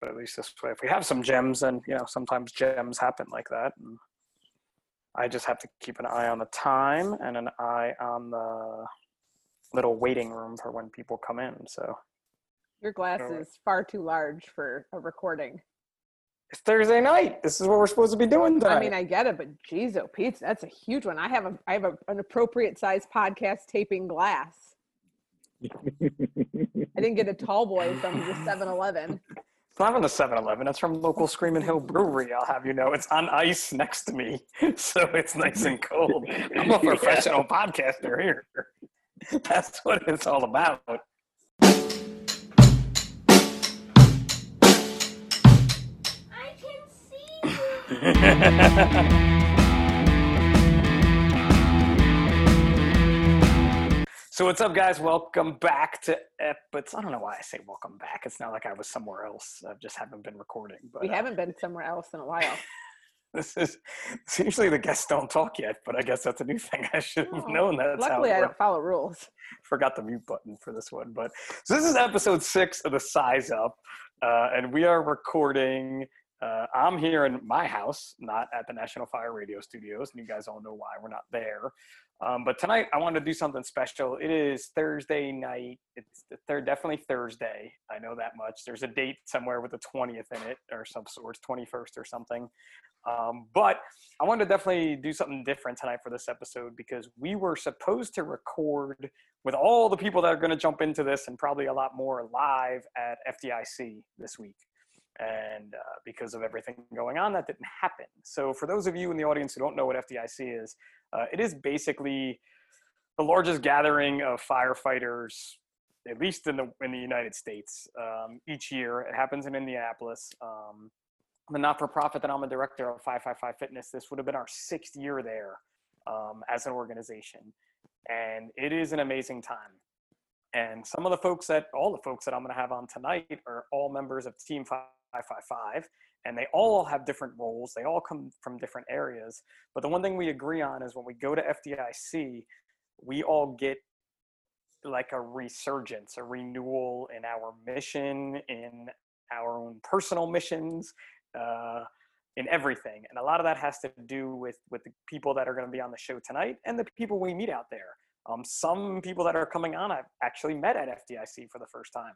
But at least this way, if we have some gems, and you know, sometimes gems happen like that. And I just have to keep an eye on the time and an eye on the little waiting room for when people come in. So Your glass Alright. is far too large for a recording. it's Thursday night. This is what we're supposed to be doing tonight. I mean, I get it, but geez, oh, Pete, that's a huge one. I have a, I have a, an appropriate size podcast taping glass. I didn't get a tall boy from the 7-Eleven. It's not from the 7-Eleven. It's from local Screaming Hill Brewery. I'll have you know, it's on ice next to me, so it's nice and cold. I'm a professional podcaster here. That's what it's all about. I can see you. So what's up, guys? Welcome back to Epics. I don't know why I say welcome back. It's not like I was somewhere else. I just haven't been recording. But We uh, haven't been somewhere else in a while. this is usually the guests don't talk yet, but I guess that's a new thing. I should have Oh, known that. Luckily, how I don't follow rules. forgot the mute button for this one. But so this is episode six of the Size Up, uh, and we are recording. Uh, I'm here in my house, not at the National Fire Radio Studios, and you guys all know why we're not there. Um, but tonight, I wanted to do something special. It is Thursday night. It's the third, definitely Thursday. I know that much. There's a date somewhere with the 20th in it, or some sort, 21st or something. Um, but I wanted to definitely do something different tonight for this episode because we were supposed to record with all the people that are going to jump into this and probably a lot more live at FDIC this week. And uh, because of everything going on, that didn't happen. So, for those of you in the audience who don't know what FDIC is, uh, it is basically the largest gathering of firefighters, at least in the in the United States, um, each year. It happens in Indianapolis. Um, the not-for-profit that I'm a director of, 555 Fitness. This would have been our sixth year there um, as an organization, and it is an amazing time. And some of the folks that, all the folks that I'm going to have on tonight are all members of Team 555, and they all have different roles. They all come from different areas. But the one thing we agree on is when we go to FDIC, we all get like a resurgence, a renewal in our mission, in our own personal missions, uh, in everything. And a lot of that has to do with with the people that are going to be on the show tonight and the people we meet out there. Um, some people that are coming on, I've actually met at FDIC for the first time.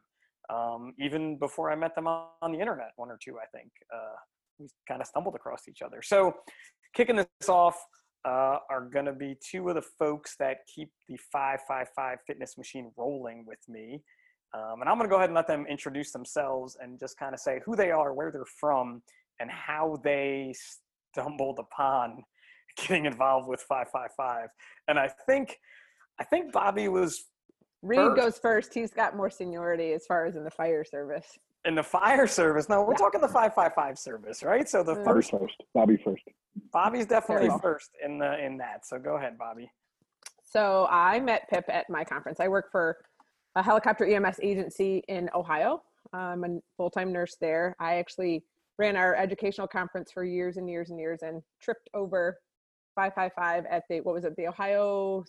Um, even before I met them on, the internet, one or two, I think. Uh, we kind of stumbled across each other. So, kicking this off uh, are going to be two of the folks that keep the 555 fitness machine rolling with me. Um, and I'm going to go ahead and let them introduce themselves and just kind of say who they are, where they're from, and how they stumbled upon getting involved with 555. And I think, I think Bobby was Reed First. goes first. He's got more seniority as far as in the fire service. in the fire service. No, we're Yeah. talking the 555 service, right? So the Mm. first Bobby first. Bobby first. Bobby's definitely first in the in that. So go ahead, Bobby. So I met Pip at my conference. I work for a helicopter EMS agency in Ohio. I'm a full-time nurse there. I actually ran our educational conference for years and years and years and tripped over 555 at the what was it the Ohio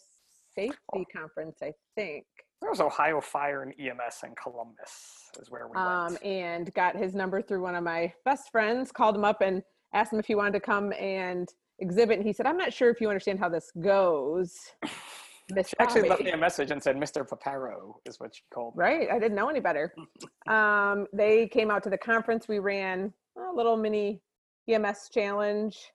Safety Conference I think. There was Ohio Fire and EMS in Columbus, is where we Um, went. and got his number through one of my best friends. Called him up and asked him if he wanted to come and exhibit. And he said, "I'm not sure if you understand how this goes." Miss She actually left me a message and said, "Mr. Paparo" is what she called. me. Right. I didn't know any better. Um, they came out to the conference. We ran a little mini EMS challenge.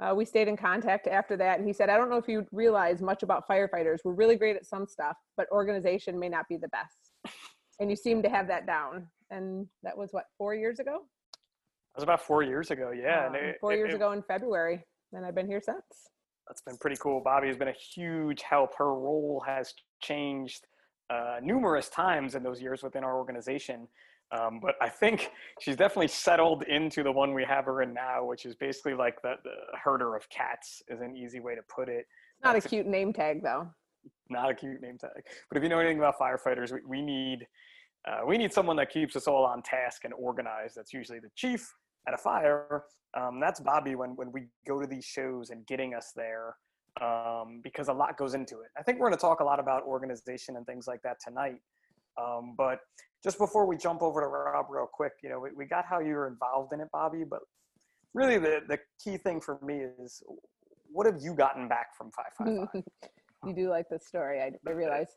Uh, we stayed in contact after that. And he said, I don't know if you realize much about firefighters. We're really great at some stuff, but organization may not be the best. And you seem to have that down. And that was what, four years ago? It was about four years ago. Yeah, Um, it- four it- years it- ago in February. And I've been here since. That's been pretty cool. Bobby has been a huge help. Her role has changed uh, numerous times in those years within our organization. Um, but I think she's definitely settled into the one we have her in now, which is basically like the, the herder of cats, is an easy way to put it. Not a That's a- cute name tag, though. Not a cute name tag. But if you know anything about firefighters, we, we need uh, we need someone that keeps us all on task and organized. That's usually the chief at a fire. Um, that's Bobby when when we go to these shows and getting us there, um, because a lot goes into it. I think we're going to talk a lot about organization and things like that tonight. Um, but just before we jump over to Rob real quick, you know, we, we got how you were involved in it, Bobby, but really the, the key thing for me is what have you gotten back from 555? you do like this story, I, I realize.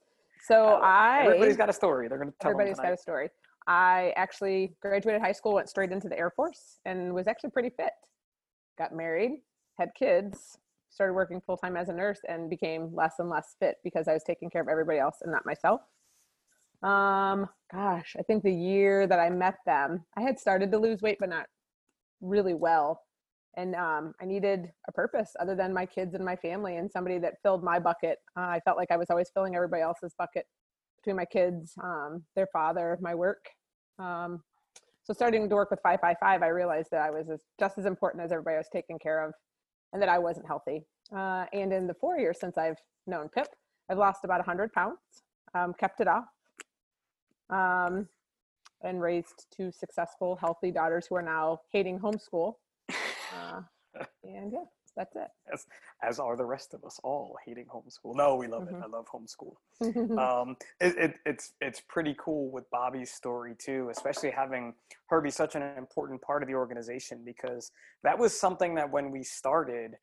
So I Everybody's got a story. They're going to tell everybody's got a story. I actually graduated high school, went straight into the Air Force, and was actually pretty fit. Got married, had kids, started working full time as a nurse, and became less and less fit because I was taking care of everybody else and not myself. Um, gosh, I think the year that I met them, I had started to lose weight, but not really well. And um, I needed a purpose other than my kids and my family, and somebody that filled my bucket. Uh, I felt like I was always filling everybody else's bucket between my kids, um, their father, my work. Um, so starting to work with 555, I realized that I was as, just as important as everybody I was taking care of and that I wasn't healthy. Uh, and in the four years since I've known Pip, I've lost about 100 pounds, um, kept it off, um, and raised two successful, healthy daughters who are now hating homeschool. Uh, and yeah, that's it. as, as are the rest of us all hating homeschool. No, we love Mhm. it. I love homeschool. um, it, it, it's it's pretty cool with Bobby's story too, especially having her be such an important part of the organization because that was something that when we started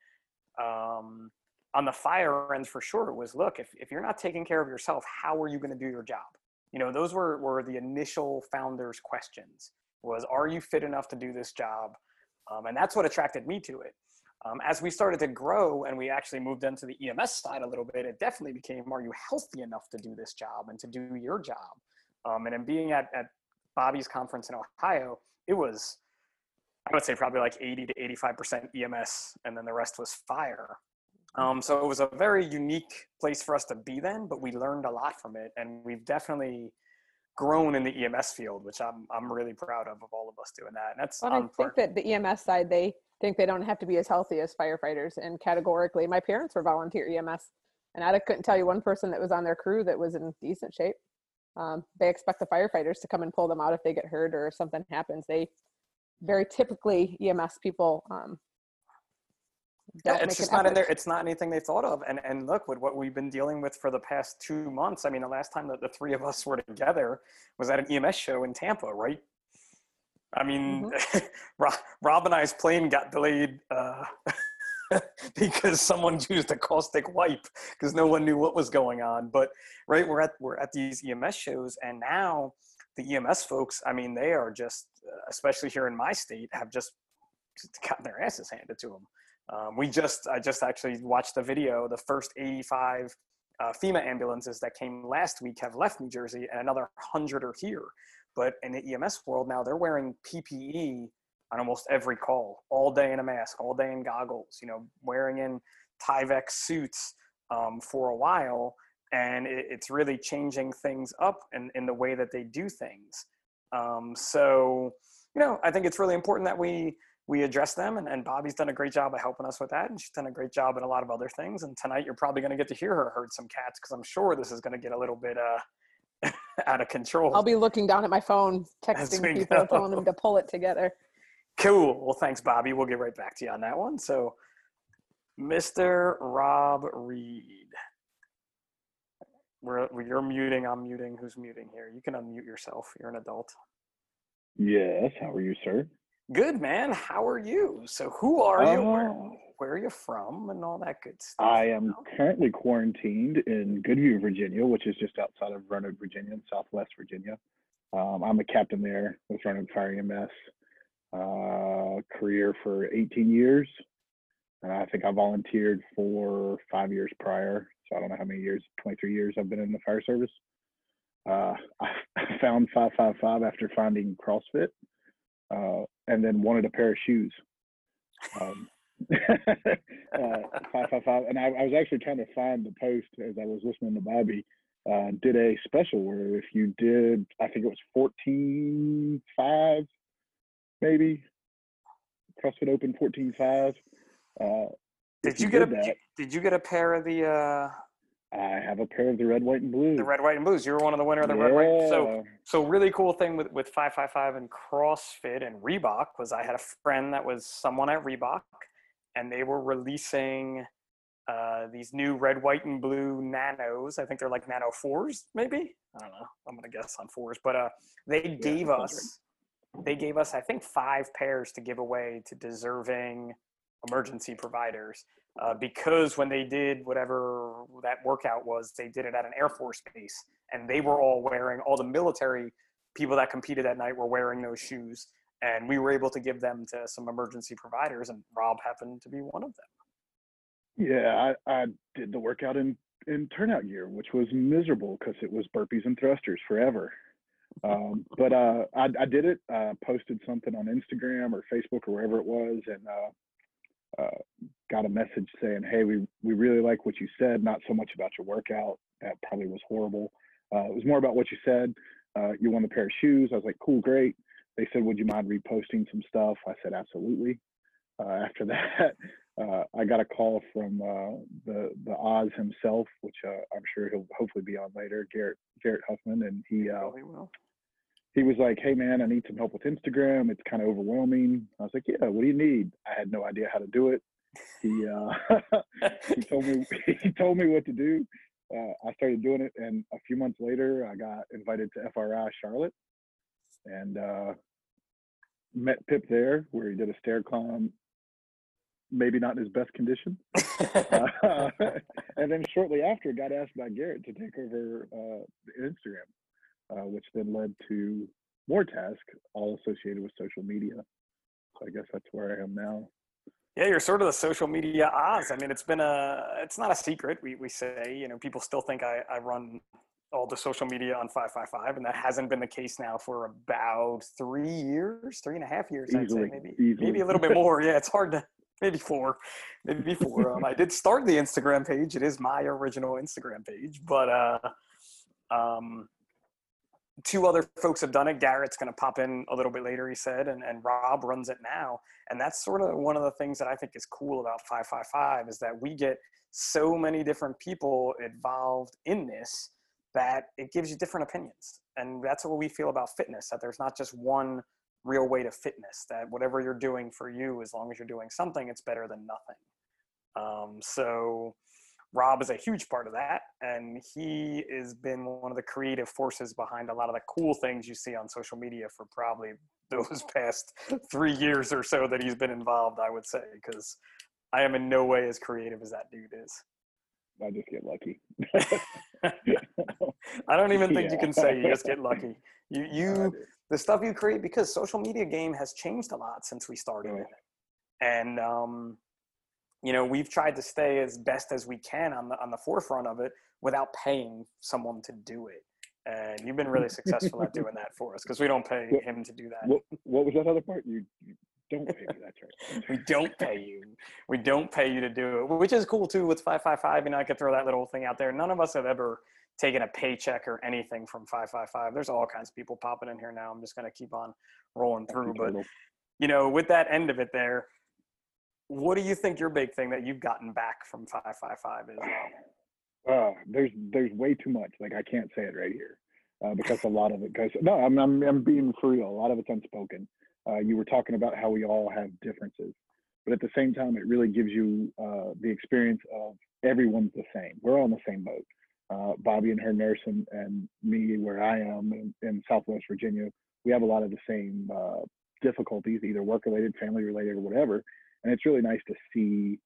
um, on the fire end for sure was look if, if you're not taking care of yourself how are you going to do your job you know those were, were the initial founders questions was are you fit enough to do this job um, and that's what attracted me to it um, as we started to grow and we actually moved into the EMS side a little bit, it definitely became are you healthy enough to do this job and to do your job? Um, and in being at, at Bobby's conference in Ohio, it was, I would say, probably like 80 to 85% EMS, and then the rest was fire. Um, so it was a very unique place for us to be then, but we learned a lot from it, and we've definitely grown in the EMS field, which I'm I'm really proud of of all of us doing that. And that's I think part- that the EMS side, they think they don't have to be as healthy as firefighters. And categorically, my parents were volunteer EMS, and I couldn't tell you one person that was on their crew that was in decent shape. Um, they expect the firefighters to come and pull them out if they get hurt or something happens. They very typically EMS people um, don't it's just not in there. It's not anything they thought of. And and look, with what we've been dealing with for the past two months. I mean, the last time that the three of us were together was at an EMS show in Tampa, right? I mean, Rob, Rob and I's plane got delayed uh, because someone used a caustic wipe because no one knew what was going on. But right, we're at we're at these EMS shows, and now the EMS folks. I mean, they are just, uh, especially here in my state, have just gotten their asses handed to them. Um, we just, I just actually watched the video. The first 85 uh, FEMA ambulances that came last week have left New Jersey, and another 100 are here. But in the EMS world now, they're wearing PPE on almost every call, all day in a mask, all day in goggles. You know, wearing in Tyvek suits um, for a while, and it, it's really changing things up in, in the way that they do things. Um, so, you know, I think it's really important that we we address them and, and bobby's done a great job of helping us with that and she's done a great job in a lot of other things and tonight you're probably going to get to hear her herd some cats because i'm sure this is going to get a little bit uh out of control. I'll be looking down at my phone, texting we people, telling them to pull it together. cool. Well thanks bobby. We'll get right back to you on that one. So mr rob reed. We're, you're muting i'm muting. Who's muting here? You can unmute yourself. You're an adult. Yes. How are you, sir? Good man how are you so who are you where, Oh. where are you from and all that good stuff I am currently quarantined in Goodview, Virginia, which is just outside of Roanoke, Virginia, in Southwest Virginia. Um, I'm a captain there with Roanoke Fire EMS. Uh, career for 18 years. And I think I volunteered for five years prior. So I don't know how many years, 23 years I've been in the fire service. Uh, I found 555 after finding CrossFit uh, and then wanted a pair of shoes. Um, uh, 555. And I, I was actually trying to find the post as I was listening to Bobby. Uh, did a special where if you did, I think it was 14.5, maybe CrossFit Open 14.5. Uh, Did if you get a that, did you get a pair of the uh I have a pair of the red, white, and blue. the red white and blues? You were one of the winner of the red white. So Yeah. so really cool thing with with 555 and CrossFit and Reebok was I had a friend that was someone at Reebok and they were releasing uh, these new red, white, and blue nanos. I think they're like nano fours, maybe. I don't know. I'm gonna guess on fours, but uh, they gave sounds us they gave us I think five pairs to give away to deserving emergency providers uh, because when they did whatever that workout was, they did it at an Air Force base, and they were all wearing all the military people that competed that night were wearing those shoes, and we were able to give them to some emergency providers, and Rob happened to be one of them. Yeah, I, I did the workout in in turnout gear, which was miserable because it was burpees and thrusters forever. Um, but uh, I, I did it. Uh, posted something on Instagram or Facebook or wherever it was, and uh, uh, got a message saying, "Hey, we we really like what you said. Not so much about your workout. That probably was horrible. Uh, it was more about what you said. Uh, you won the pair of shoes. I was like, cool, great. They said, would you mind reposting some stuff? I said, absolutely. Uh, after that, uh, I got a call from the the Oz himself, which I'm sure he'll hopefully be on later, Garrett Garrett Huffman, and he Probably will. He was like, "Hey man, I need some help with Instagram. It's kind of overwhelming." I was like, "Yeah, what do you need?" I had no idea how to do it. He uh, he told me he told me what to do. Uh, I started doing it, and a few months later, I got invited to FRI Charlotte, and uh, met Pip there, where he did a stair climb. Maybe not in his best condition. Uh, and then shortly after, got asked by Garrett to take over uh, Instagram, uh, which then led to more tasks, all associated with social media. So I guess that's where I am now. Yeah, you're sort of the social media Oz. I mean, it's been a, it's not a secret. We, we say, you know, people still think I, I run all the social media on 555, and that hasn't been the case now for about three years, three and a half years, I'd Easily, say, maybe, easily. maybe a little bit more. Yeah, it's hard to, maybe four, maybe four. Um, I did start the Instagram page. It is my original Instagram page, but uh, um, two other folks have done it. Garrett's going to pop in a little bit later, he said, and, and Rob runs it now. And that's sort of one of the things that I think is cool about 555 is that we get so many different people involved in this that it gives you different opinions. And that's what we feel about fitness, that there's not just one real way to fitness, that whatever you're doing for you, as long as you're doing something, it's better than nothing. Um, so Rob is a huge part of that, and he has been one of the creative forces behind a lot of the cool things you see on social media for probably those past three years or so that he's been involved. I would say because I am in no way as creative as that dude is. I just get lucky. I don't even think you can say you just get lucky. You you the stuff you create because social media game has changed a lot since we started Yeah. it, and um, you know we've tried to stay as best as we can on the on the forefront of it without paying someone to do it. And you've been really successful at doing that for us because we don't pay What- him to do that. what, what was that other part? You, you don't pay me. that right. we don't pay you. We don't pay you to do it, which is cool too with 555. You know, I could throw that little thing out there. None of us have ever taken a paycheck or anything from 555. There's all kinds of people popping in here now. I'm just going to keep on rolling through. But, you know, with that end of it there, what do you think your big thing that you've gotten back from 555 is? Uh, there's there's way too much. Like I can't say it right here uh, because a lot of it goes. No, I'm I'm I'm being for real. A lot of it's unspoken. Uh, you were talking about how we all have differences, but at the same time, it really gives you uh, the experience of everyone's the same. We're all in the same boat. Uh, Bobby and her nurse and, and me, where I am in, in Southwest Virginia, we have a lot of the same uh, difficulties, either work related, family related, or whatever. And it's really nice to see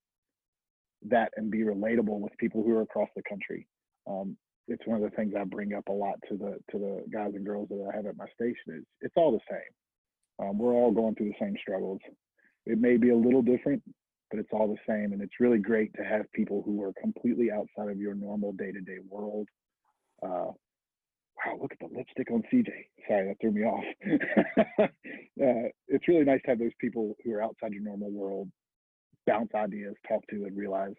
that and be relatable with people who are across the country. Um, it's one of the things I bring up a lot to the to the guys and girls that I have at my station is it's all the same. Um, we're all going through the same struggles. It may be a little different, but it's all the same. And it's really great to have people who are completely outside of your normal day to day world. Uh, wow, look at the lipstick on CJ. Sorry, that threw me off. uh, it's really nice to have those people who are outside your normal world bounce ideas, talk to, and realize,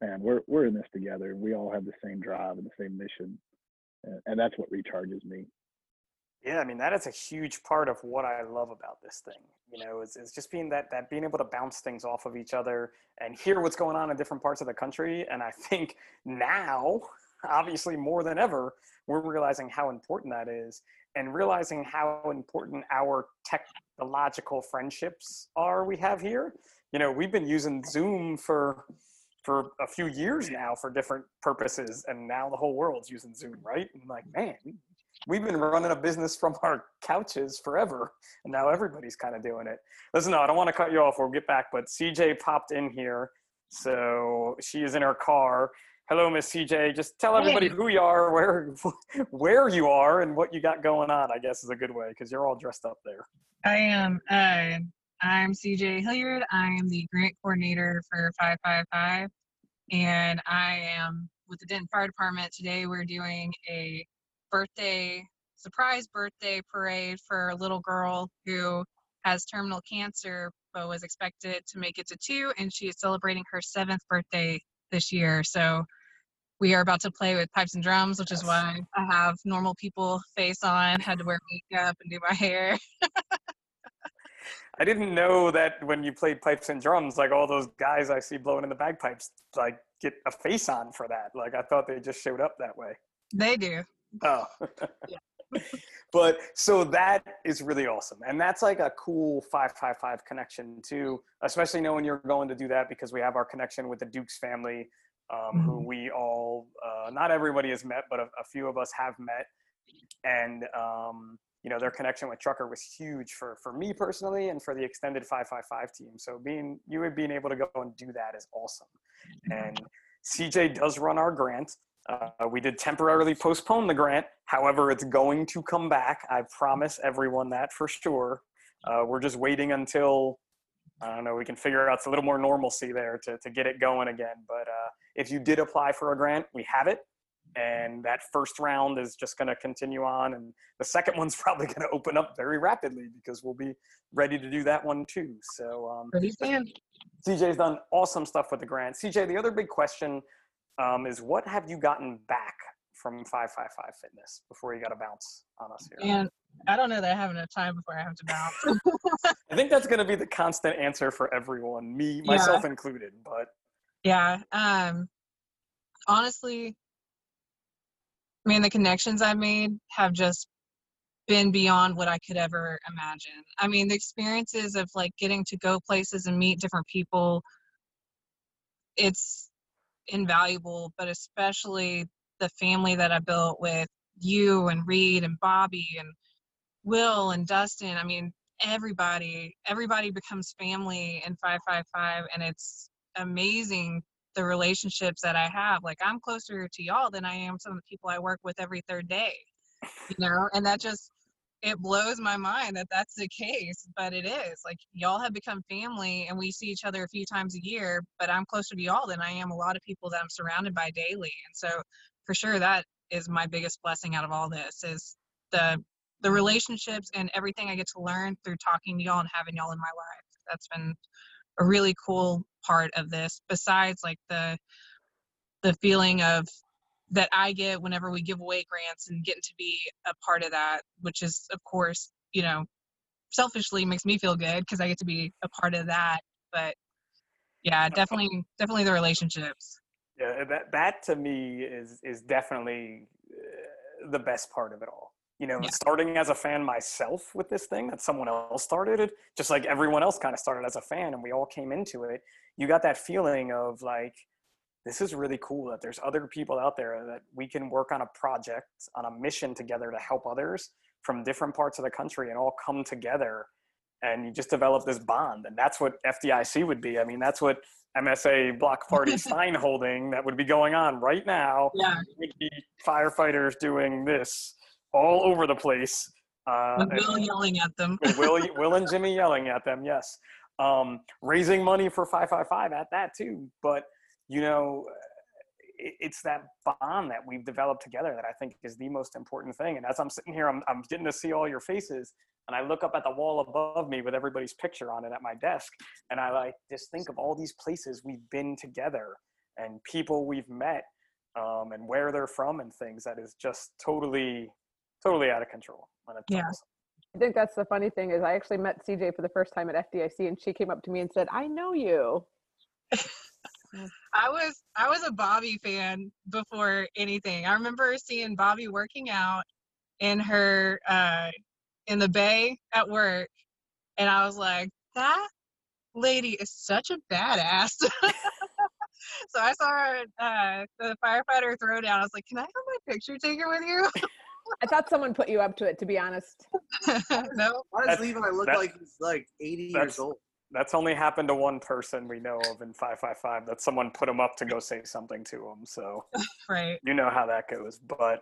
man, we're we're in this together. We all have the same drive and the same mission, and, and that's what recharges me. Yeah, I mean that is a huge part of what I love about this thing. You know, is, is just being that that being able to bounce things off of each other and hear what's going on in different parts of the country. And I think now, obviously more than ever, we're realizing how important that is, and realizing how important our technological friendships are we have here. You know, we've been using Zoom for for a few years now for different purposes, and now the whole world's using Zoom, right? And like, man, we've been running a business from our couches forever, and now everybody's kind of doing it. Listen, no, I don't want to cut you off. We'll get back, but CJ popped in here, so she is in her car. Hello, Miss CJ. Just tell everybody who you are, where where you are, and what you got going on. I guess is a good way because you're all dressed up there. I am. Uh, I'm CJ Hilliard. I am the grant coordinator for 555, and I am with the Denton Fire Department. Today, we're doing a birthday surprise birthday parade for a little girl who has terminal cancer but was expected to make it to two, and she is celebrating her seventh birthday this year. So. We are about to play with pipes and drums, which is why I have normal people face on, had to wear makeup and do my hair. I didn't know that when you played pipes and drums, like all those guys I see blowing in the bagpipes, like get a face on for that. Like I thought they just showed up that way. They do. Oh. But so that is really awesome. And that's like a cool 555 connection too, especially knowing you're going to do that because we have our connection with the Dukes family, um, who Mhm. we all, uh, not everybody has met, but a, a few of us have met. And, um, you know, their connection with Trucker was huge for, for me personally and for the extended 555 team. So being, you being able to go and do that is awesome. And CJ does run our grant. Uh, we did temporarily postpone the grant. However, it's going to come back. I promise everyone that for sure. Uh, we're just waiting until, I don't know, we can figure out it's a little more normalcy there to, to get it going again. But uh, if you did apply for a grant, we have it. And that first round is just going to continue on. And the second one's probably going to open up very rapidly because we'll be ready to do that one too. So, um. CJ's done awesome stuff with the grant. CJ, the other big question um, is what have you gotten back from 555 Fitness before you got to bounce on us here? And I don't know that I have enough time before I have to bounce. I think that's going to be the constant answer for everyone, me, Yeah. myself included. But yeah. Um honestly, I mean the connections I've made have just been beyond what I could ever imagine. I mean the experiences of like getting to go places and meet different people, it's invaluable, but especially the family that I built with you and Reed and Bobby and Will and Dustin. I mean, everybody, everybody becomes family in 555, and it's amazing the relationships that I have. Like, I'm closer to y'all than I am some of the people I work with every third day, you know, and that just, it blows my mind that that's the case, but it is. Like, y'all have become family, and we see each other a few times a year, but I'm closer to y'all than I am a lot of people that I'm surrounded by daily. And so, for sure, that is my biggest blessing out of all this is the the relationships and everything I get to learn through talking to y'all and having y'all in my life. That's been a really cool part of this. Besides, like the the feeling of that I get whenever we give away grants and getting to be a part of that, which is of course, you know, selfishly makes me feel good because I get to be a part of that. But yeah, definitely, definitely the relationships. That, that to me is, is definitely uh, the best part of it all. You know, Yeah. starting as a fan myself with this thing that someone else started it, just like everyone else kind of started as a fan and we all came into it. You got that feeling of like, this is really cool that there's other people out there that we can work on a project, on a mission together to help others from different parts of the country and all come together and you just develop this bond. And that's what FDIC would be. I mean, that's what MSA Block Party sign holding that would be going on right now Yeah, would be firefighters doing this all over the place. Uh, Will yelling at them. Will, Will and Jimmy yelling at them, yes. Um, raising money for 555 at that too. But, you know, it's that bond that we've developed together that I think is the most important thing. And as I'm sitting here, I'm, I'm getting to see all your faces. And I look up at the wall above me with everybody's picture on it at my desk. And I like just think of all these places we've been together and people we've met um, and where they're from and things that is just totally, totally out of control. And it's Yeah. awesome. I think that's the funny thing is I actually met CJ for the first time at FDIC and she came up to me and said, I know you. I was I was a Bobby fan before anything. I remember seeing Bobby working out in her uh in the bay at work and I was like, that lady is such a badass. so I saw uh, the firefighter throw down. I was like, "Can I have my picture taken with you?" I thought someone put you up to it, to be honest. no. Why does That's- Levi look like he's like 80 years old? That's only happened to one person we know of in 555 that someone put him up to go say something to him. So Right. you know how that goes. But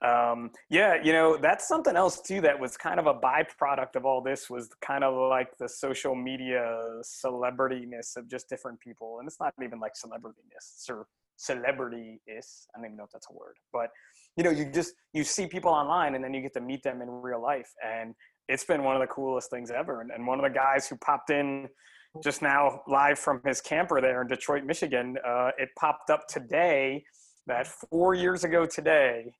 um, yeah, you know, that's something else too that was kind of a byproduct of all this was kind of like the social media celebrityness of just different people. And it's not even like celebrityness or celebrity-is. I don't even know if that's a word. But you know, you just you see people online and then you get to meet them in real life. And it's been one of the coolest things ever. And, and one of the guys who popped in just now live from his camper there in Detroit, Michigan, uh, it popped up today that four years ago today,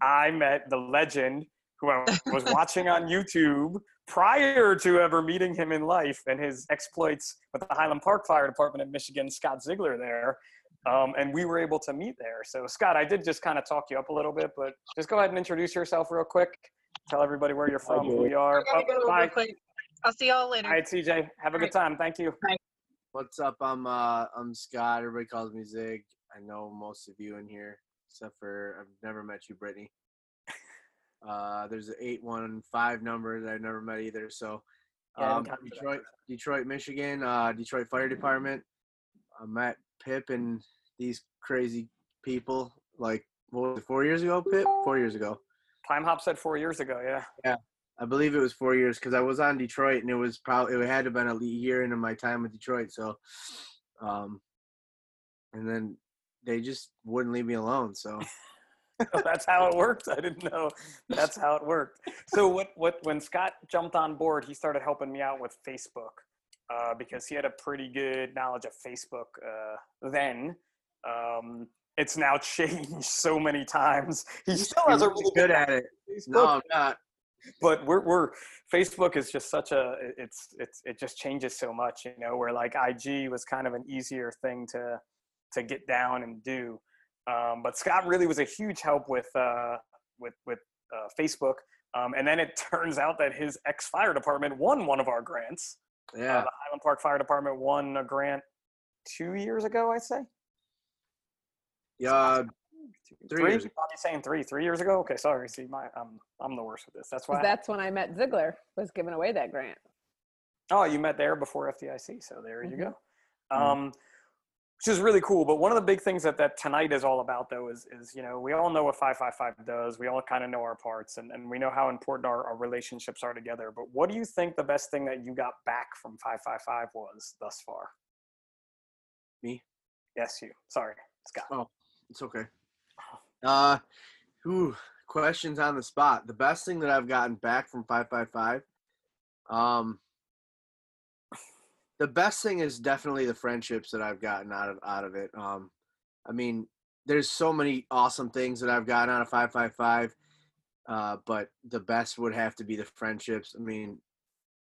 I met the legend who I was watching on YouTube prior to ever meeting him in life and his exploits with the Highland Park Fire Department in Michigan, Scott Ziegler there. Um, and we were able to meet there. So, Scott, I did just kind of talk you up a little bit, but just go ahead and introduce yourself real quick. Tell everybody where you're from, who you are. Oh, go bye. quick. I'll see y'all later. All right, CJ. Have a good time. Thank you. What's up? I'm uh I'm Scott. Everybody calls me Zig. I know most of you in here, except for I've never met you, Brittany. Uh, there's an eight one five number that I've never met either. So, Yeah, um, didn't count that. Detroit, Detroit, Michigan, uh, Detroit Fire Department. I met Pip and these crazy people like what was it, four years ago. Pip, four years ago. Timehop said four years ago. Yeah. Yeah, I believe it was four years because I was on Detroit and it was probably it had to have been a year into my time with Detroit. So, um, and then they just wouldn't leave me alone. So that's how it worked. I didn't know that's how it worked. So what what when Scott jumped on board, he started helping me out with Facebook uh, because he had a pretty good knowledge of Facebook uh, then. Um, it's now changed so many times. He still has a really good at it. Facebook, No, I'm not. but we're we're Facebook is just such a it's it's it just changes so much, you know. Where like IG was kind of an easier thing to to get down and do, um, but Scott really was a huge help with uh, with with uh, Facebook. Um, and then it turns out that his ex fire department won one of our grants. Uh, Yeah, the Highland Park Fire Department won a grant two years ago, I say. Yeah. Three years ago. I'm saying three. Three years ago. Okay, sorry. See, my I'm I'm the worst with this. That's why. that's when I met Ziegler, was giving away that grant. Oh, you met there before FDIC, so there you Mhm. go. Um, which is really cool. But one of the big things that that tonight is all about, though, is is you know we all know what five five five does. We all kind of know our parts, and and we know how important our, our relationships are together. But what do you think the best thing that you got back from five five five was thus far? Me? Yes, you. Sorry, Scott. Oh, it's okay. Uh, questions on the spot. The best thing that I've gotten back from five five five, um, the best thing is definitely the friendships that I've gotten out of out of it. Um, I mean, there's so many awesome things that I've gotten out of five five five, uh, but the best would have to be the friendships. I mean,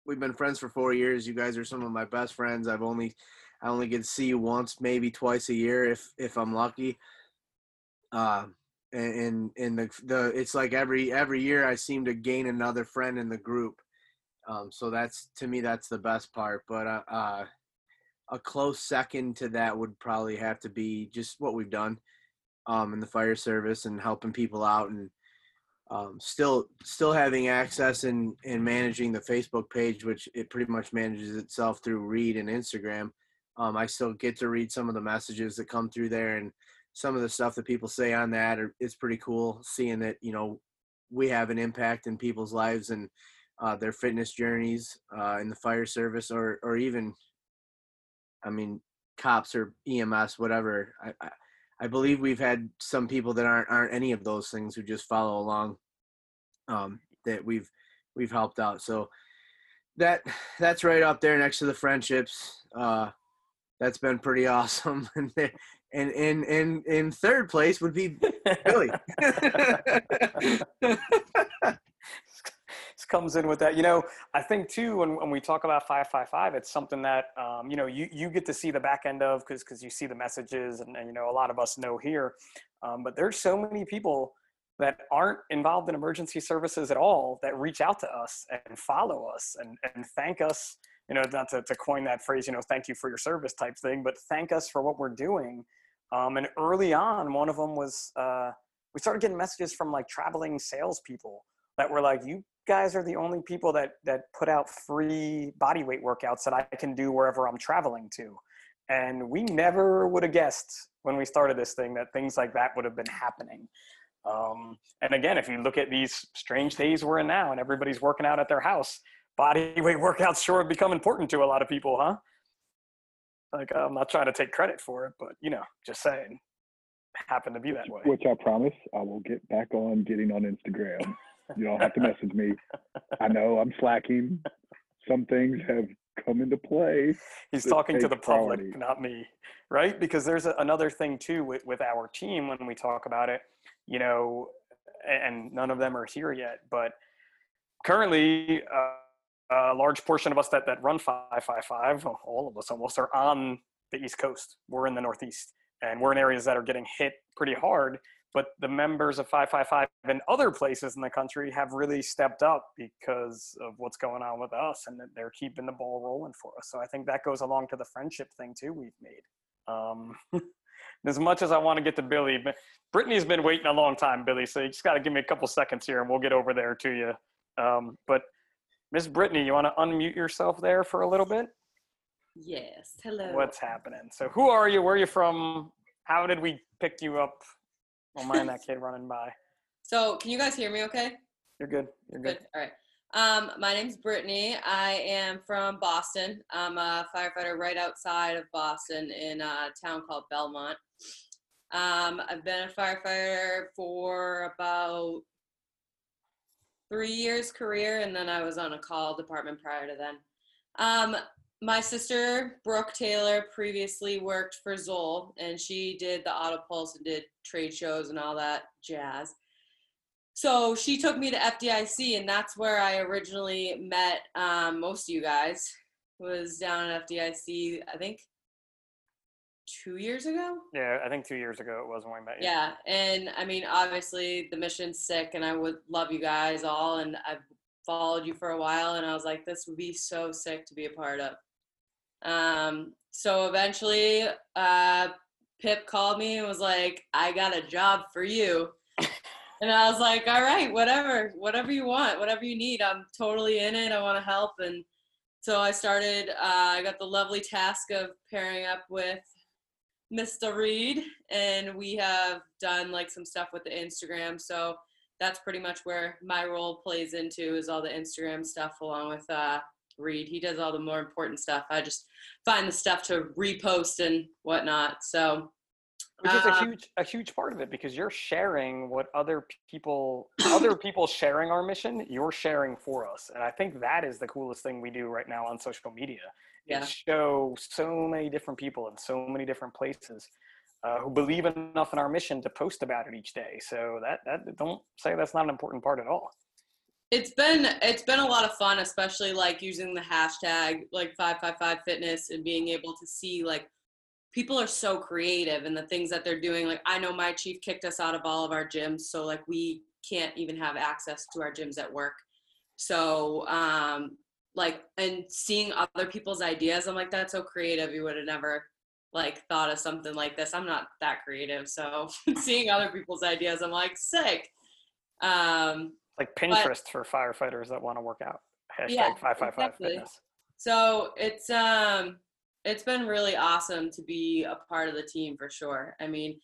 we've been friends for four years. You guys are some of my best friends. I've only I only get to see you once, maybe twice a year if if I'm lucky. Uh, and and the the it's like every every year I seem to gain another friend in the group. Um, so that's to me that's the best part. But uh, uh, a close second to that would probably have to be just what we've done um, in the fire service and helping people out and um, still still having access and and managing the Facebook page, which it pretty much manages itself through Reed and Instagram. Um, I still get to read some of the messages that come through there and some of the stuff that people say on that are, is pretty cool. Seeing that you know we have an impact in people's lives and uh, their fitness journeys uh, in the fire service, or or even, I mean, cops or EMS, whatever. I, I I believe we've had some people that aren't aren't any of those things who just follow along. Um, that we've we've helped out. So that that's right up there next to the friendships. Uh, that's been pretty awesome. and and in in third place would be Billy. comes in with that. You know, I think too when, when we talk about 555, it's something that, um, you know, you, you get to see the back end of because because you see the messages and, and, you know, a lot of us know here. Um, but there's so many people that aren't involved in emergency services at all that reach out to us and follow us and, and thank us you know, not to, to coin that phrase, you know, thank you for your service type thing, but thank us for what we're doing. Um, and early on, one of them was uh, we started getting messages from like traveling salespeople that were like, "You guys are the only people that that put out free body weight workouts that I can do wherever I'm traveling to." And we never would have guessed when we started this thing that things like that would have been happening. Um, and again, if you look at these strange days we're in now, and everybody's working out at their house, body weight workouts sure have become important to a lot of people, huh? Like I'm not trying to take credit for it, but you know, just saying, happened to be that way. Which I promise I will get back on getting on Instagram. You don't have to message me. I know I'm slacking. Some things have come into play. He's talking to the public, priority. not me, right? Because there's a, another thing too with, with our team when we talk about it, you know, and none of them are here yet, but currently uh, a large portion of us that, that run 555, all of us almost, are on the East Coast. We're in the Northeast and we're in areas that are getting hit pretty hard. But the members of 555 and other places in the country have really stepped up because of what's going on with us and they're keeping the ball rolling for us. So I think that goes along to the friendship thing too we've made. Um, as much as I want to get to Billy, but Brittany's been waiting a long time, Billy. So you just got to give me a couple seconds here and we'll get over there to you. Um, but Miss Brittany, you want to unmute yourself there for a little bit? Yes. Hello. What's happening? So who are you? Where are you from? How did we pick you up? Don't mind that kid running by. So, can you guys hear me okay? You're good. You're good. Good. All right. Um, my name's Brittany. I am from Boston. I'm a firefighter right outside of Boston in a town called Belmont. Um, I've been a firefighter for about three years career, and then I was on a call department prior to then. Um, my sister Brooke Taylor previously worked for Zoll, and she did the AutoPulse and did trade shows and all that jazz. So she took me to FDIC, and that's where I originally met um, most of you guys. Was down at FDIC, I think, two years ago. Yeah, I think two years ago it was when we met you. Yeah, and I mean, obviously the mission's sick, and I would love you guys all, and I've followed you for a while, and I was like, this would be so sick to be a part of. Um, so eventually, uh, Pip called me and was like, I got a job for you. And I was like, all right, whatever, whatever you want, whatever you need. I'm totally in it. I want to help. And so I started, uh, I got the lovely task of pairing up with Mr. Reed, and we have done like some stuff with the Instagram. So that's pretty much where my role plays into is all the Instagram stuff along with uh, Reed. He does all the more important stuff. I just find the stuff to repost and whatnot. So which is a uh, huge a huge part of it because you're sharing what other people other people sharing our mission you're sharing for us and i think that is the coolest thing we do right now on social media Yeah. show so many different people in so many different places uh, who believe enough in our mission to post about it each day. So that that don't say that's not an important part at all. It's been it's been a lot of fun especially like using the hashtag like 555 fitness and being able to see like people are so creative and the things that they're doing. Like i know my chief kicked us out of all of our gyms so like we can't even have access to our gyms at work. So um like and seeing other people's ideas i'm like that's so creative you would have never like thought of something like this i'm not that creative so seeing other people's ideas i'm like sick um like pinterest for firefighters that want to work out hashtag Yeah, 555 exactly. fitness So it's um it's been really awesome to be a part of the team for sure. I mean,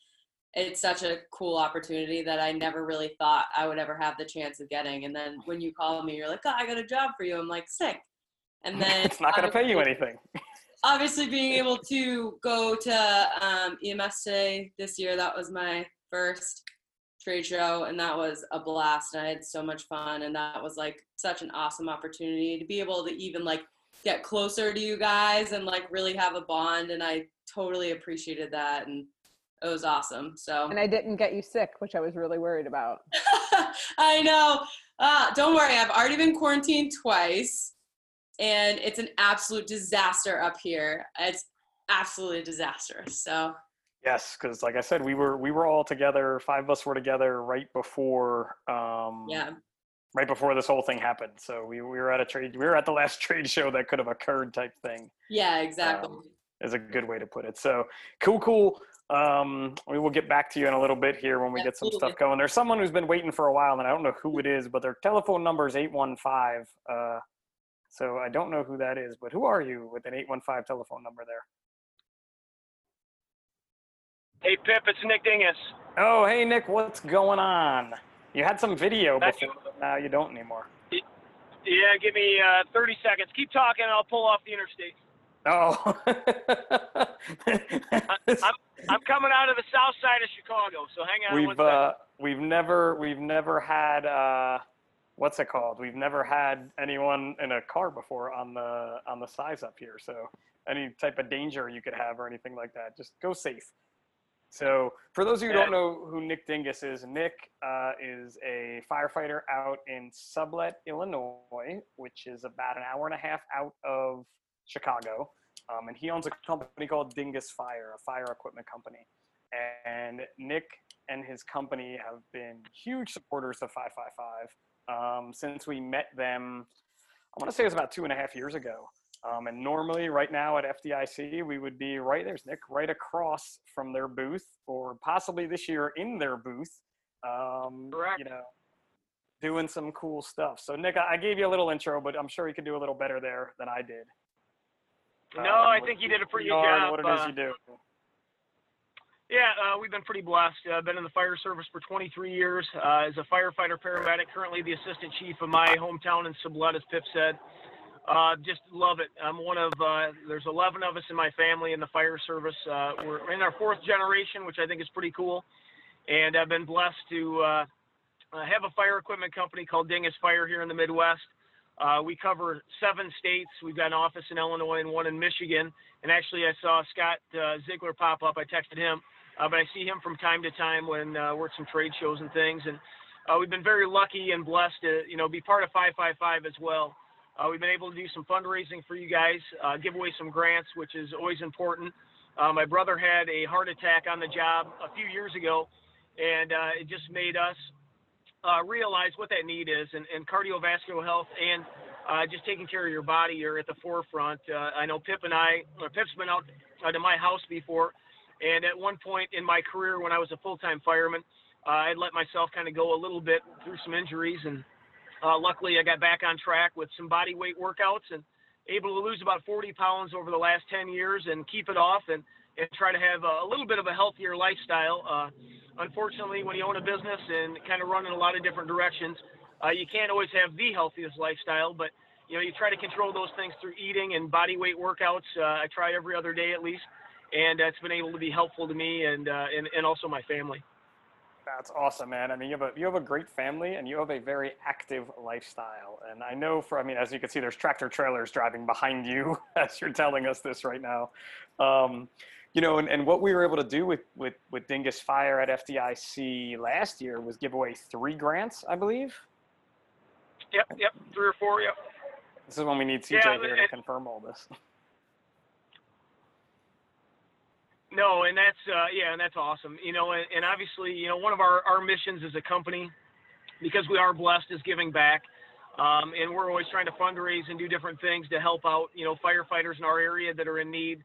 it's such a cool opportunity that I never really thought I would ever have the chance of getting. And then when you call me, you're like, "Oh, I got a job for you." I'm like, "Sick." And then it's not going to pay you anything obviously being able to go to um, EMS today this year, that was my first trade show, and that was a blast. And I had so much fun, and that was like such an awesome opportunity to be able to even like get closer to you guys and like really have a bond. And I totally appreciated that, and it was awesome. So And I didn't get you sick, which I was really worried about. I know. Uh, don't worry, I've already been quarantined twice, and it's an absolute disaster up here. It's absolutely disastrous. So Yes, because like I said, we were we were all together. Five of us were together right before um, yeah, right before this whole thing happened. So we, we were at a trade, we were at the last trade show that could have occurred type thing Yeah, exactly. Um, is a good way to put it. So cool, cool. Um, we will get back to you in a little bit here when we get some stuff going. There's someone who's been waiting for a while, and I don't know who it is, but their telephone number is 815. Uh, so I don't know who that is, but who are you with an 815 telephone number there? Hey Pip, it's Nick Dinges. Oh, hey Nick, what's going on? You had some video Thank before, but now you don't anymore. Yeah, give me uh, 30 seconds. Keep talking, and I'll pull off the interstate. Oh. I'm coming out of the south side of Chicago, so hang on we've uh, we've never we've never had uh, what's it called? We've never had anyone in a car before on the on the size up here. So any type of danger you could have or anything like that, just go safe. So for those of you who don't know who Nick Dinges is, Nick uh, is a firefighter out in Sublette, Illinois, which is about an hour and a half out of Chicago. Um, and he owns a company called Dinges Fire, a fire equipment company. And Nick and his company have been huge supporters of 555 um, since we met them. I want to say it was about two and a half years ago. Um, and normally, right now at FDIC, we would be right there's Nick, right across from their booth, or possibly this year in their booth. Um, Correct. You know, doing some cool stuff. So, Nick, I I gave you a little intro, but I'm sure you could do a little better there than I did. No, Um, I think you did a pretty good job. What it is uh, you do. Yeah, uh, we've been pretty blessed. I've been in the fire service for 23 years uh, as a firefighter paramedic, currently the assistant chief of my hometown in Sublette, as Pip said. Uh, just love it. I'm one of, uh, there's 11 of us in my family in the fire service. Uh, we're in our fourth generation, which I think is pretty cool. And I've been blessed to uh, uh, have a fire equipment company called Dinges Fire here in the Midwest. Uh, we cover seven states. We've got an office in Illinois and one in Michigan. And actually, I saw Scott uh, Ziegler pop up. I texted him, uh, but I see him from time to time when uh, we're at some trade shows and things. And uh, we've been very lucky and blessed to, you know, be part of 555 as well. Uh, we've been able to do some fundraising for you guys, uh, give away some grants, which is always important. My brother had a heart attack on the job a few years ago, and it just made us uh, realize what that need is, and, and cardiovascular health and uh, just taking care of your body are at the forefront. Uh, I know Pip and I, or Pip's been out uh, to my house before, and at one point in my career when I was a full-time fireman, uh, I'd let myself kind of go a little bit through some injuries, and uh, luckily I got back on track with some body weight workouts and able to lose about 40 pounds over the last 10 years and keep it off and, and try to have a, a little bit of a healthier lifestyle. Uh, unfortunately, when you own a business and kind of run in a lot of different directions, uh, you can't always have the healthiest lifestyle, but you know, you try to control those things through eating and body weight workouts. Uh, I try every other day at least, and it's been able to be helpful to me and, uh, and, and also my family. That's awesome, man. I mean, you have a you have a great family and you have a very active lifestyle. And I know for I mean, as you can see, there's tractor trailers driving behind you as you're telling us this right now. Um, you know, and, and what we were able to do with, with with Dinges Fire at FDIC last year was give away three grants, I believe. Yep, yep, three or four, yep. This is when we need CJ Yeah, here to confirm all this. No, and that's uh, yeah, and that's awesome. You know, and, and obviously, you know, one of our, our missions as a company, because we are blessed, is giving back. Um, and we're always trying to fundraise and do different things to help out, you know, firefighters in our area that are in need.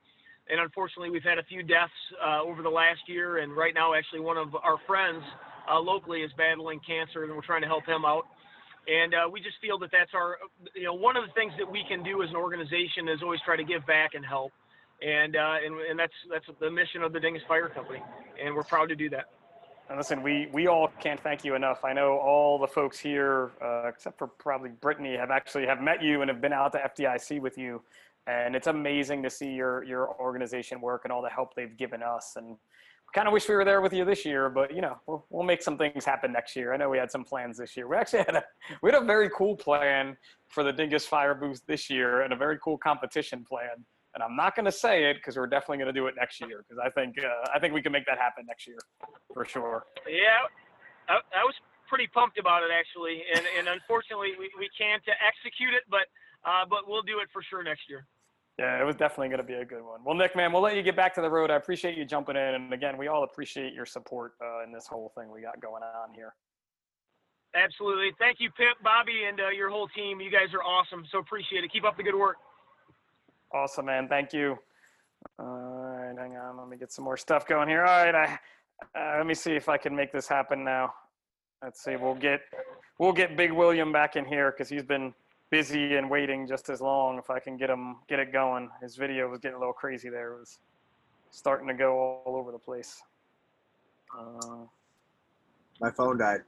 And unfortunately, we've had a few deaths uh, over the last year. And right now, actually, one of our friends uh, locally is battling cancer, and we're trying to help him out. And uh, we just feel that that's our, you know, one of the things that we can do as an organization is always try to give back and help and uh, and, and that's that's the mission of the Dinges Fire Company, and we're proud to do that. And listen, we, we all can't thank you enough. I know all the folks here, uh, except for probably Brittany, have actually have met you and have been out to FDIC with you. And it's amazing to see your, your organization work and all the help they've given us. And kind of wish we were there with you this year, but you know, we'll, we'll make some things happen next year. I know we had some plans this year. We actually had a, we had a very cool plan for the Dinges Fire booth this year and a very cool competition plan. And I'm not going to say it because we're definitely going to do it next year because I think uh, I think we can make that happen next year for sure. Yeah, I, I was pretty pumped about it actually, and and unfortunately we, we can't execute it, but uh, but we'll do it for sure next year. Yeah, it was definitely going to be a good one. Well, Nick, man, we'll let you get back to the road. I appreciate you jumping in, and again, we all appreciate your support uh, in this whole thing we got going on here. Absolutely. Thank you, Pip, Bobby, and uh, your whole team. You guys are awesome. So appreciate it. Keep up the good work. Awesome, man. Thank you. All right, hang on. Let me get some more stuff going here. All right, I, uh, let me see if I can make this happen now. Let's see. We'll get we'll get Big William back in here because he's been busy and waiting just as long. If I can get him get it going, his video was getting a little crazy there. It was starting to go all, all over the place. Uh, My phone died.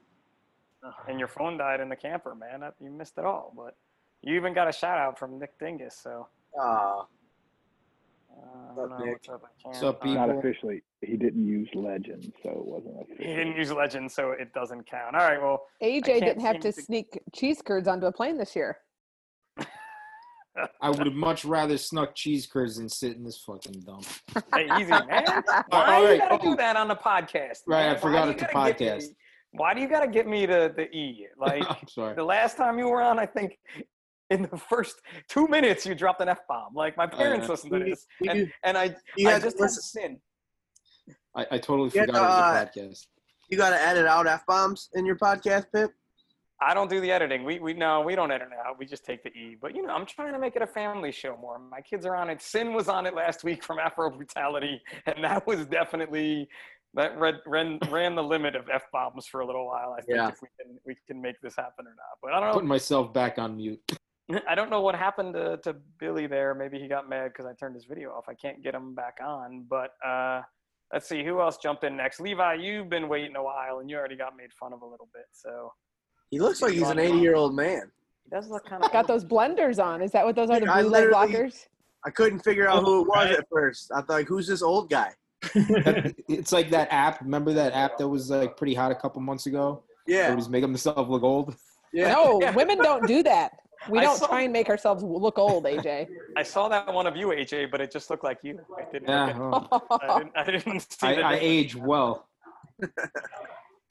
and your phone died in the camper, man. You missed it all. But you even got a shout out from Nick Dinges. So Ah, uh, What's don't up, Nick? what's up. I can't. What's up, uh, Not officially. He didn't use legend, so it wasn't official. He didn't use legend, so it doesn't count. All right, well, AJ didn't have to to- sneak cheese curds onto a plane this year. I would have much rather snuck cheese curds than sit in this fucking dump. hey, easy, man. Why all you right. gotta do Oh. that on the podcast? Right, I man? Why forgot you it's a gotta podcast. me- why do you gotta get me to the E? Like I'm sorry. the last time you were on, I think in the first two minutes you dropped an F bomb. Like my oh, parents yeah. listen to this, you- and, and I, you I had to just had to listen- sin. I, I totally Yeah, forgot it was a uh, podcast. you got to edit out f bombs in your podcast, Pip. I don't do the editing. We we no, we don't edit it out. We just take the E. But you know, I'm trying to make it a family show more. My kids are on it. Sin was on it last week from Afro Brutality, and that was definitely that ran ran, ran the limit of f bombs for a little while. I think Yeah. if we can we can make this happen or not. But I don't know. Putting myself back on mute. I don't know what happened to, to Billy there. Maybe he got mad because I turned his video off. I can't get him back on. But uh, let's see who else jumped in next. Levi, you've been waiting a while, and you already got made fun of a little bit. So He looks like he's an 80 year old man. he does look kind of Got those blenders on. Is that what those are? The I blue leg blockers? I couldn't figure out oh, who it was at first. I thought, like, who's this old guy? It's like that app. Remember that app that was like pretty hot a couple months ago? Yeah, Where he's making himself look old. yeah. No, Yeah. women don't do that. We don't saw- try and make ourselves look old, AJ. I saw that one of you, AJ, but it just looked like you. I didn't. Yeah, look well, at- I, didn't I didn't see I, I age well.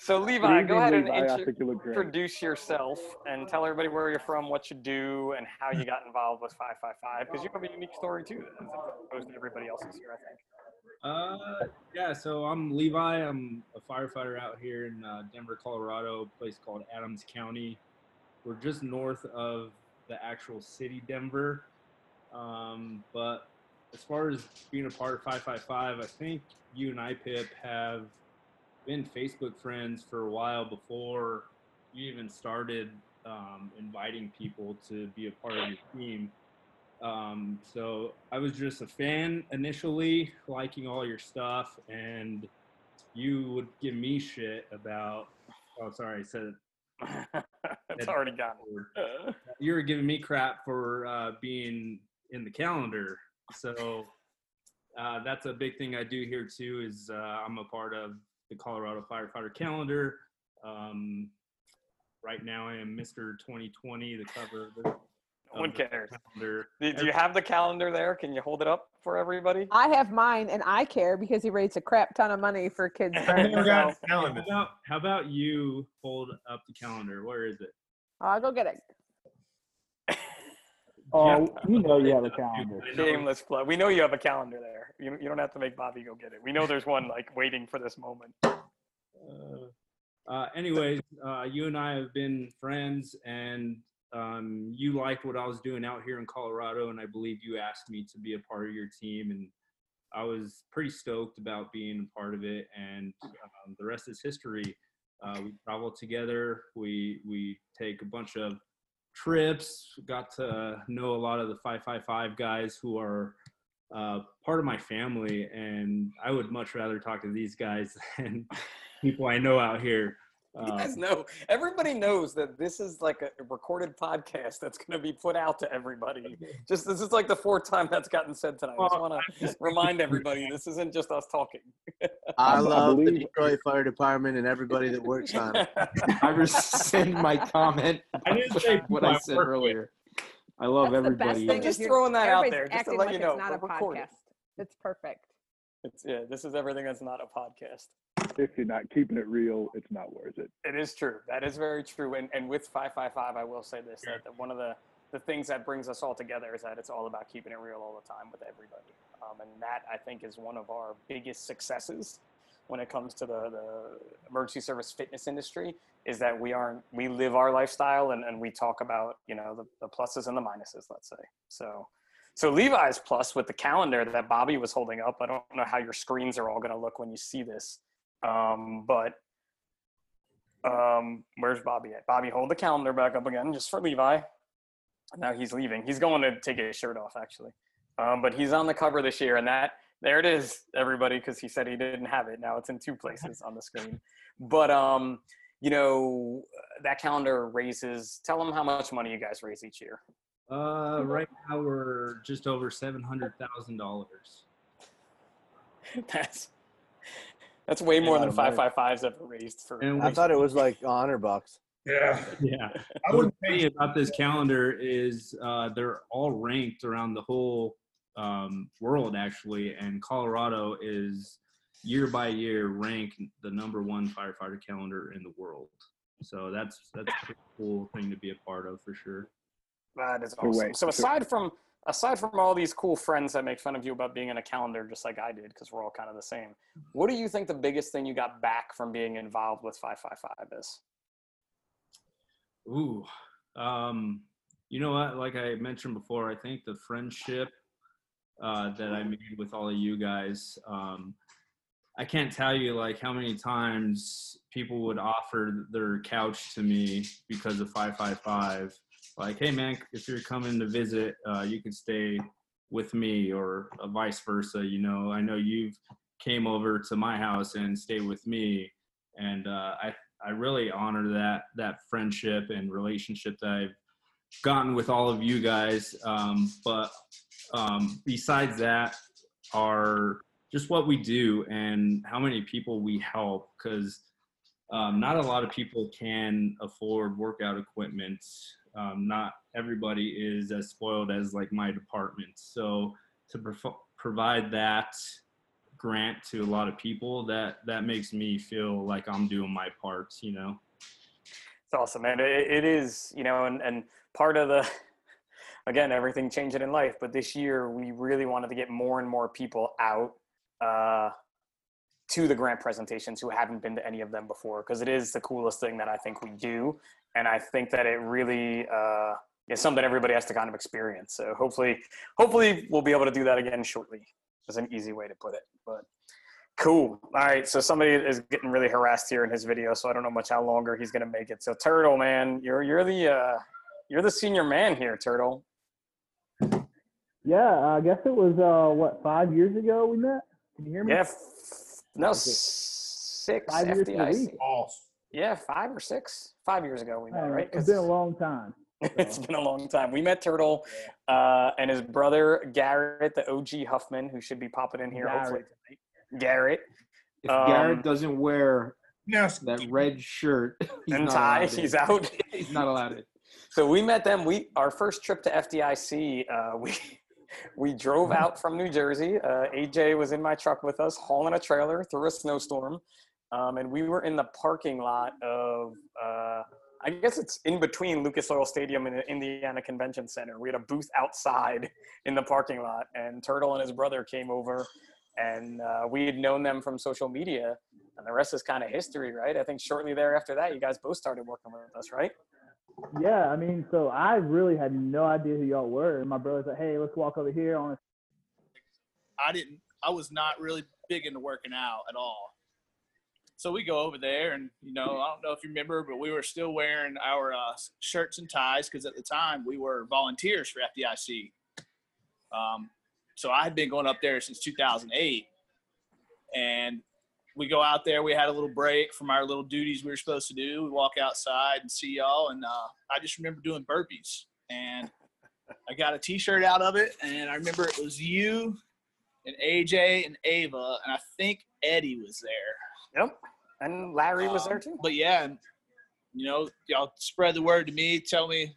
So Good Levi, go ahead and Levi. I intro- you introduce yourself and tell everybody where you're from, what you do, and how you got involved with 555. Because you have a unique story too, as opposed to everybody else's here, I think. Uh, yeah, so I'm Levi. I'm a firefighter out here in uh, Denver, Colorado, a place called Adams County. We're just north of the actual city, Denver. Um, but as far as being a part of 555, I think you and I, Pip, have been Facebook friends for a while before you even started um, inviting people to be a part of your team. Um, so I was just a fan initially, liking all your stuff, and you would give me shit about. Oh, sorry, I said it's already gone. You were giving me crap for uh, being in the calendar. So uh, that's a big thing I do here too. Is uh, I'm a part of the Colorado Firefighter Calendar. Um, right now, I am Mr. 2020, the cover of the, No one cares. calendar. Do, do you have the calendar there? Can you hold it up for everybody? I have mine, and I care because he raised a crap ton of money for kids. I friends, never got so How about, how about you hold up the calendar? Where is it? I'll go get it. Oh, you know you have a calendar. Shameless plug. We know you have a calendar there. You, you don't have to make Bobby go get it. We know there's one like waiting for this moment. Uh, uh, anyways, uh, you and I have been friends, and um, you liked what I was doing out here in Colorado, and I believe you asked me to be a part of your team, and I was pretty stoked about being a part of it. And um, the rest is history. Uh, we travel together. We we take a bunch of trips. Got to know a lot of the 555 guys who are uh, part of my family, and I would much rather talk to these guys than people I know out here. You Um, guys know, everybody knows that this is like a recorded podcast that's going to be put out to everybody. Just this is like the fourth time that's gotten said tonight. I just want to remind everybody this isn't just us talking. I I love the Detroit Fire Department and everybody that works on it. I rescind my comment. I didn't say what I people I said work with. earlier. I love That's everybody. thing. Just throwing that out there, just to let like you know, It's not a we're recording. podcast. It's perfect. It's, yeah, this is everything that's not a podcast. If you're not keeping it real, it's not worth it. It is true. That is very true. And, and with 555, I will say this that, that one of the, the things that brings us all together is that it's all about keeping it real all the time with everybody. Um, and that, I think, is one of our biggest successes when it comes to the, the emergency service fitness industry is that we aren't we live our lifestyle and, and we talk about you know the, the pluses and the minuses let's say so so levi's plus with the calendar that bobby was holding up i don't know how your screens are all going to look when you see this um, but um, where's bobby at? Bobby hold the calendar back up again just for levi. Now he's leaving. He's going to take his shirt off actually. Um, but he's on the cover this year and that there it is everybody because he said he didn't have it. Now it's in two places on the screen. But um you know that calendar raises tell them how much money you guys raise each year. Uh, right now we're just over seven hundred thousand dollars. that's that's way more Yeah, than right. 555's ever raised for And I thought it was like a hundred bucks. Yeah, yeah. I would say about this calendar is uh, they're all ranked around the whole um, world actually, and Colorado is year by year ranked the number one firefighter calendar in the world. So that's that's a pretty cool thing to be a part of for sure. that is awesome so so- aside from aside from all these cool friends that make fun of you about being in a calendar just like i did because we're all kind of the same what do you think the biggest thing you got back from being involved with 555 is Ooh, um, you know what? Like I mentioned before, I think the friendship uh, that I made with all of you guys, um, I can't tell you like how many times people would offer their couch to me because of 555. Like, hey man, if you're coming to visit, uh, you can stay with me, or uh, vice versa. You know, I know you've came over to my house and stayed with me, and uh, I I really honor that that friendship and relationship that I've gotten with all of you guys. Um, but um, besides that, are just what we do and how many people we help because um, not a lot of people can afford workout equipment. Um, not everybody is as spoiled as like my department. So to prov- provide that grant to a lot of people, that that makes me feel like I'm doing my part. You know. It's awesome, man. It, it is, you know, and, and part of the, again, everything changing in life. But this year, we really wanted to get more and more people out uh, to the grant presentations who haven't been to any of them before, because it is the coolest thing that I think we do, and I think that it really uh, is something everybody has to kind of experience. So hopefully, hopefully, we'll be able to do that again shortly. Is an easy way to put it, but. Cool. All right. So somebody is getting really harassed here in his video, so I don't know much how longer he's gonna make it. So Turtle, man, you're you're the uh, you're the senior man here, Turtle. Yeah, I guess it was uh what five years ago we met. Can you hear me? Yeah. F- no, six Five years FDIC. week. Yeah, five or six. Five years ago we met, Uh, right? It's been a long time. it's been a long time. We met Turtle uh, and his brother Garrett, the OG Huffman, who should be popping in here hopefully tonight. Garrett. If Um, Garrett doesn't wear yes. that red shirt he's and tie, allowed he's out. he's not allowed in. So we met them. We our first trip to FDIC. Uh, we we drove out from New Jersey. Uh, AJ was in my truck with us, hauling a trailer through a snowstorm, um, and we were in the parking lot of. Uh, I guess it's in between Lucas Oil Stadium and the Indiana Convention Center. We had a booth outside in the parking lot, and Turtle and his brother came over, and uh, we had known them from social media, and the rest is kind of history, right? I think shortly thereafter that, you guys both started working with us, right? Yeah, I mean, so I really had no idea who y'all were. And my brother's like, hey, let's walk over here on I didn't. I was not really big into working out at all. So we go over there, and you know, I don't know if you remember, but we were still wearing our uh, shirts and ties because at the time we were volunteers for FDIC. Um, so I had been going up there since 2008, and we go out there. We had a little break from our little duties we were supposed to do. We walk outside and see y'all, and uh, I just remember doing burpees, and I got a T-shirt out of it, and I remember it was you and AJ and Ava, and I think Eddie was there. Yep. And Larry was there Um, too. But yeah, and, you know, y'all spread the word to me, tell me,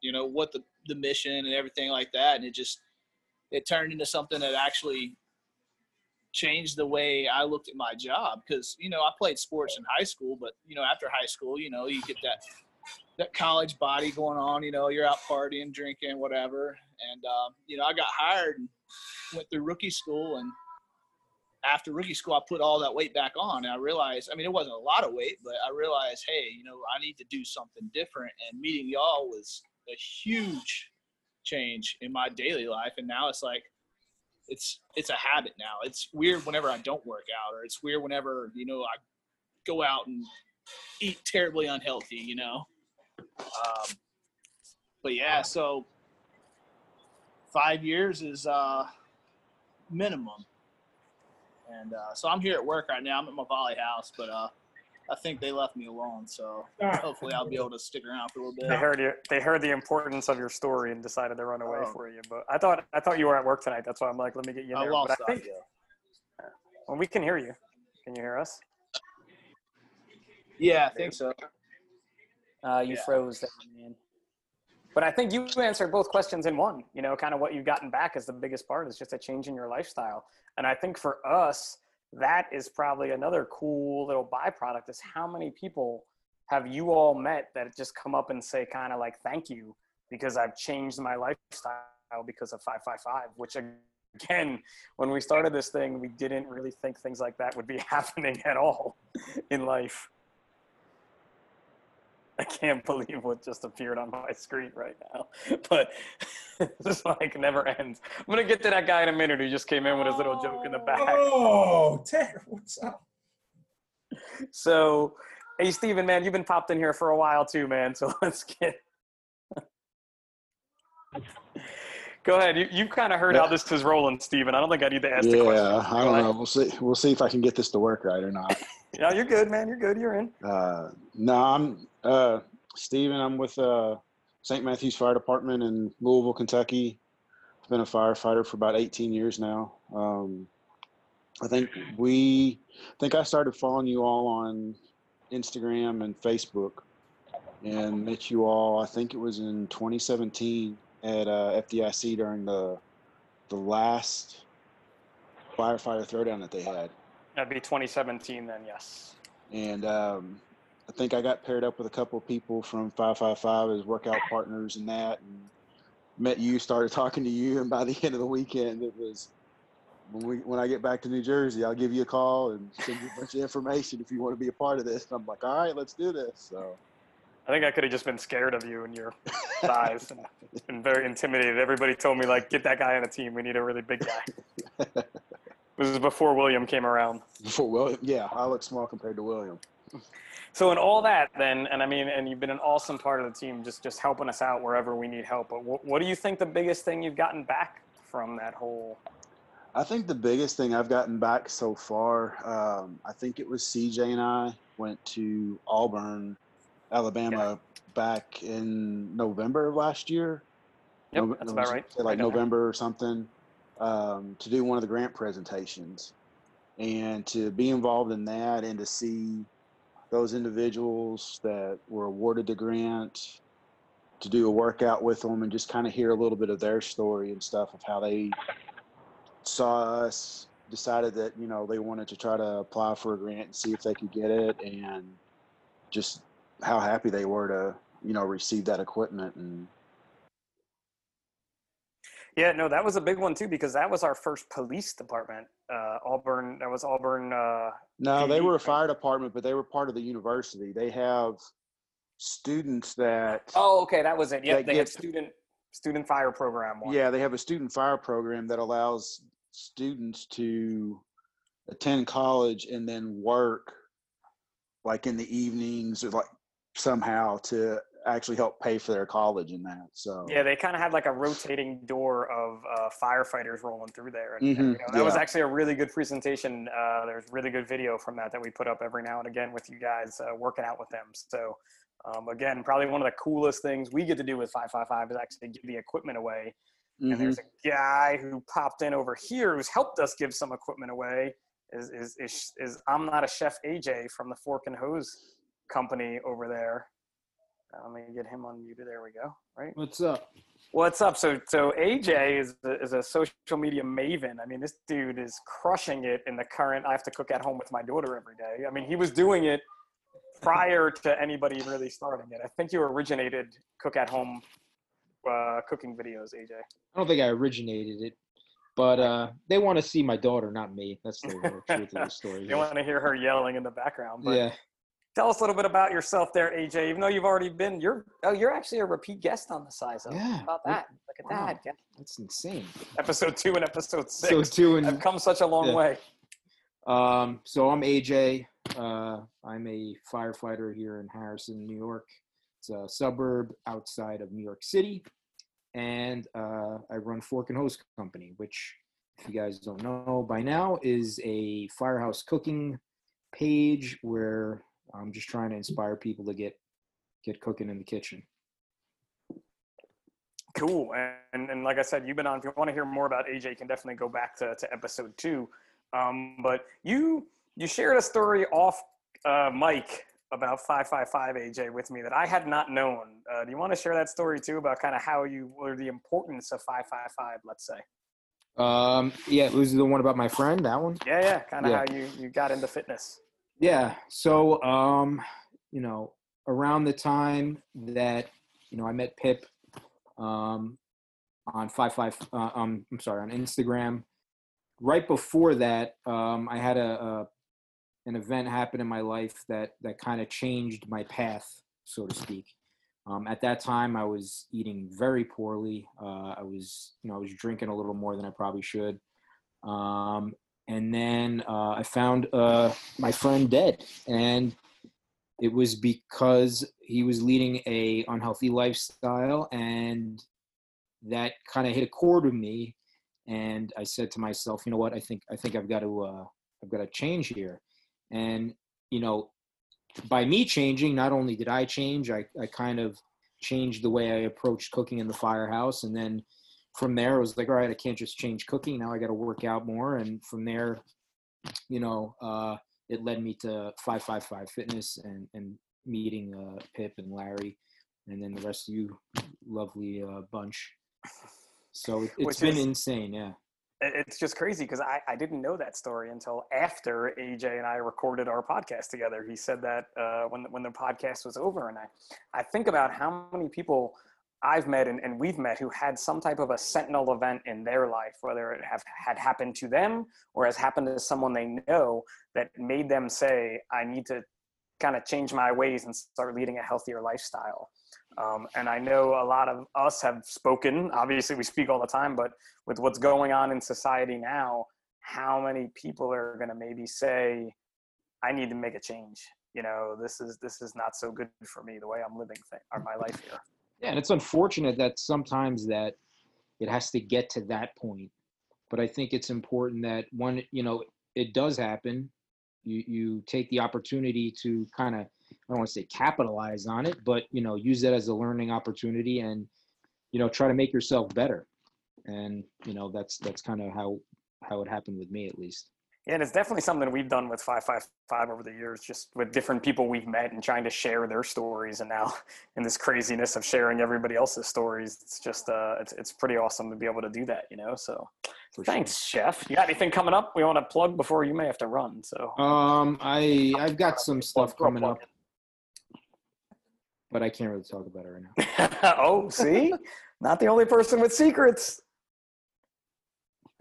you know, what the, the mission and everything like that. And it just, it turned into something that actually changed the way I looked at my job. Cause, you know, I played sports in high school, but, you know, after high school, you know, you get that, that college body going on, you know, you're out partying, drinking, whatever. And, um, you know, I got hired and went through rookie school and after rookie school, I put all that weight back on, and I realized, I mean, it wasn't a lot of weight, but I realized, hey, you know, I need to do something different. And meeting y'all was a huge change in my daily life, and now it's like, it's it's a habit now. It's weird whenever I don't work out, or it's weird whenever you know I go out and eat terribly unhealthy, you know. Um, but yeah, so five years is uh, minimum. And uh, so I'm here at work right now. I'm at my volley house, but uh, I think they left me alone. So hopefully I'll be able to stick around for a little bit. They heard you. They heard the importance of your story and decided to run away Oh. for you. But I thought I thought you were at work tonight. That's why I'm like, let me get you in I there. lost but I that, think well, we can hear you. Can you hear us? Yeah, I think so. Uh, you froze there, man. But I think you answered both questions in one. You know, kind of what you've gotten back is the biggest part is just a change in your lifestyle. And I think for us, that is probably another cool little byproduct is how many people have you all met that just come up and say kind of like thank you because I've changed my lifestyle because of 555, which again, when we started this thing, we didn't really think things like that would be happening at all in life. I can't believe what just appeared on my screen right now. But this like never ends. I'm gonna get to that guy in a minute who just came in with his little joke in the back. Oh, Ted, what's up? So, hey Steven, man, you've been popped in here for a while too, man. So let's get. Go ahead. You you kind of heard how this is rolling, Steven. I don't think I need to ask the question. Yeah, I don't know. We'll see. We'll see if I can get this to work right or not. Yeah, you're good, man. You're good. You're in. Uh, no, I'm uh, Steven. I'm with uh, St. Matthews Fire Department in Louisville, Kentucky. I've been a firefighter for about 18 years now. Um, I think we, I think I started following you all on Instagram and Facebook, and met you all. I think it was in 2017 at uh, FDIC during the the last firefighter throwdown that they had. That'd be 2017 then. Yes. and um, I think I got paired up with a couple of people from 555 as workout partners and that, and met you, started talking to you, and by the end of the weekend, it was when we when I get back to New Jersey, I'll give you a call and send you a bunch of information if you want to be a part of this. And I'm like, all right, let's do this. So I think I could have just been scared of you and your size and been very intimidated. Everybody told me like, get that guy on the team. We need a really big guy. this is before William came around. before William, yeah, I look small compared to William. So in all that, then, and I mean, and you've been an awesome part of the team, just just helping us out wherever we need help. But what, what do you think the biggest thing you've gotten back from that whole? I think the biggest thing I've gotten back so far, um, I think it was CJ and I went to Auburn, Alabama, back in November of last year. Yep, Nov- that's about right. Like Right down there. November or something, um, to do one of the grant presentations, and to be involved in that, and to see those individuals that were awarded the grant, to do a workout with them, and just kind of hear a little bit of their story and stuff of how they saw us, decided that you know they wanted to try to apply for a grant and see if they could get it, and just how happy they were to you know receive that equipment and Yeah, no, that was a big one too because that was our first police department. Uh, Auburn, that was Auburn. Uh, No, they were a fire department, but they were part of the university. They have students that Oh, okay, that was it. Yeah, they had get- student student fire program one. yeah, they have a student fire program that allows students to attend college and then work like in the evenings or like somehow to actually help pay for their college in that. So Yeah, they kind of had like a rotating door of uh, firefighters rolling through there. And, and, Mhm, you know, that was actually a really good presentation. Uh, there's really good video from that that we put up every now and again with you guys uh, working out with them. So, um, again, probably one of the coolest things we get to do with 555 is actually give the equipment away. Mhm. And there's a guy who popped in over here who's helped us give some equipment away. Is, is, is, is I'm not a chef AJ from the Fork and Hose company over there. Uh, let me get him unmuted. There we go. Right. What's up? What's up? So, so AJ is a, is a social media maven. I mean, this dude is crushing it in the current. I have to cook at home with my daughter every day. I mean, he was doing it prior to anybody really starting it. I think you originated cook at home uh, cooking videos, AJ. I don't think I originated it. But uh, they want to see my daughter, not me. That's the real truth of the story. they want to hear her yelling in the background. But Yeah. Tell us a little bit about yourself there, AJ. Even though you've already been, you're oh, you're actually a repeat guest on the size up. Yeah. About that? Look at Wow. that. Yeah. That's insane. Episode two and episode six. So two and I've come such a long yeah. way. Um, so I'm AJ. Uh, I'm a firefighter here in Harrison, New York. It's a suburb outside of New York City, and uh, I run Fork and Hose Company, which, if you guys don't know by now, is a firehouse cooking page where I'm just trying to inspire people to get get cooking in the kitchen. Cool. And, and like I said, you've been on. If you want to hear more about AJ, you can definitely go back to, to episode two. Um, but you you shared a story off uh, mic about 555 AJ with me that I had not known. Uh, do you want to share that story too about kind of how you or the importance of 555, let's say? Um, yeah, who's the one about my friend? That one? Yeah, yeah, kind of Yeah. how you, you got into fitness. Yeah. So, um, you know, around the time that you know I met Pip, um, on five five, uh, um, I'm sorry, on Instagram. Right before that, um, I had a, a an event happen in my life that that kind of changed my path, so to speak. Um, at that time, I was eating very poorly. Uh, I was, you know, I was drinking a little more than I probably should. Um, and then uh, I found uh, my friend dead, and it was because he was leading a unhealthy lifestyle, and that kind of hit a chord with me. And I said to myself, you know what? I think I think I've got to uh, I've got to change here. And you know, by me changing, not only did I change, I, I kind of changed the way I approached cooking in the firehouse. And then from there, it was like, all right, I can't just change cooking. Now I got to work out more. And from there, you know, uh, it led me to 555 Fitness and, and meeting uh, Pip and Larry, and then the rest of you lovely uh, bunch. So it, it's Which been is- insane, yeah. It's just crazy because I, I didn't know that story until after AJ and I recorded our podcast together. He said that uh, when, the- when the podcast was over. And I, I think about how many people I've met and, and we've met who had some type of a sentinel event in their life, whether it have had happened to them or has happened to someone they know that made them say, I need to kind of change my ways and start leading a healthier lifestyle. Um, and I know a lot of us have spoken. Obviously, we speak all the time, but with what's going on in society now, how many people are going to maybe say, "I need to make a change"? You know, this is this is not so good for me the way I'm living or my life here. Yeah, and it's unfortunate that sometimes that it has to get to that point. But I think it's important that when you know it does happen, you you take the opportunity to kind of I don't want to say capitalize on it, but you know use that as a learning opportunity and you know try to make yourself better. And you know that's that's kind of how how it happened with me at least. Yeah, and it's definitely something we've done with 555 over the years, just with different people we've met and trying to share their stories. And now, in this craziness of sharing everybody else's stories, it's just uh, it's it's pretty awesome to be able to do that, you know. So, thanks, Chef. You got anything coming up? We want to plug before you may have to run. So, Um, I I've got some stuff coming up, but I can't really talk about it right now. oh, see, not the only person with secrets.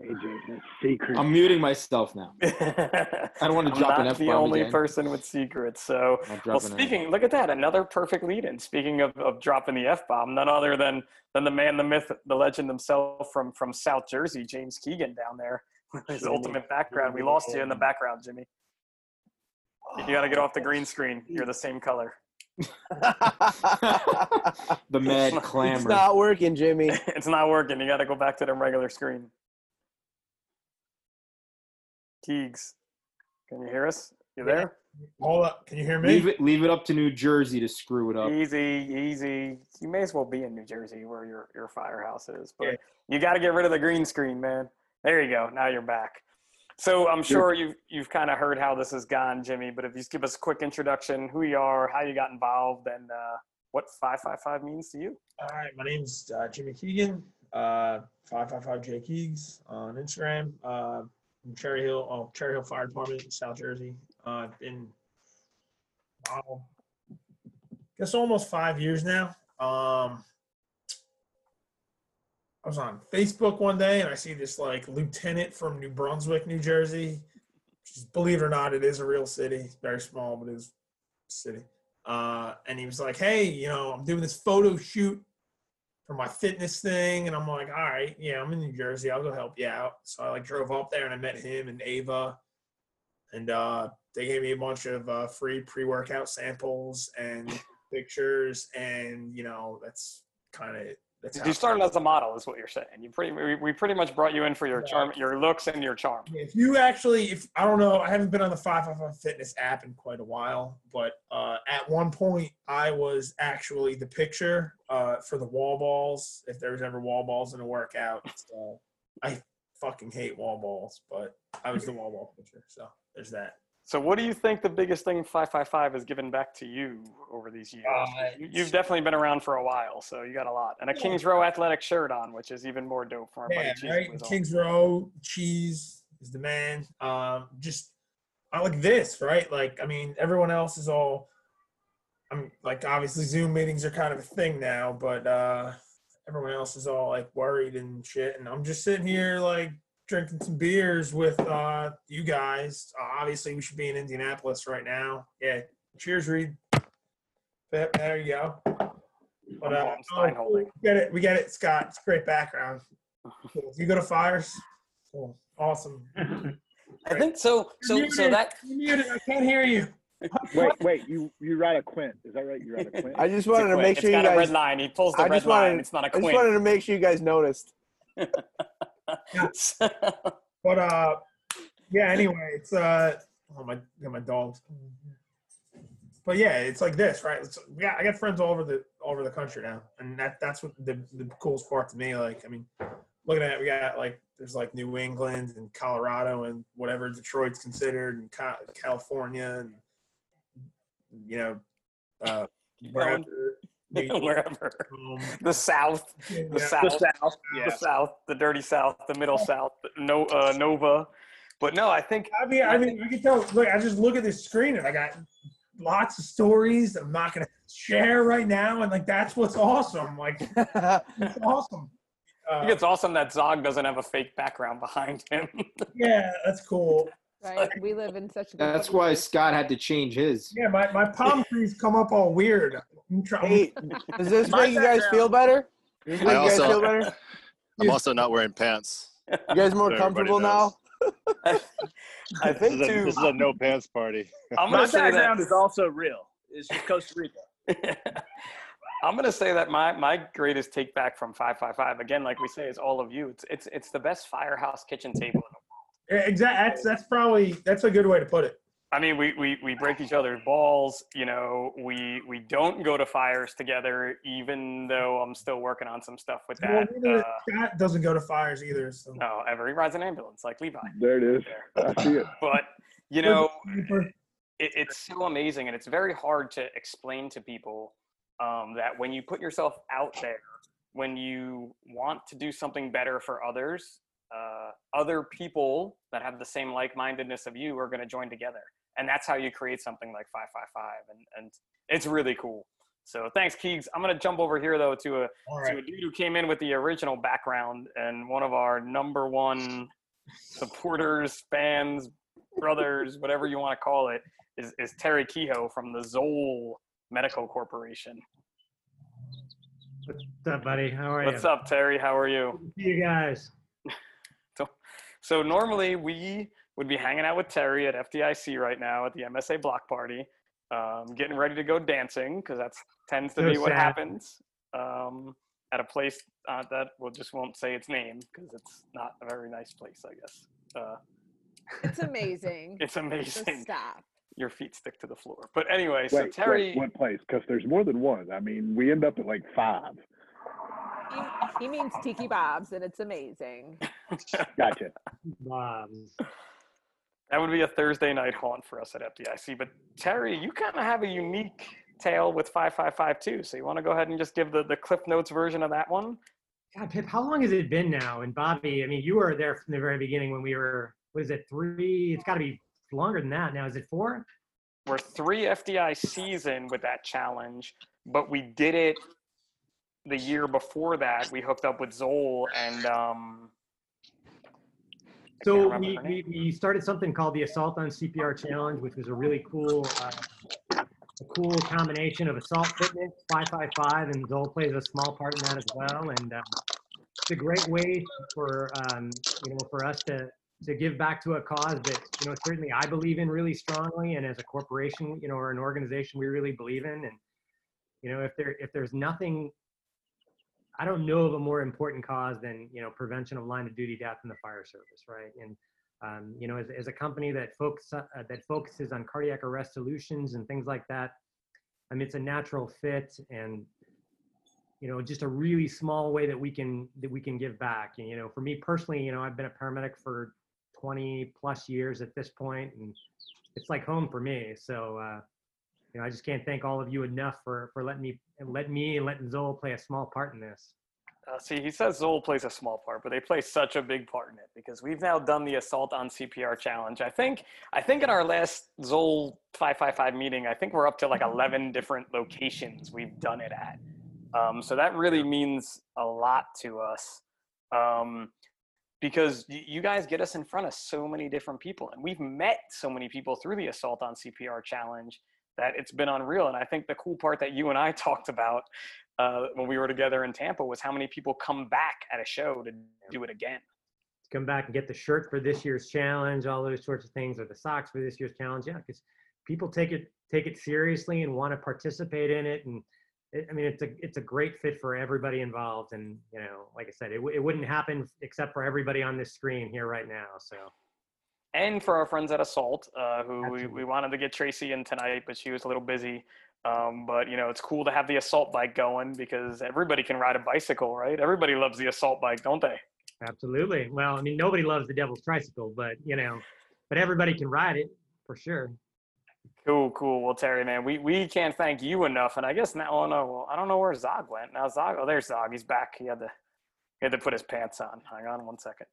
AJ, secret. I'm muting myself now. I don't want to I'm drop an not F the only again. person with secrets. So, well, drop an F. speaking, look at that, another perfect lead-in. Speaking of, of dropping the f bomb, none other than than the man, the myth, the legend himself from from South Jersey, James Keegan down there. His Jimmy. ultimate background. We lost you in the background, Jimmy. You got to get off the green screen. You're the same color. the mad clamor. It's not working, Jimmy. it's not working. You got to go back to the regular screen. Keegs, can you hear us? You Yeah. there? Hold up. Can you hear me? Leave it, leave it up to New Jersey to screw it up. Easy, easy. You may as well be in New Jersey where your your firehouse is, but Yeah. you got to get rid of the green screen, man. There you go. Now you're back. So I'm sure you've you've kind of heard how this has gone, Jimmy. But if you just give us a quick introduction, who you are, how you got involved, and uh, what 555 means to you. All right, my name's uh, Jimmy Keegan, uh, 555J Keegs on Instagram. From Cherry Hill, oh, Cherry Hill Fire Department in South Jersey. Uh, been, wow, guess almost five years now. Um, I was on Facebook one day and I see this like lieutenant from New Brunswick, New Jersey. Is, believe it or not, it is a real city. It's very small, but it is a city. Uh, and he was like, "Hey, you know, I'm doing this photo shoot for my fitness thing," and I'm like, "All right, yeah, I'm in New Jersey. I'll go help you out." So I like drove up there and I met him and Ava, and uh, they gave me a bunch of uh, free pre-workout samples and pictures, and you know, that's kind of that's You started as a model, is what you're saying. You pretty we, we pretty much brought you in for your charm, your looks, and your charm. If you actually, if I don't know, I haven't been on the 555 Fitness app in quite a while, but uh, at one point I was actually the picture uh, for the wall balls. If there was ever wall balls in a workout, so I fucking hate wall balls, but I was the wall ball picture. So there's that. So, what do you think the biggest thing 555 has given back to you over these years? Uh, You- You've definitely been around for a while, so you got a lot. And a Yeah. Kings Row athletic shirt on, which is even more dope for our buddy Yeah, Cheese right. Kings Row cheese is the man. Um, just I like this, right? Like, I mean, everyone else is all. I'm like, obviously, Zoom meetings are kind of a thing now, but uh, everyone else is all like worried and shit, and I'm just sitting here like drinking some beers with uh, you guys. Uh, obviously, we should be in Indianapolis right now. Yeah, cheers, Reed. There there you go. But uh, Stein oh, we get it. We get it, Scott. It's a great background. Cool. You go to fires. Cool. Awesome. I think so. So, so that You're muted. I can't hear you. Wait, wait. You you ride a Quint? Is that right? You ride a Quint? I just wanted to Quint. make It's sure you got a red line. He pulls the I red wanted, line. It's not a I just wanted to make sure you guys noticed. But uh, yeah. Anyway, it's uh, oh my, got my dogs. But yeah, it's like this, right? It's, yeah, I got friends all over the all over the country now, and that that's what the the coolest part to me. Like, I mean, looking at it, we got like there's like New England and Colorado and whatever Detroit's considered, and Ca- California, and you know, uh, wherever. New York, wherever um, the South, the Yeah. South, The South, the. South, the dirty South, the Middle South, no uh, Nova. But no, I think I mean, I mean, I can tell. Look, I just look at this screen and I got lots of stories I'm not gonna share right now, and like that's what's awesome. Like, it's awesome. I think it's awesome that Zog doesn't have a fake background behind him. Yeah, that's cool. Right? We live in such a good That's why Scott had to change his. Yeah, my, my palm trees come up all weird. I'm trying. Hey, does this My make you guys feel better? Does this I make you guys also- feel better? I'm also not wearing pants. You guys more So comfortable now? I think this is, a, too- this is a no pants party. I'm My gonna say background that is also real. It's just Costa Rica. I'm gonna say that my my greatest take back from 555 again, like we say, is all of you. It's it's it's the best firehouse kitchen table. In the world. Exactly. That's that's probably that's a good way to put it. I mean, we, we, we break each other's balls. You know, we we don't go to fires together, even though I'm still working on some stuff with Well, that. neither- Uh, Scott doesn't go to fires either. So. no, ever he rides an ambulance like Levi. There it is. I see it. But you know, it, it's so amazing, and it's very hard to explain to people um, that when you put yourself out there, when you want to do something better for others, uh, other people that have the same like-mindedness of you are going to join together, and that's how you create something like 555, and and it's really cool. So thanks, Keegs. I'm going to jump over here though to a All to a dude who came in with the original background and one of our number one supporters, fans, brothers, whatever you want to call it, is, is Terry Kehoe from the Zoll Medical Corporation. What's up, buddy? How are you? What's up, Terry? How are you? You guys. So, so normally we would be hanging out with Terry at FDIC right now at the MSA block party, um, getting ready to go dancing because that tends to So be what sad. happens um, at a place uh, that we'll just won't say its name because it's not a very nice place, I guess. Uh, It's amazing. It's Just amazing. stop. Your feet stick to the floor. But anyway, so Wait, Terry, wait, what place? Because there's more than one. I mean, we end up at like five. He, he means Tiki Bob's, and it's amazing. Gotcha. Um, that would be a Thursday night haunt for us at FDIC. But Terry, you kind of have a unique tale with 5552. So you want to go ahead and just give the, the Cliff Notes version of that one? God, Pip, how long has it been now? And Bobby, I mean, you were there from the very beginning when we were, what is it, three? It's got to be longer than that now. Is it four? We're three FDI season with that challenge, but we did it the year before that, we hooked up with Zoll and um, So we, we, we started something called the Assault on CPR Challenge, which was a really cool, uh, a cool combination of assault fitness, 555, and Zoll plays a small part in that as well. And uh, it's a great way for um, you know for us to to give back to a cause that you know certainly I believe in really strongly, and as a corporation, you know, or an organization, we really believe in. And you know, if there if there's nothing I don't know of a more important cause than you know prevention of line of duty death in the fire service, right? And um, you know, as, as a company that focus uh, that focuses on cardiac arrest solutions and things like that, I mean, it's a natural fit and you know just a really small way that we can that we can give back. And you know, for me personally, you know, I've been a paramedic for 20 plus years at this point, and it's like home for me. So. Uh, you know, I just can't thank all of you enough for for letting me let me and letting Zoll play a small part in this. Uh, see, he says Zoll plays a small part, but they play such a big part in it because we've now done the assault on CPR challenge. I think, I think in our last Zoll 555 meeting, I think we're up to like 11 different locations we've done it at. Um, so that really means a lot to us um, because y- you guys get us in front of so many different people, and we've met so many people through the assault on CPR challenge that it's been unreal. And I think the cool part that you and I talked about uh, when we were together in Tampa was how many people come back at a show to do it again. Come back and get the shirt for this year's challenge, all those sorts of things, or the socks for this year's challenge. Yeah, because people take it take it seriously and want to participate in it. And it, I mean, it's a it's a great fit for everybody involved. And you know, like I said, it, it wouldn't happen except for everybody on this screen here right now. So. And for our friends at Assault, uh, who we, we wanted to get Tracy in tonight, but she was a little busy. Um, but you know, it's cool to have the assault bike going because everybody can ride a bicycle, right? Everybody loves the assault bike, don't they? Absolutely. Well, I mean, nobody loves the devil's tricycle, but you know, but everybody can ride it for sure. Cool, cool. Well, Terry, man, we, we can't thank you enough. And I guess now, oh no, well, I don't know where Zog went. Now Zog, oh, there's Zog. He's back. He had to, he had to put his pants on. Hang on one second.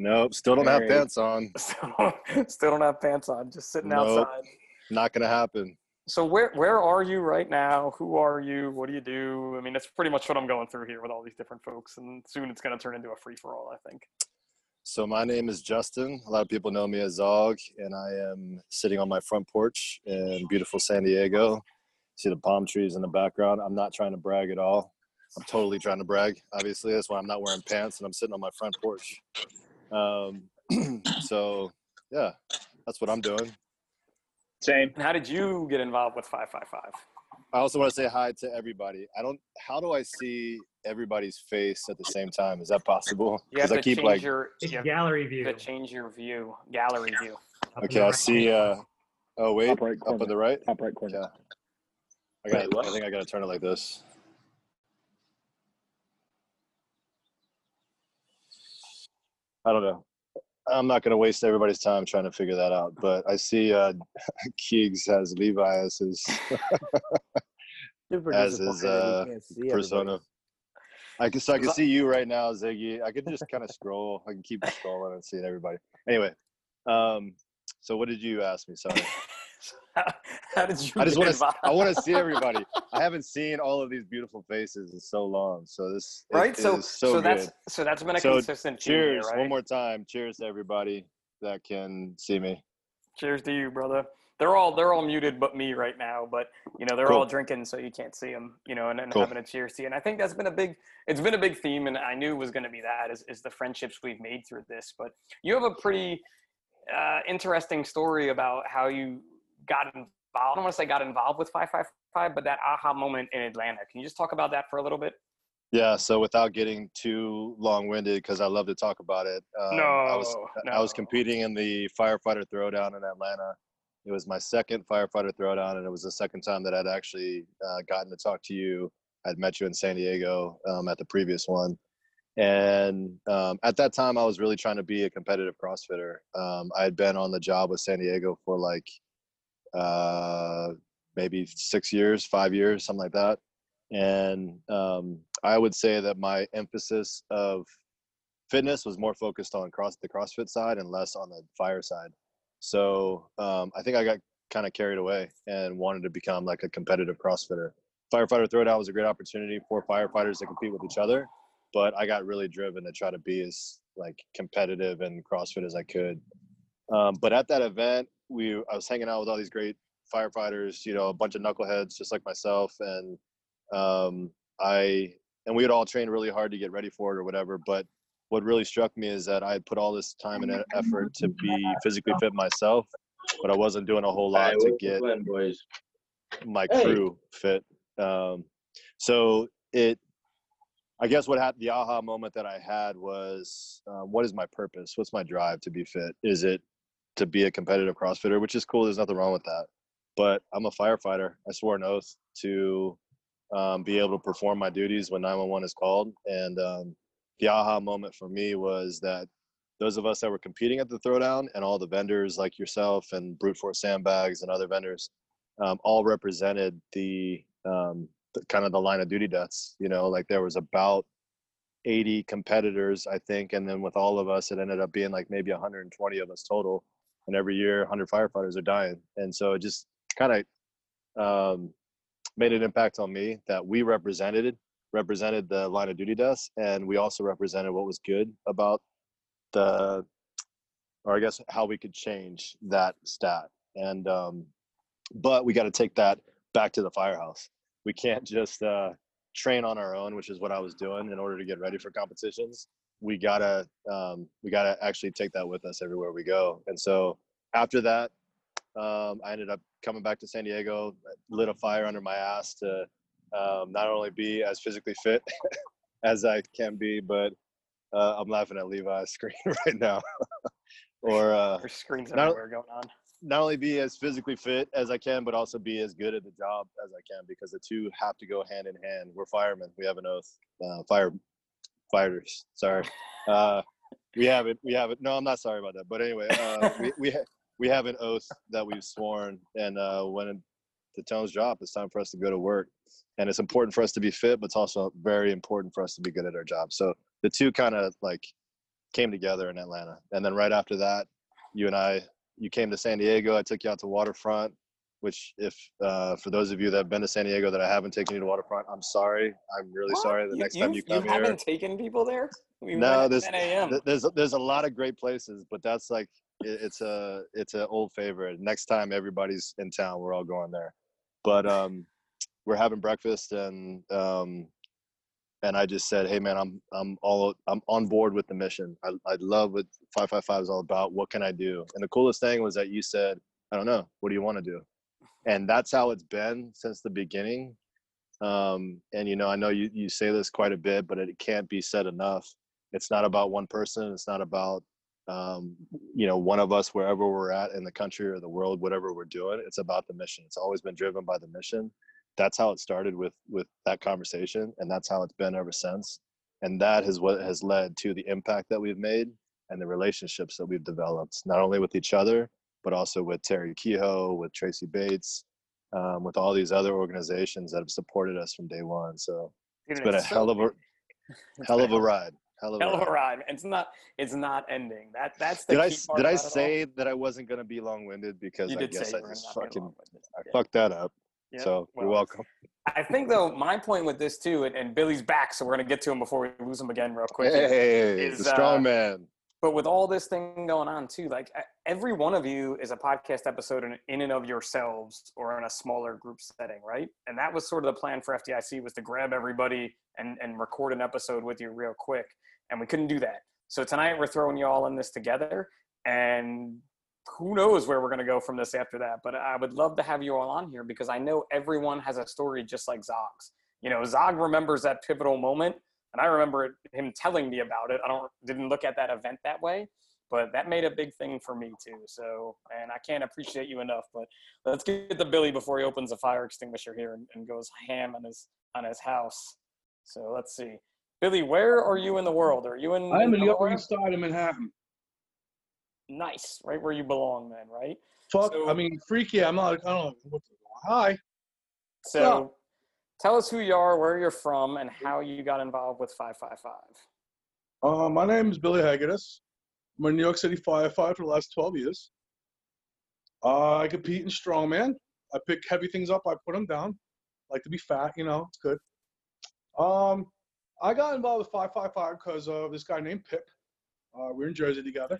Nope, still don't have pants on. Still, still don't have pants on. Just sitting Nope. outside. Not gonna happen. So where where are you right now? Who are you? What do you do? I mean, that's pretty much what I'm going through here with all these different folks, and soon it's going to turn into a free for all. I think. So my name is Justin. A lot of people know me as Zog, and I am sitting on my front porch in beautiful San Diego. See the palm trees in the background. I'm not trying to brag at all. I'm totally trying to brag. Obviously, that's why I'm not wearing pants and I'm sitting on my front porch. Um, so yeah, that's what I'm doing. Same. How did you get involved with five five five? I also want to say hi to everybody. I don't. How do I see everybody's face at the same time? Is that possible? You have I to keep change like. your you gallery view. To change your view, gallery view. Okay, I see. Uh, oh wait, Top right up corner. on the right. Top right corner. Yeah. I got. I think I got to turn it like this. I don't know. I'm not going to waste everybody's time trying to figure that out. But I see uh, Keegs has Levi as his as his uh, everybody. persona. I can so I can see you right now, Ziggy. I can just kind of scroll. I can keep scrolling and seeing everybody. Anyway, um, so what did you ask me? Sorry. How did you? I just want to. I want to see everybody. I haven't seen all of these beautiful faces in so long. So this it Right, so- is so, so that's- good. so that's been a So consistent theme here, Cheers! right? One more time. Cheers to everybody that can see me. Cheers to you, brother. They're all they're all muted, but me right now. But you know they're Cool. all drinking, so you can't see them. You know, and, and Cool. having a cheers to you. And I think that's been a big it's been a big theme, and I knew it was going to be that is, is the friendships we've made through this. But you have a pretty uh, interesting story about how you got involved. I don't want to say got involved with five five five, but that aha moment in Atlanta. Can you just talk about that for a little bit? Yeah. So without getting too long-winded, because I love to talk about it. Um, I was No, I was competing in the firefighter throwdown in Atlanta. It was my second firefighter throwdown, and it was the second time that I'd actually uh, gotten to talk to you. I'd met you in San Diego um, at the previous one, and um, at that time, I was really trying to be a competitive CrossFitter. Um, I had been on the job with San Diego for like uh, maybe six years, five years, something like that. And um, I would say that my emphasis of fitness was more focused on cross the CrossFit side and less on the fire side. So um, I think I got kind of carried away and wanted to become like a competitive CrossFitter. firefighter throwdown was a great opportunity for firefighters to compete with each other, but I got really driven to try to be as like competitive and CrossFit as I could. Um, but at that event, we I was hanging out with all these great firefighters, you know, a bunch of knuckleheads just like myself, and um, I and we had all trained really hard to get ready for it or whatever. But what really struck me is that I had put all this time and effort to be physically fit myself, but I wasn't doing a whole lot to get my crew fit. Um, so it, I guess what happened, the aha moment that I had was, um, what is my purpose? What's my drive to be fit? Is it to be a competitive CrossFitter, which is cool. There's nothing wrong with that. But I'm a firefighter. I swore an oath to um, be able to perform my duties when 911 is called. And um, the aha moment for me was that those of us that were competing at the throwdown and all the vendors like yourself and Brute Force Sandbags and other vendors um, all represented the, um, the kind of the line of duty deaths. You know, like there was about 80 competitors, I think, and then with all of us, it ended up being like maybe 120 of us total. And every year, 100 firefighters are dying, and so it just kind of um, made an impact on me that we represented represented the line of duty deaths, and we also represented what was good about the, or I guess how we could change that stat. And um, but we got to take that back to the firehouse. We can't just uh, train on our own, which is what I was doing in order to get ready for competitions. We gotta um, we gotta actually take that with us everywhere we go. And so after that, um, I ended up coming back to San Diego, lit a fire under my ass to um, not only be as physically fit as I can be, but uh, I'm laughing at Levi's screen right now. or uh, There's screens not- everywhere going on. not only be as physically fit as I can, but also be as good at the job as I can because the two have to go hand in hand. We're firemen. We have an oath. Uh, fire fighters. Sorry. Uh, we have it. We have it. No, I'm not sorry about that. But anyway, uh, we we, ha- we have an oath that we've sworn, and uh, when the tones drop, it's time for us to go to work. And it's important for us to be fit, but it's also very important for us to be good at our job. So the two kind of like came together in Atlanta. And then right after that, you and I, you came to San Diego. I took you out to Waterfront, which if uh, for those of you that have been to San Diego that I haven't taken you to Waterfront, I'm sorry. I'm really What? sorry. The You- next time you you come here, haven't taken people there. We no, there's 10 a.m. th- there's there's a lot of great places, but that's like it, it's a it's an old favorite. Next time everybody's in town, we're all going there. But um, we're having breakfast and um, and I just said, hey man, I'm I'm all I'm on board with the mission. I I love what 555 is all about. What can I do? And the coolest thing was that you said, I don't know. What do you want to do? And that's how it's been since the beginning. Um, and you know, I know you you say this quite a bit, but it can't be said enough. It's not about one person. It's not about um, you know one of us wherever we're at in the country or the world, whatever we're doing. It's about the mission. It's always been driven by the mission. That's how it started with with that conversation, and that's how it's been ever since. And that is what has led to the impact that we've made and the relationships that we've developed, not only with each other, but also with Terry Kehoe, with Tracy Bates, um, with all these other organizations that have supported us from day one. So Dude, it's been a so hell of a hell of a ride. Hell of a Hell of a ride. ride. It's not. It's not ending. That. That's the Did I key s- part did I say that I wasn't gonna be long winded because You I guess I just not gonna be fucking. I Yeah. fucked that up. Yeah, So you're welcome. I think though my point with this too, and, and Billy's back, so we're gonna get to him before we lose him again real quick. Hey, is, the strong uh, man. But with all this thing going on too, like every one of you is a podcast episode in, in and of yourselves or in a smaller group setting, right? And that was sort of the plan for FDIC was to grab everybody and, and record an episode with you real quick. And we couldn't do that. So tonight we're throwing you all in this together and who knows where we're going to go from this after that. But I would love to have you all on here because I know everyone has a story just like Zog's. You know, Zog remembers that pivotal moment and I remember it, him telling me about it. I don't didn't look at that event that way, but that made a big thing for me too. So, and I can't appreciate you enough. But let's get the Billy before he opens a fire extinguisher here and, and goes ham on his on his house. So let's see, Billy, where are you in the world? Are you in? I'm in the Upper East Side of Manhattan. Nice, right where you belong, then, right? Fuck, So- I mean, freaky. I'm not. I don't know. Hi. So, tell us who you are, where you're from, and how you got involved with Five Five Five. Uh, my name is Billy Hagedis. I'm a New York City firefighter for the last 12 years. Uh, I compete in strongman. I pick heavy things up, I put them down. Like to be fat, you know, it's good. Um, I got involved with 555 because of this guy named Pip. Uh, we're in Jersey together.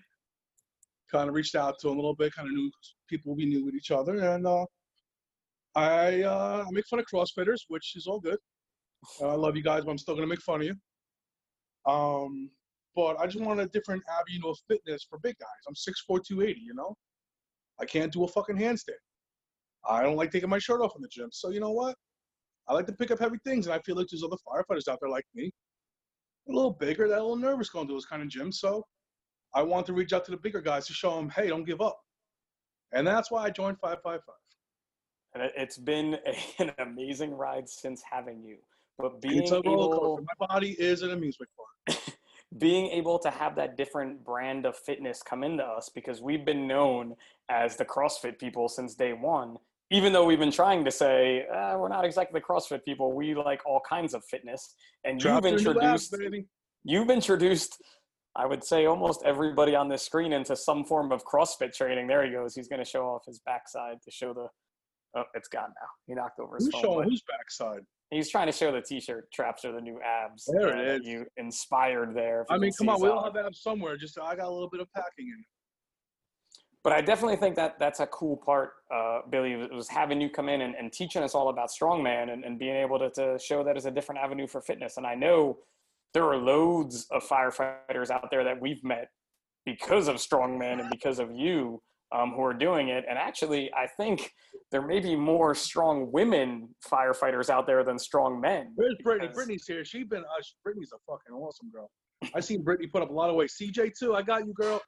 Kind of reached out to him a little bit, kind of knew people we knew with each other, and uh, I uh, make fun of CrossFitters, which is all good. I love you guys, but I'm still gonna make fun of you. Um, but I just want a different avenue of fitness for big guys. I'm 6'4", 280, you know? I can't do a fucking handstand. I don't like taking my shirt off in the gym. So you know what? I like to pick up heavy things, and I feel like there's other firefighters out there like me, a little bigger, that a little nervous going to those kind of gyms. So I want to reach out to the bigger guys to show them, hey, don't give up. And that's why I joined 555. And it- it's been an amazing ride since having you. But being It's a able. My body is an amusement park. being able to have that different brand of fitness come into us because we've been known as the CrossFit people since day one. Even though we've been trying to say uh, we're not exactly the CrossFit people, we like all kinds of fitness. And Drop you've your new abs, introduced, you've introduced, I would say, almost everybody on this screen into some form of CrossFit training. There he goes. He's going to show off his backside to show the. Oh, it's gone now. He knocked over his Who's phone. showing whose backside? He's trying to show the T-shirt traps are the new abs. There uh, it. You inspired there. I mean, come on, we all have abs somewhere. Just I got a little bit of packing in. But I definitely think that that's a cool part, uh, Billy, was having you come in and, and teaching us all about strongman and, and being able to, to show that as a different avenue for fitness. And I know there are loads of firefighters out there that we've met because of strongman and because of you um, who are doing it. And actually, I think there may be more strong women firefighters out there than strong men. Where's Brittany? Brittany's here. She's been. Uh, she- Brittany's a fucking awesome girl. I seen Brittany put up a lot of weight. CJ too. I got you, girl.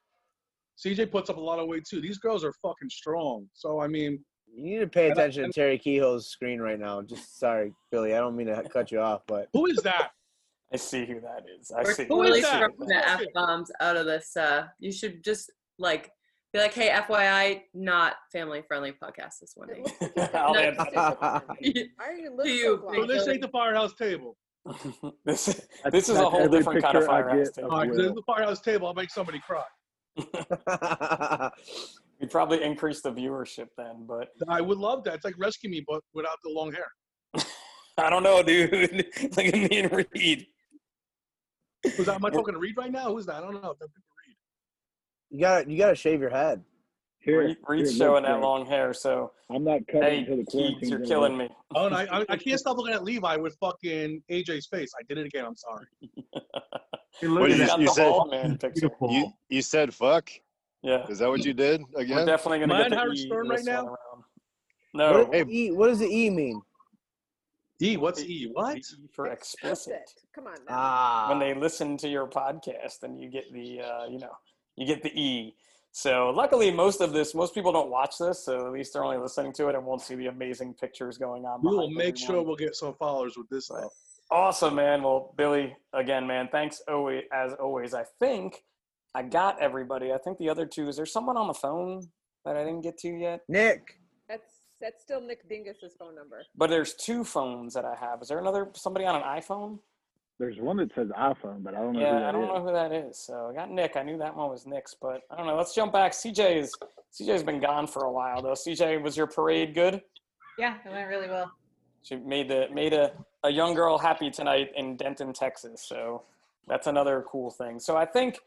CJ puts up a lot of weight too. These girls are fucking strong. So I mean, You need to pay And I- attention to Terry Kehoe's screen right now. Just sorry, Billy. I don't mean to cut you off, but who is that? I see who that is. I We're see. really I see. throwing the f bombs out of this. Uh, you should just like be like, "Hey, FYI, not family friendly podcast this morning." I'll No, add that. Why are you To looking you, so this ain't the firehouse table. this this That's- is a whole different kind of picture firehouse table. of All right, this is the firehouse table. I'll make somebody cry. We'd probably increase the viewership then, but I would love that. It's like rescue me, but without the long hair. I don't know, dude. Look at me and Reed. Was that, am I talking to Reed right now? Who's that? I don't know. You gotta you gotta shave your head. Here, Reed, Reed's showing that long hair, so I'm not cutting hey, until the Keats, you're killing me. Oh, and I, I, I can't stop looking at Levi with fucking AJ's face. I did it again. I'm sorry. What did you, got you the said? bald man. You, you said fuck. Yeah, Is that what you did we're again? definitely gonna Mine get the Howard E Stern right now? one around. What, No, does E, what does the E mean? E, what's E? What? E for explicit. Come on now. Ah, when they listen to your podcast and you get the uh, you know you get the e. So luckily most of this most people don't watch this so at least they're only listening to it and won't see the amazing pictures going on We will behind make sure we'll get some followers with this stuff. awesome man. Well billy again man thanks always as always. I think i got everybody. I think the other two is there someone on the phone that i didn't get to yet? Nick. That's that's still Nick Dinges's phone number. but there's two phones that i have. Is there another somebody on an iphone There's one that says iPhone, but I don't know who Yeah, that I don't is. know who that is. So I got Nick. I knew that one was Nick's, but I don't know. Let's jump back. CJ is CJ's been gone for a while though. CJ, was your parade good? Yeah, it went really well. She made the made a, a young girl happy tonight in Denton, Texas. So that's another cool thing. So I think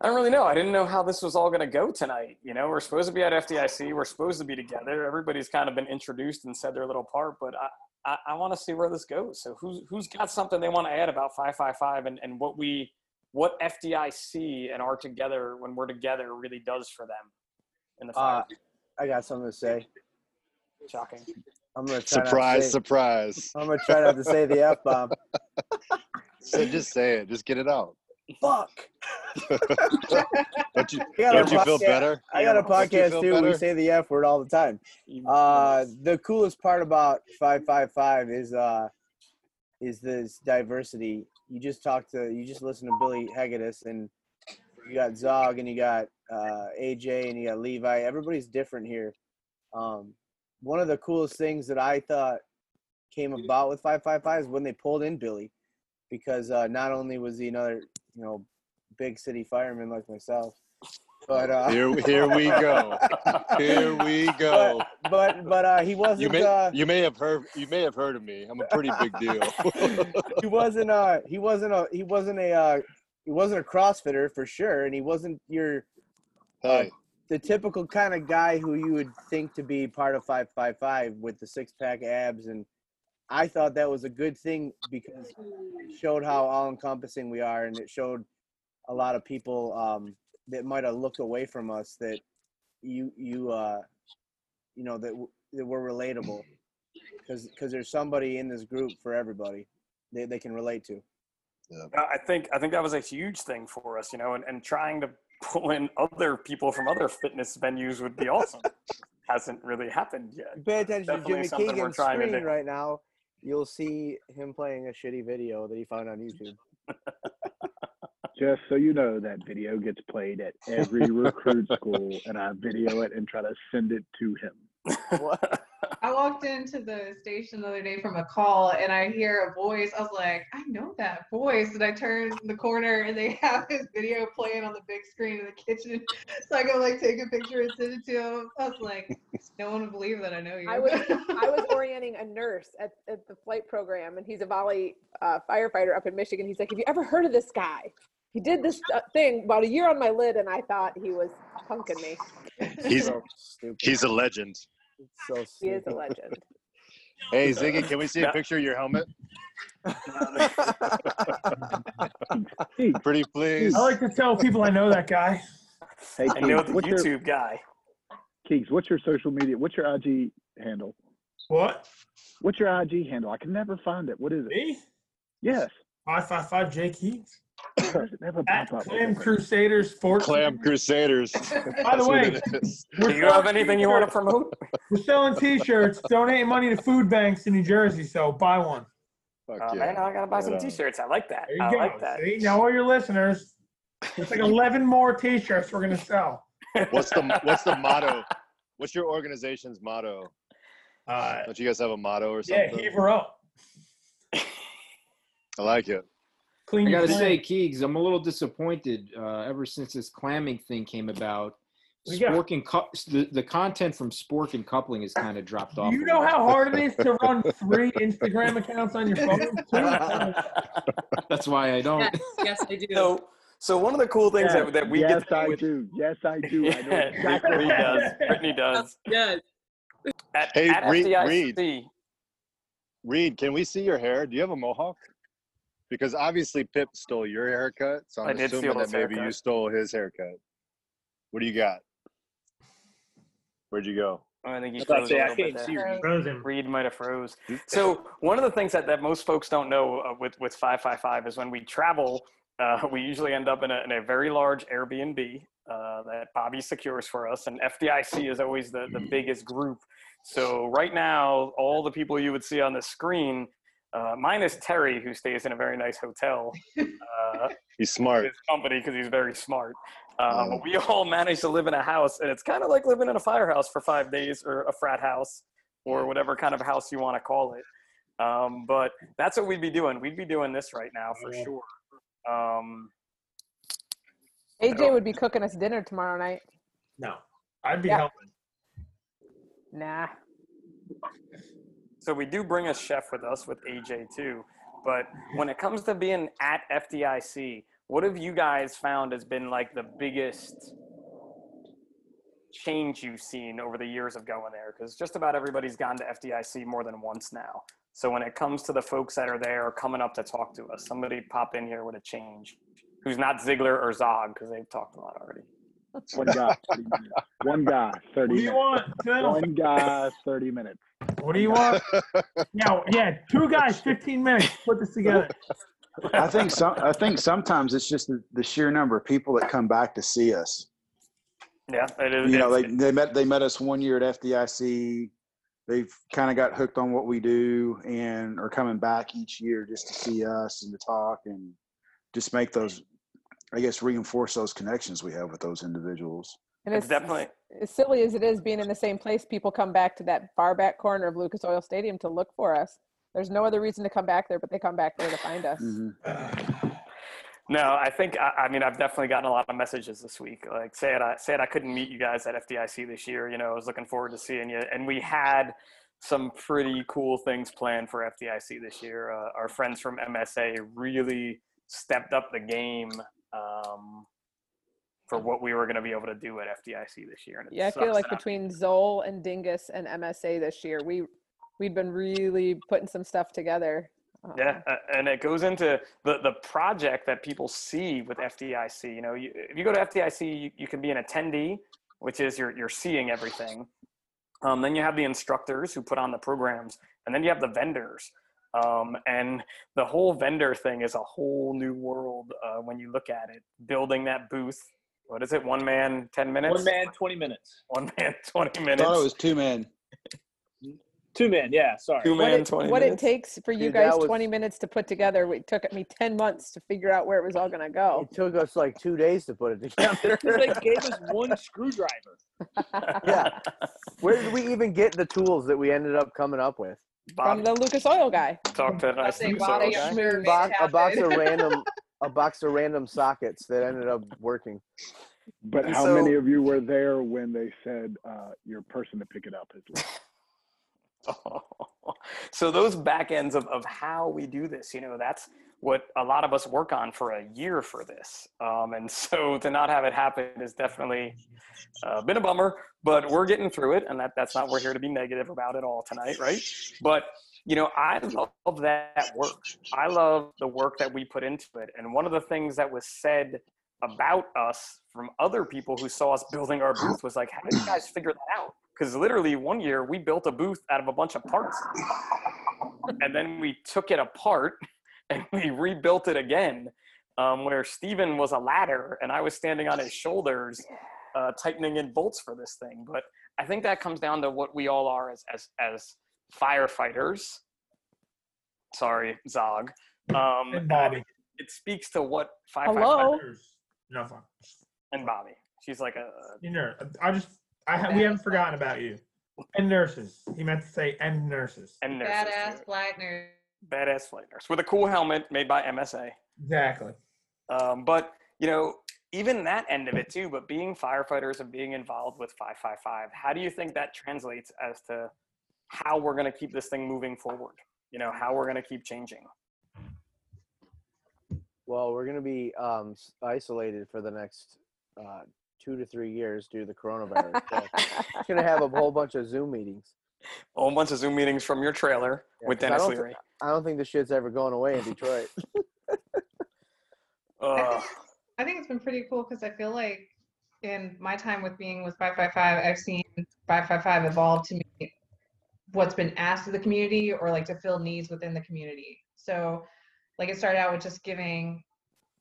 I don't really know. I didn't know how this was all going to go tonight. You know, we're supposed to be at FDIC. We're supposed to be together. Everybody's kind of been introduced and said their little part, but I, I, I want to see where this goes. So who's who's got something they want to add about 555 and, and what we what FDIC and our together when we're together really does for them in the Uh. I got something to say. Shocking. I'm gonna try Surprise, to say, surprise. I'm gonna try not to say the f bomb. So just say it. Just get it out. Fuck. Don't you, don't you feel better? I got a podcast feel too. We say the F word all the time. Uh, the coolest part about five five five is uh, is this diversity. You just talk to, you just listen to Billy Hegedus, and you got Zog, and you got uh, AJ, and you got Levi. Everybody's different here. Um, one of the coolest things that I thought came about with five five five is when they pulled in Billy, because uh, not only was he another, you know, big city fireman like myself, But uh, Here, here we go. Here we go. But but, but uh, he wasn't. You may, uh, you may have heard, you may have heard of me. I'm a pretty big deal. he wasn't. Uh, he wasn't a. He wasn't a. Uh, he wasn't a CrossFitter for sure, and he wasn't your. Uh, Hey. the typical kind of guy who you would think to be part of 555 with the six pack abs and I thought that was a good thing because it showed how all encompassing we are and it showed a lot of people um, that might have looked away from us that you you uh you know that, w- that we're relatable because because there's somebody in this group for everybody they, they can relate to Uh, I think I think that was a huge thing for us, you know, and, and trying to pull in other people from other fitness venues would be awesome. Hasn't really happened yet. pay attention Definitely to Jimmy something we're Keegan's trying to screen right now you'll see him playing a shitty video that he found on YouTube Just so you know, that video gets played at every recruit school, and I video it and try to send it to him. I walked into the station the other day from a call and I hear a voice. I was like, I know that voice. And I turn the corner and they have his video playing on the big screen in the kitchen. So I go like take a picture and send it to him. I was like, no one would believe that I know you. I was I was orienting a nurse at, at the flight program, and he's a volley uh, firefighter up in Michigan. He's like, "Have you ever heard of this guy? He did this uh, thing about a year on my lid, and I thought he was punking me. He's So he's a legend. So He is a legend. Hey Ziggy, can we see a picture of your helmet? Pretty please. I like to tell people I know that guy. Hey, I know Keegs, the what's your YouTube guy. Keegs, what's your social media? What's your IG handle? What? What's your IG handle? I can never find it. What is it? Me? Yes. Five five five J Keegs. Does it never At? Clam Crusaders Sports. Clam Crusaders. By the way, it is. we're Do you have anything you want to t-shirts. promote? We're selling T-shirts, donating money to food banks in New Jersey. So buy one. Fuck Oh, yeah. man, I gotta buy some T-shirts. I like that. There you I go. like that. See, now all your listeners, it's like 11 more T-shirts we're gonna sell. What's the what's the motto? What's your organization's motto? Uh, Don't you guys have a motto or something? yeah, heave her up. I like it. Clean I gotta clam. say, Keegs, I'm a little disappointed. Uh, ever since this clamming thing came about, We got- Spork and cou- the, the content from Spork and coupling has kind of dropped off. You know how hard it is to run three Instagram accounts on your phone? That's why I don't. Yes, yes, I do. So, so one of the cool things Yes, that, that we yes, get to I do with do. Yes, I do. I know exactly. Brittany does. Brittany does. Yes. At, Hey, at Reed- FDIC, Reed. Reed, can we see your hair? Do you have a mohawk? Because obviously Pip stole your haircut, so I I'm did steal assuming that his maybe you stole his haircut. What do you got? Where'd you go? I think he I was about froze to say, a I little bit can't see there. Reed. Frozen. Reed might have froze. So one of the things that, that most folks don't know uh, with with five five five is when we travel, uh, we usually end up in a, in a very large Airbnb uh, that Bobby secures for us, and FDIC is always the the biggest group. So right now, all the people you would see on the screen, uh, minus Terry, who stays in a very nice hotel. Uh, He's smart. his company because he's very smart. Mm. but we all managed to live in a house, and it's kind of like living in a firehouse for five days or a frat house or whatever kind of house you want to call it. Um, but that's what we'd be doing. We'd be doing this right now for sure. Um, AJ would be cooking us dinner tomorrow night. No, I'd be Yeah. helping. Nah. So we do bring a chef with us with AJ too. But when it comes to being at FDIC, what have you guys found has been like the biggest change you've seen over the years of going there? Because just about everybody's gone to FDIC more than once now. So when it comes to the folks that are there coming up to talk to us, somebody pop in here with a change who's not Ziegler or Zog because they've talked a lot already. One guy, 30 minutes. One guy, 30 What do you minutes. want, Phil? One guy, 30 minutes. What do you want? yeah, yeah, two guys, 15 minutes. Put this together. I think some. I think sometimes it's just the, the sheer number of people that come back to see us. Yeah, it is. You know, they, they met they met us one year at FDIC. They've kind of got hooked on what we do and are coming back each year just to see us and to talk and just make those, I guess, reinforce those connections we have with those individuals. And It's it's definitely as silly as it is being in the same place, people come back to that far back corner of Lucas Oil Stadium to look for us. There's no other reason to come back there, but they come back there to find us. Mm-hmm. No, I think I, I mean I've definitely gotten a lot of messages this week. Like saying I said I couldn't meet you guys at FDIC this year. You know, I was looking forward to seeing you, and we had some pretty cool things planned for FDIC this year. Uh, our friends from MSA really stepped up the game um, for what we were going to be able to do at FDIC this year. And Yeah, I feel like between Zoll and Dinges and MSA this year, we we'd been really putting some stuff together. Uh, Yeah, uh, and it goes into the the project that people see with FDIC. You know, you, if you go to FDIC, you, you can be an attendee, which is you're you're seeing everything. Um, then you have the instructors who put on the programs, and then you have the vendors. Um, and the whole vendor thing is a whole new world uh, when you look at it. Building that booth, what is it? One man, ten minutes. One man, 20 minutes. One man, twenty I minutes. thought it was two men. Two men, yeah, sorry. Two what it, twenty what minutes. it takes for you Dude, guys was- 20 minutes to put together it took me 10 months to figure out where it was all going to go It took us like two days to put it together. they gave us one screwdriver. yeah. Where did we even get the tools that we ended up coming up with? from the lucas oil guy Talk to nice They Lucas Oil guy. schmooze. Box, a box of random a box of random sockets that ended up working. But And how so- many of you were there when they said uh, your person to pick it up has left? so those back ends of, of how we do this you know that's what a lot of us work on for a year for this um, and so to not have it happen is definitely uh, been a bummer but we're getting through it and that, that's not we're here to be negative about it all tonight right but you know i love that work. I love the work that we put into it. And one of the things that was said about us from other people who saw us building our booth was like how did you guys figure that out? Because literally one year we built a booth out of a bunch of parts. And then we took it apart and we rebuilt it again um, where Steven was a ladder and I was standing on his shoulders uh, tightening in bolts for this thing. But I think that comes down to what we all are as, as, as firefighters. Sorry, Zog. Um, And Bobby. It speaks to what firefighters. Hello? No fun. and Bobby. She's like a You know, I just, I ha- we haven't forgotten about you. And nurses. He meant to say and nurses. and nurses, Badass black nurse. badass flight nurse with a cool helmet made by MSA. Exactly. Um, but you know, even that end of it too. But being firefighters and being involved with 555, how do you think that translates as to how we're going to keep this thing moving forward? You know, how we're going to keep changing. Well, we're gonna be um, isolated for the next uh, two to three years due to the coronavirus. So it's gonna have a whole bunch of Zoom meetings. A whole bunch of Zoom meetings from your trailer Yeah, with 'cause I Denis don't thi- Leary. I don't think the shit's ever going away in Detroit. Ugh. I think it's been pretty cool because I feel like in my time with being with 555, I've seen 555 evolve to meet what's been asked of the community or like to fill needs within the community. So, like it started out with just giving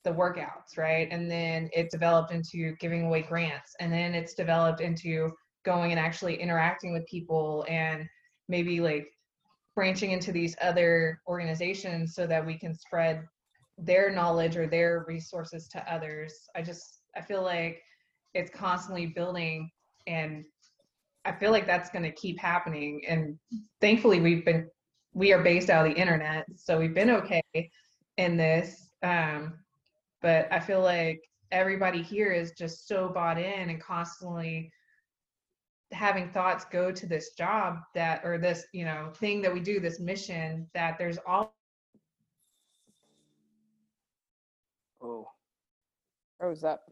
the workouts, right? And then it developed into giving away grants. And then it's developed into going and actually interacting with people and maybe like branching into these other organizations so that we can spread their knowledge or their resources to others. I just I feel like it's constantly building and I feel like that's going to keep happening and thankfully we've been we are based out of the internet so we've been okay in this um but I feel like everybody here is just so bought in and constantly having thoughts go to this job that or this you know thing that we do this mission that there's all Oh, Rose up.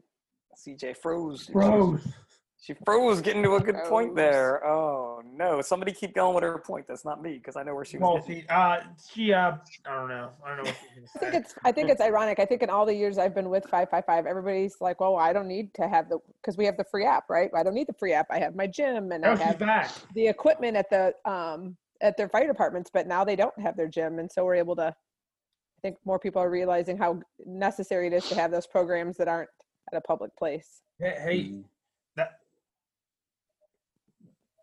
CJ froze. Froze. She froze getting to a good point there. Oh no! Somebody keep going with her point. That's not me because I know where she was. Well, getting. see, uh, she, uh, I don't know. I don't know what she's I think it's I think it's ironic. I think in all the years I've been with 555, everybody's like, "Well, I don't need to have the because we have the free app, right? I don't need the free app. I have my gym and Oh, I have back. the equipment at the um at their fire departments, but now they don't have their gym, and so we're able to. I think more people are realizing how necessary it is to have those programs that aren't at a public place. Hey, hey, that.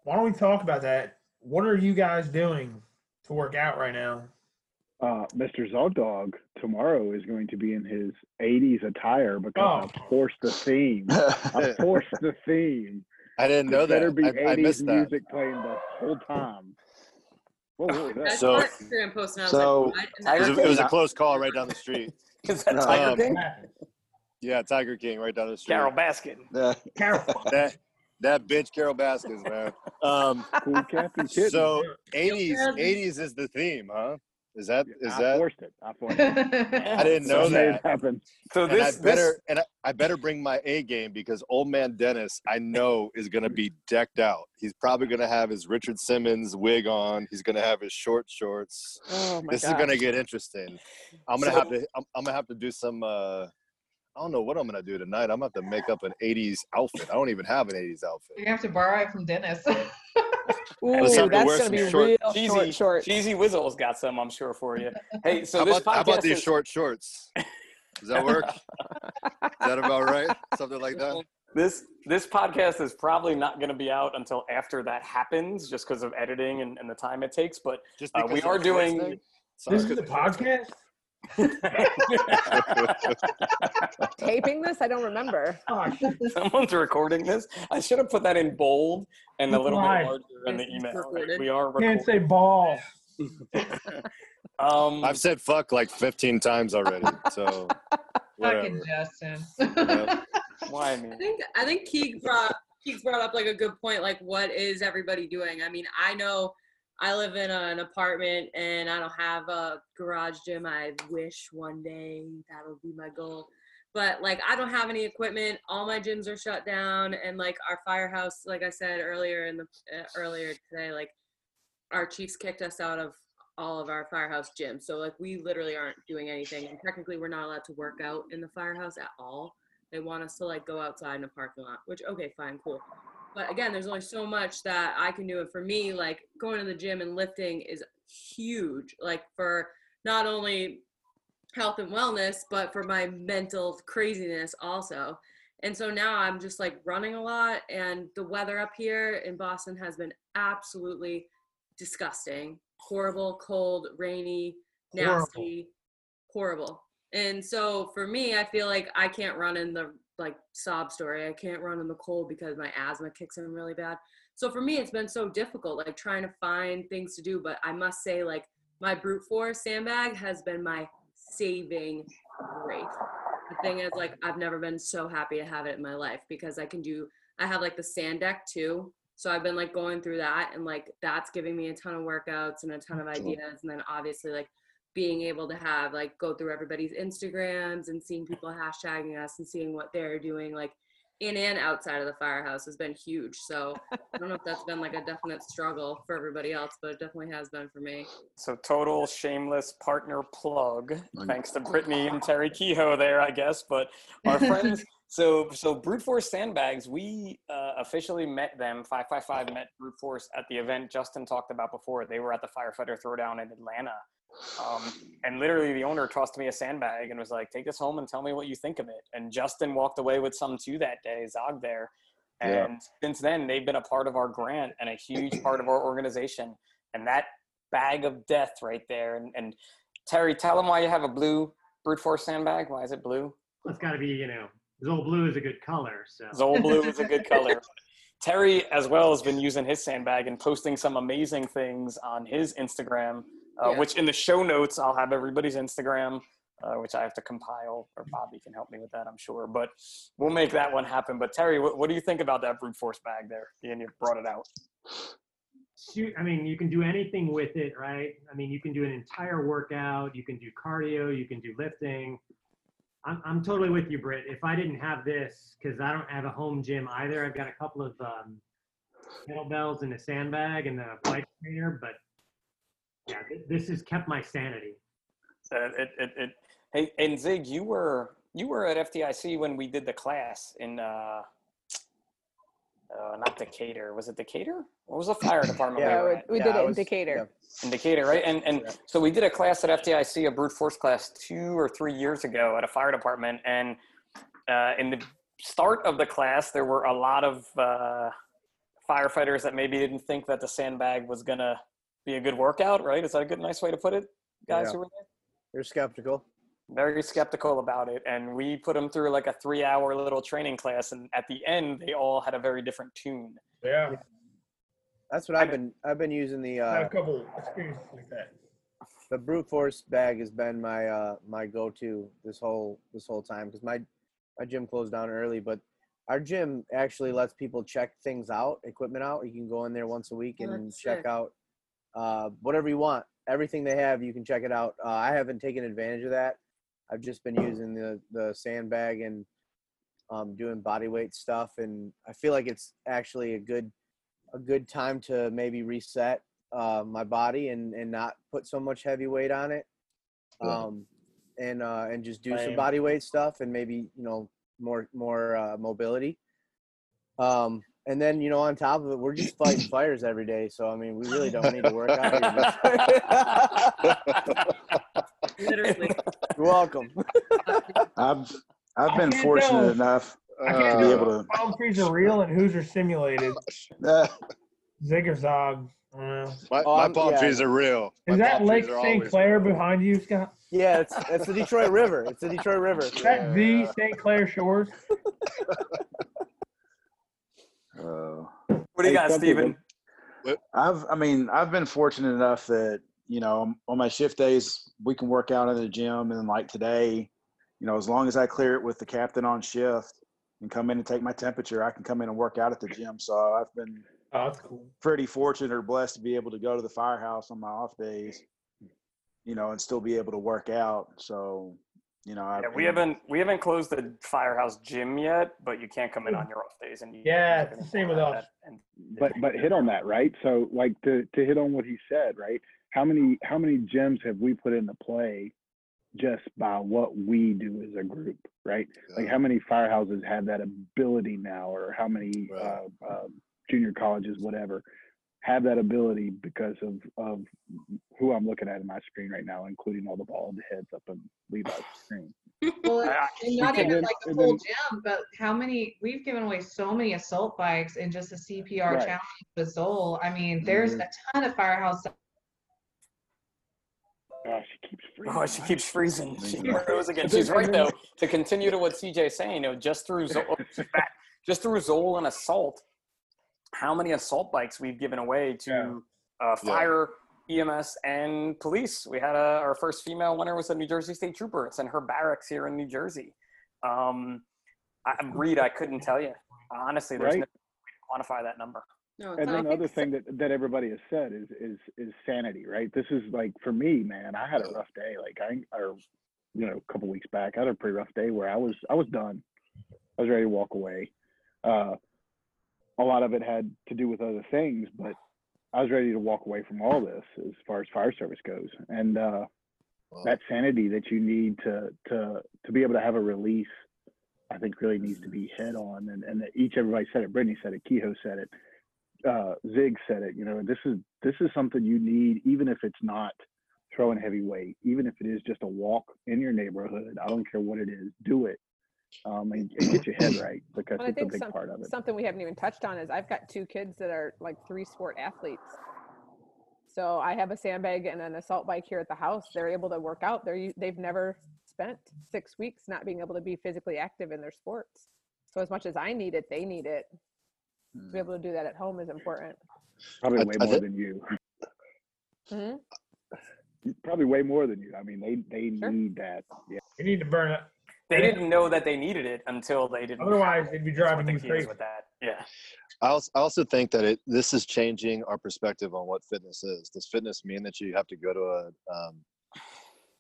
Why don't we talk about that? What are you guys doing to work out right now? Uh, Mr. Zogdog tomorrow is going to be in his 80s attire because I forced the theme. I forced the theme. I didn't There know better that. be I, I 80s missed that. music playing the whole time. What was I that? So- saw Instagram post and I was So like, what? And it was, then- a, it was a close call right down the street. Is that Tiger Um, King? Yeah, Tiger King right down the street. Carole Baskin. Carol. that that bitch Carole Baskins, man. Um, Cool Captain Kitten. so 80s 80s is the theme, huh? Is that is I that? forced it. I forced it. I didn't know So I made it that. happen. So and this I better this and I, I better bring my A game because old man Dennis I know is gonna be decked out. He's probably gonna have his Richard Simmons wig on. He's gonna have his short shorts. Oh my this gosh. is gonna get interesting. I'm gonna So- have to I'm, I'm gonna have to do some uh I don't know what I'm gonna do tonight. I'm gonna have to make up an 80s outfit. I don't even have an 80s outfit. You have to borrow it from Dennis. Ooh, just have to that's gonna be short- real cheesy short, short. cheesy Wizzle's got some, I'm sure for you. Hey, so how this about, how podcast about these is, short shorts? Does that work? is that about right? Something like that? this this podcast is probably not going to be out until after that happens, just because of editing and, and the time it takes. But Just uh, we are doing. This is the podcast. Taping this? I don't remember. Someone's recording this. I should have put that in bold and a little bit larger in the email. recorded. We are Can't say ball. Um, I've said fuck like 15 times already. So Fucking. Justin. Yep. why I think I think Keeg brought Keeg's brought up like a good point. Like, what is everybody doing? I mean, I know I live in an apartment and I don't have a garage gym. I wish one day that'll be my goal. But like, I don't have any equipment. All my gyms are shut down, and like our firehouse, like I said earlier in the uh, earlier today, like our chiefs kicked us out of all of our firehouse gyms. So like, we literally aren't doing anything, and technically, we're not allowed to work out in the firehouse at all. They want us to like go outside in a parking lot, which okay, fine, cool. But again, there's only so much that I can do. And for me, like going to the gym and lifting is huge. Like for not only health and wellness, but for my mental craziness also. And so now I'm just like running a lot, and the weather up here in Boston has been absolutely disgusting, horrible, cold, rainy, Horrible. nasty, horrible. And so for me, I feel like I can't run in the like sob story. I can't run in the cold because my asthma kicks in really bad. So for me, it's been so difficult, like trying to find things to do. But I must say, like my brute force sandbag has been my saving grace. The thing is, like I've never been so happy to have it in my life because I can do. I have like the sand deck too. So I've been like going through that and like that's giving me a ton of workouts and a ton of ideas. And then obviously like being able to have like go through everybody's Instagrams and seeing people hashtagging us and seeing what they're doing like in and outside of the firehouse has been huge. So I don't know if that's been like a definite struggle for everybody else, but it definitely has been for me. So total shameless partner plug, thanks to Brittany and Terry Kehoe there, I guess. But our friends, so so Brute Force Sandbags, we uh, officially met them. Five Five Five met Brute Force at the event Justin talked about before. They were at the Firefighter Throwdown in Atlanta. Um, and literally, the owner tossed me a sandbag and was like, "Take this home and tell me what you think of it." And Justin walked away with some too that day. Zog there, and Yeah. since then they've been a part of our grant and a huge part of our organization. And that bag of death right there. And, and Terry, tell them why you have a blue brute force sandbag. Why is it blue? It's got to be, you know, Zoll blue is a good color. So Zoll blue is a good color. Terry, as well, has been using his sandbag and posting some amazing things on his Instagram, uh, Yeah. which in the show notes, I'll have everybody's Instagram, uh, which I have to compile, or Bobby can help me with that, I'm sure. But we'll make that one happen. But Terry, what, what do you think about that brute force bag there? Ian, you brought it out. shoot, I mean, you can do anything with it, right? I mean, you can do an entire workout, you can do cardio, you can do lifting. I'm, I'm totally with you, Britt. If I didn't have this, because I don't have a home gym either, I've got a couple of um, kettlebells and a sandbag and a bike trainer, but yeah, this has kept my sanity. Uh, it, it, it, hey, and Zig, you were you were at FDIC when we did the class in uh, uh, not Decatur. Was it Decatur? What was the fire department? Yeah, we, were we- at? we did it in Decatur. In Decatur, right? And and so we did a class at FDIC, a brute force class, two or three years ago at a fire department. And uh, in the start of the class, there were a lot of uh, firefighters that maybe didn't think that the sandbag was gonna be a good workout. Right? Is that a good, nice way to put it, guys? Yeah. Who were there? You're skeptical. very skeptical about it and we put them through like a three hour little training class and at the end they all had a very different tune Yeah. That's what I've been. I've been using the. I had Uh, a couple experiences like that. the brute force bag has been my uh my go-to this whole this whole time because my my gym closed down early, but our gym actually lets people check things out, equipment out. You can go in there once a week and that's check sick. out uh, whatever you want. Everything they have, you can check it out. Uh, I haven't taken advantage of that. I've just been using the the sandbag and um, doing body weight stuff, and I feel like it's actually a good a good time to maybe reset uh, my body and and not put so much heavy weight on it, Yeah. um, and uh, and just do some body weight stuff and maybe you know more more uh, mobility. Um, and then you know on top of it, we're just fighting fires every day. So I mean, we really don't need to work out. Here. Literally. You're welcome. I've I've been fortunate tell. enough I uh, to can't be able to palm trees are real and whose are simulated. to. Zig or Zog. I don't know. My, Oh, my I'm- palm yeah. trees are real. My Is that Lake St. Clair real. behind you, Scott? Yeah, it's it's the Detroit River. It's the Detroit River. Is that the St. Clair Shores? Uh, What do you Hey, got, something Steven? I've, I mean, I've been fortunate enough that you know on my shift days we can work out in the gym, and like today, you know, as long as I clear it with the captain on shift and come in and take my temperature, I can come in and work out at the gym. So I've been Oh, that's cool. pretty fortunate or blessed to be able to go to the firehouse on my off days, you know, and still be able to work out. So, you know, I Yeah, we haven't we haven't closed the firehouse gym yet, but you can't come in on your off days and you Yeah, you it's the same with us. that and- but but hit on that. right? So like to to hit on what he said right? How many how many gyms have we put into play just by what we do as a group right? Like how many firehouses have that ability now or how many uh, uh, junior colleges whatever have that ability because of of who i'm looking at in my screen right now including all the bald heads up on levi's screen Well, I- and not even then- like the and whole then- gym, but how many we've given away so many assault bikes in just a CPR Right. challenge with Zoll. I mean, there's Mhm. a ton of firehouse. oh she keeps freezing Oh, she keeps freezing. She froze again. She's right though. To continue to what CJ's saying, you know, just through Zoll, just through Zoll and assault, how many assault bikes we've given away to uh, fire, EMS, and police? We had a, our first female winner was a New Jersey State Trooper. It's in her barracks here in New Jersey. Um, I, Reed, I couldn't tell you honestly. There's Right. no way to quantify that number. No, and then the other thing that, that everybody has said is is is sanity, right? This is like for me, man. I had a rough day. Like I, or you know, a couple weeks back, I had a pretty rough day where I was I was done. I was ready to walk away. Uh, a lot of it had to do with other things, but I was ready to walk away from all this as far as fire service goes. And uh, that sanity that you need to to to be able to have a release, I think really needs to be head on. And and each everybody said it. Brittany said it. Kehoe said it uh, Zig said it. You know, this is this is something you need, even if it's not throwing heavy weight, even if it is just a walk in your neighborhood. I don't care what it is, do it, um, and, and get your head right because But I it's a think big some, part of it. something we haven't even touched on is I've got two kids that are like three sport athletes. So I have a sandbag and an assault bike here at the house. They're able to work out. They're they've never spent six weeks not being able to be physically active in their sports. So as much as I need it, they need it. To be able to do that at home is important. Probably I- way I more thi- than you. hmm Probably way more than you. I mean, they they need that. Yeah. You need to burn it. They didn't know that they needed it until they didn't. Otherwise, it. they'd be driving the you crazy. with that. Yeah. I also, I also think that it this is changing our perspective on what fitness is. Does fitness mean that you have to go to a um,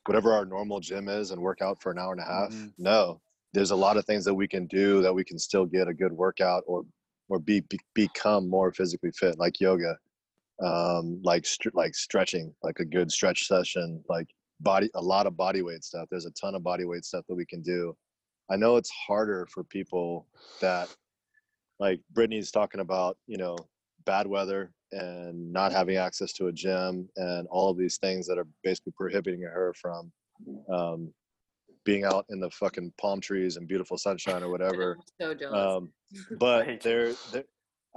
whatever our normal gym is and work out for an hour and a half? No, there's a lot of things that we can do that we can still get a good workout or or be, be become more physically fit, like yoga, um, like str- like stretching, like a good stretch session, like body a lot of body weight stuff. There's a ton of body weight stuff that we can do. I know it's harder for people that like Brittany's talking about, you know, bad weather and not having access to a gym and all of these things that are basically prohibiting her from um, being out in the fucking palm trees and beautiful sunshine or whatever. so jealous. Um, but there, there,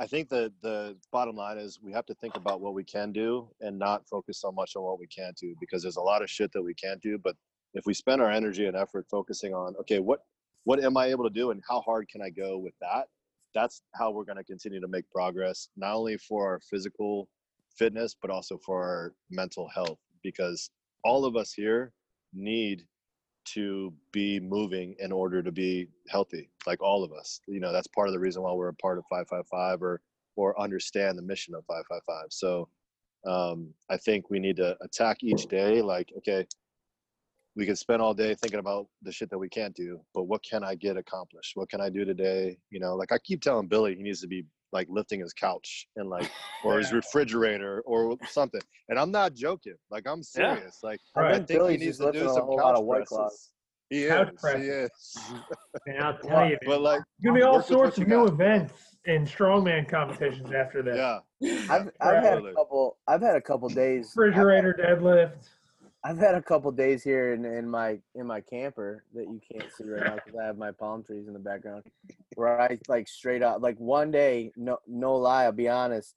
I think the the bottom line is we have to think about what we can do and not focus so much on what we can't do because there's a lot of shit that we can't do. But if we spend our energy and effort focusing on okay, what what am I able to do and how hard can I go with that? That's how we're going to continue to make progress, not only for our physical fitness but also for our mental health. Because all of us here need to be moving in order to be healthy like all of us. You know that's part of the reason why we're a part of 555 or or understand the mission of 555 so um i think we need to attack each day like okay we can spend all day thinking about the shit that we can't do but what can i get accomplished? What can i do today? You know like i keep telling billy he needs to be like lifting his couch and like or his refrigerator or something and i'm not joking like i'm Yeah. serious like I i think think Billy's he needs to do some whole lot couch of White presses Claws. he Couch is presses. he is And I'll tell you, but like There's gonna be all sorts of new got. events and strongman competitions after that. Yeah. I've I've had a couple. I've had a couple days. Refrigerator deadlift. I've had a couple days here in, in my in my camper that you can't see right now because I have my palm trees in the background. Where I like straight up like one day, no no lie, I'll be honest.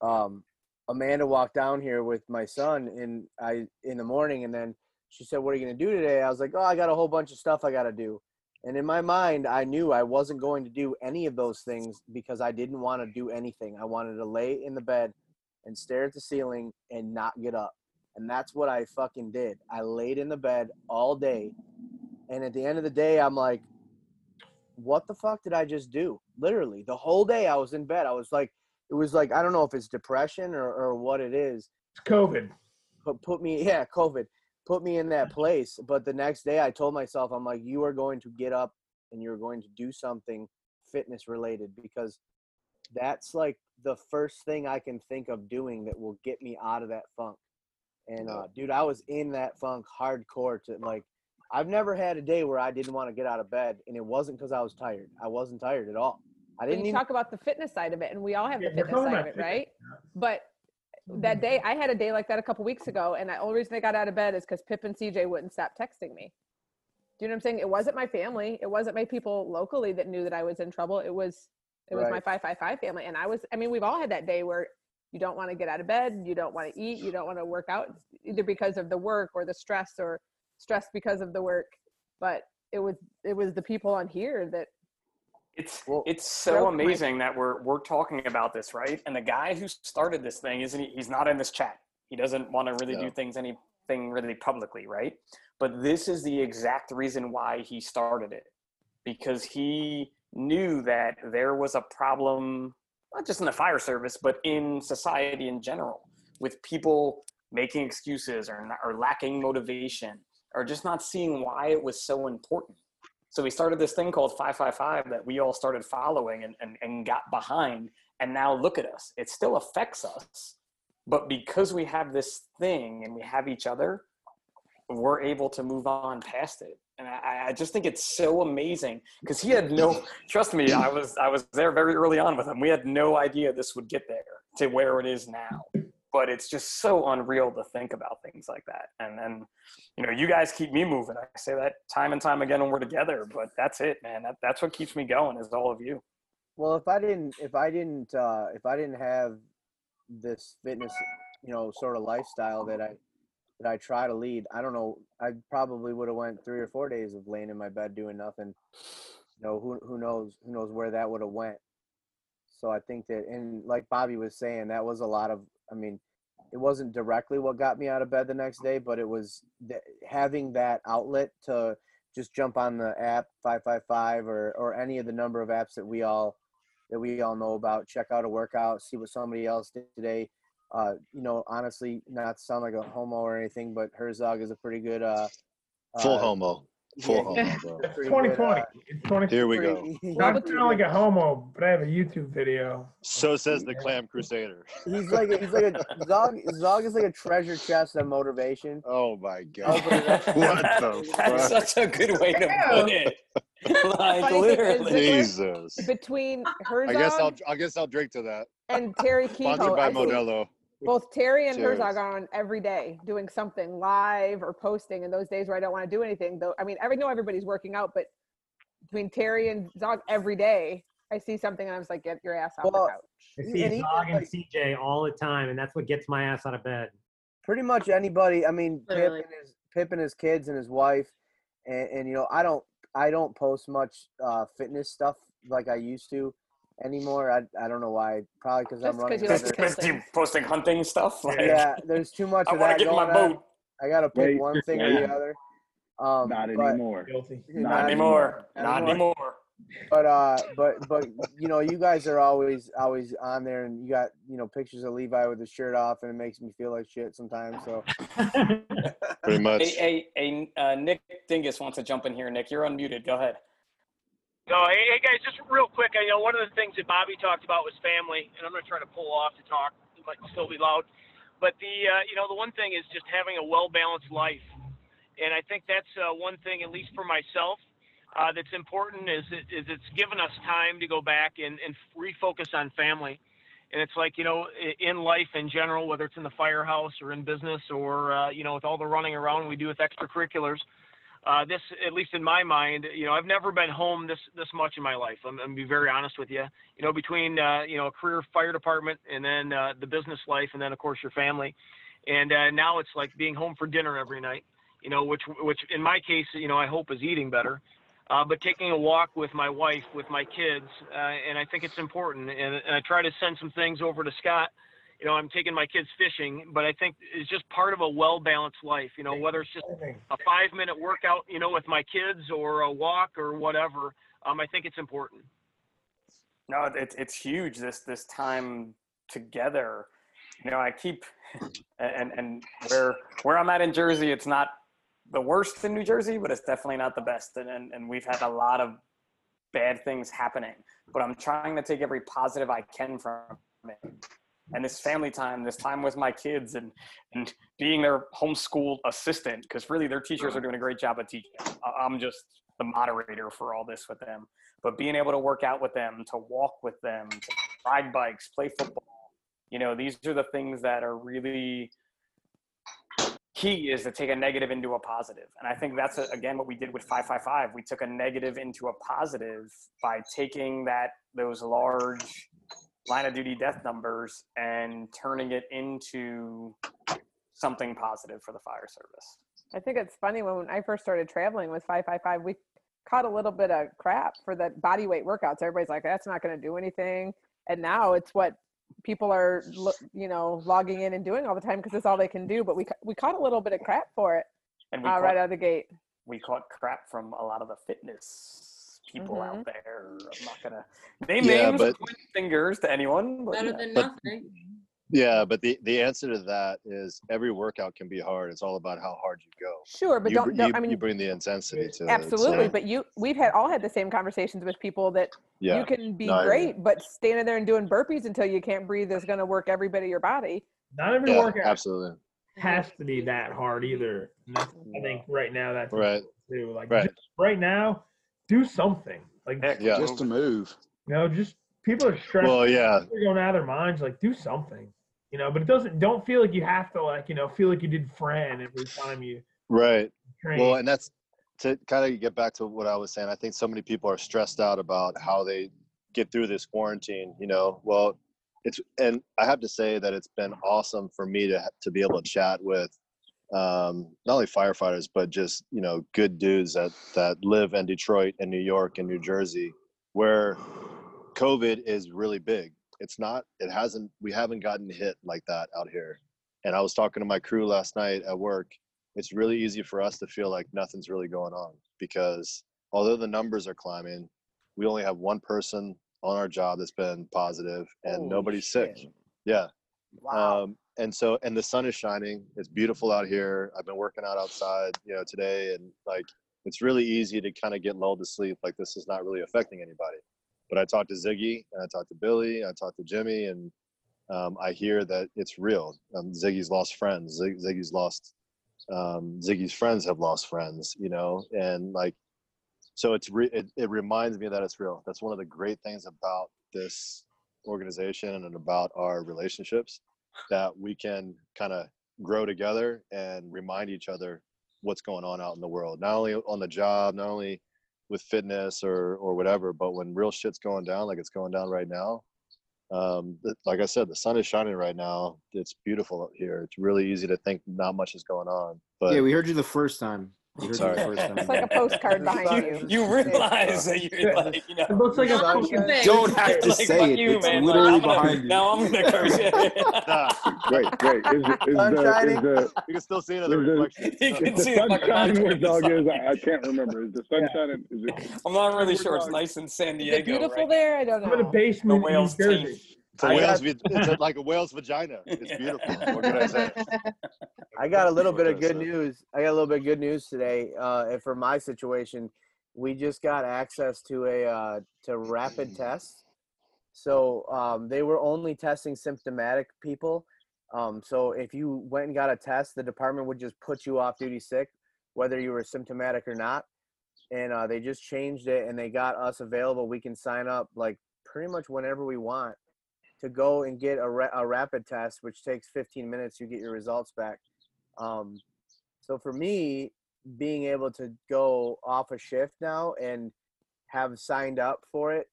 Um, Amanda walked down here with my son in I in the morning, and then she said, "What are you gonna do today?" I was like, "Oh, I got a whole bunch of stuff I gotta do." And in my mind, I knew I wasn't going to do any of those things because I didn't want to do anything. I wanted to lay in the bed and stare at the ceiling and not get up. And that's what I fucking did. I laid in the bed all day. And at the end of the day, I'm like, what the fuck did I just do? Literally, the whole day I was in bed. I was like, it was like, I don't know if it's depression or, or what it is. It's COVID. But put me, yeah, COVID, put me in that place. But the next day I told myself, I'm like, you are going to get up and you're going to do something fitness related because that's like the first thing I can think of doing that will get me out of that funk. And uh, dude, I was in that funk hardcore to like I've never had a day where I didn't want to get out of bed and it wasn't because I was tired. I wasn't tired at all. I didn't you even talk about the fitness side of it, and we all have Yeah, the fitness side of it, right? But that day, I had a day like that a couple weeks ago, and the only reason I got out of bed is because Pip and CJ wouldn't stop texting me. Do you know what I'm saying? It wasn't my family. It wasn't my people locally that knew that I was in trouble. It was it was my five five five family, and I was. I mean, we've all had that day where you don't want to get out of bed, you don't want to eat, you don't want to work out, either because of the work or the stress, or stress because of the work. But it was it was the people on here that It's it's so broke my- amazing that we're we're talking about this, right? And the guy who started this thing isn't he, he's not in this chat. He doesn't want to really No. do things anything really publicly, right? But this is the exact reason why he started it. Because he knew that there was a problem not just in the fire service, but in society in general with people making excuses or not, or lacking motivation or just not seeing why it was so important. So we started this thing called 555 that we all started following and, and, and got behind. And now look at us. It still affects us. But because we have this thing and we have each other, we're able to move on past it. And I, I just think it's so amazing because he had no, trust me, I was, I was there very early on with him. We had no idea this would get there to where it is now. But it's just so unreal to think about things like that. And then, you know, you guys keep me moving. I say that time and time again when we're together, but that's it, man. That, that's what keeps me going is all of you. Well, if I didn't, if I didn't, uh, if I didn't have this fitness, you know, sort of lifestyle that I that I try to lead, I don't know. I probably would have went three or four days of laying in my bed doing nothing. You know, who who knows who knows where that would have went. So I think that, and like Bobby was saying, that was a lot of. I mean, it wasn't directly what got me out of bed the next day, but it was having that outlet to just jump on the app 555 or or any of the number of apps that we all that we all know about check out a workout see what somebody else did today uh you know honestly not to sound like a homo or anything but herzog is a pretty good uh Full uh, homo. Full yeah, homo, bro. It's 2020. good, uh, it's 2020. Here we go. Not to sound like a homo, but I have a YouTube video. So says the Clam Crusader. he's like a, he's like a zog zog is like a treasure chest of motivation Oh my god. put it that- what the That's fuck? such a good way to put it. like Funny thing is literally. Jesus. between I guess I'll I guess I'll drink to that. and Terry Sponsored by Modelo. both Terry and Cheers. Herzog are on every day doing something live or posting. And those days where I don't want to do anything, though, I mean, I know everybody's working out, but between Terry and Zog every day, I see something and I'm just like, get your ass off Well, the couch. I see and Zog and like- CJ all the time, and that's what gets my ass out of bed. pretty much anybody. I mean, Pip and his Pip and his kids and his wife, and, and you know, I don't I don't post much uh, fitness stuff like I used to anymore. I I don't know why. Probably because I'm Just 'cause running. you like another- to kill Because you posting hunting stuff. Like, yeah, there's too much I of want that to get my going on. boat. I gotta pick Wait, one thing or the other. Um, Not but- anymore. Not anymore. Not anymore. But uh, but but you know, you guys are always always on there, and you got you know pictures of Levi with his shirt off, and it makes me feel like shit sometimes. So Pretty much. Hey, hey, hey uh, Nick Dinges wants to jump in here. Nick, you're unmuted. Go ahead. No, hey, hey guys, just real quick. I know one of the things that Bobby talked about was family, and I'm going to try to pull off to talk. It might still be loud, but the uh, you know the one thing is just having a well balanced life, and I think that's uh, one thing, at least for myself, uh, that's important. Is it, is it's given us time to go back and, and refocus on family, and it's like you know in life in general, whether it's in the firehouse or in business or uh, you know with all the running around we do with extracurriculars uh, this, at least in my mind, you know, I've never been home this this much in my life. I'm, I'm gonna be very honest with you. You know, between uh, you know a career fire department and then uh, the business life, and then of course your family, and uh, now it's like being home for dinner every night. You know, which which in my case, you know, I hope is eating better. Uh, but taking a walk with my wife, with my kids, uh, and I think it's important. And, and I try to send some things over to Scott you know, I'm taking my kids fishing, but I think it's just part of a well balanced life, you know, whether it's just a five minute workout, you know, with my kids or a walk or whatever. Um, I think it's important. No, it's it's huge. This this time together. You know, I keep and and where where I'm at in Jersey, it's not the worst in New Jersey, but it's definitely not the best. And and, and we've had a lot of bad things happening. But I'm trying to take every positive I can from it. And this family time, this time with my kids, and and being their homeschool assistant, because really their teachers are doing a great job of teaching. I'm just the moderator for all this with them. But being able to work out with them, to walk with them, to ride bikes, play football, you know, these are the things that are really key is to take a negative into a positive. And I think that's, again, what we did with 555. We took a negative into a positive by taking that, those large line of duty death numbers and turning it into something positive for the fire service. I think it's funny when I first started traveling with 555, we caught a little bit of crap for the body weight workouts. Everybody's like, that's not going to do anything. And now it's what people are, you know, logging in and doing all the time because it's all they can do. But we, we caught a little bit of crap for it And we uh, caught- right out of the gate. we caught crap from a lot of the fitness people Mhm. out there. I'm not gonna name Yeah, names, but- point fingers to anyone. But Better yeah. than But- nothing. Yeah, but the the answer to that is every workout can be hard. It's all about how hard you go. Sure, but you, don't- don't- you, I mean- you bring the intensity to it. Absolutely, so- but you we've had all had the same conversations with people that Yeah. you can be No, I- great, but standing there and doing burpees until you can't breathe is going to work every bit of your body. Not every yeah, workout absolutely. has to be that hard either. I think right now that's Right. too. Like Right. just right now, do something. Like Yeah. Just to move. you know, just people are stressed. Well, yeah. They're going out of their minds. Like do something. You know, but it doesn't. Don't feel like you have to. Like you know, feel like you did Fran every time you Right. train. Well, and that's to kind of get back to what I was saying. I think so many people are stressed out about how they get through this quarantine. You know, well, it's and I have to say that it's been awesome for me to to be able to chat with um, not only firefighters but just you know good dudes that that live in Detroit and New York and New Jersey, where COVID is really big. It's not. It hasn't. We haven't gotten hit like that out here. And I was talking to my crew last night at work. It's really easy for us to feel like nothing's really going on because although the numbers are climbing, we only have one person on our job that's been positive and Holy nobody's sick. Yeah. Wow. Um, and so, and the sun is shining. It's beautiful out here. I've been working out outside, you know, today, and like it's really easy to kind of get lulled to sleep. Like this is not really affecting anybody. But I talked to Ziggy, and I talked to Billy, I talked to Jimmy, and um, I hear that it's real. Um, Ziggy's lost friends. Zig, Ziggy's lost. Um, Ziggy's friends have lost friends. You know, and like, so it's re- it, it reminds me that it's real. That's one of the great things about this organization and about our relationships that we can kind of grow together and remind each other what's going on out in the world not only on the job not only with fitness or or whatever but when real shit's going down like it's going down right now um like i said the sun is shining right now it's beautiful out here it's really easy to think not much is going on but yeah, we heard you the first time. You heard Sorry. It's like a postcard behind you. You realize that you're like, you know, It looks like a Not fucking thing. don't have to like say it. you, It's man. literally like, I'm gonna, behind you. Now I'm gonna curse. Yeah. Wait, wait. Is, it- is Sun the is the You can still see it in the is the, reflection. you can see the sun fucking shining mountain where dog is? I, I can't remember. Is the sun shining? Is it? I'm not really Where sure. It's nice in San Is it Diego, beautiful right? there? I don't I'm in a know. The basement in New whale's Jersey. Teeth. It's a I whale's. got It's a, like a whale's vagina. It's Yeah. beautiful. What can I say? I got a little What bit of good say? news. I got a little bit of good news today. Uh, and for my situation, we just got access to a uh, to rapid tests. So um, they were only testing symptomatic people. Um, so if you went and got a test, the department would just put you off duty sick, whether you were symptomatic or not. And uh, they just changed it, and they got us available. We can sign up like pretty much whenever we want to go and get a, ra- a rapid test, which takes 15 minutes. You get your results back. Um, so for me, being able to go off a shift now and have signed up for it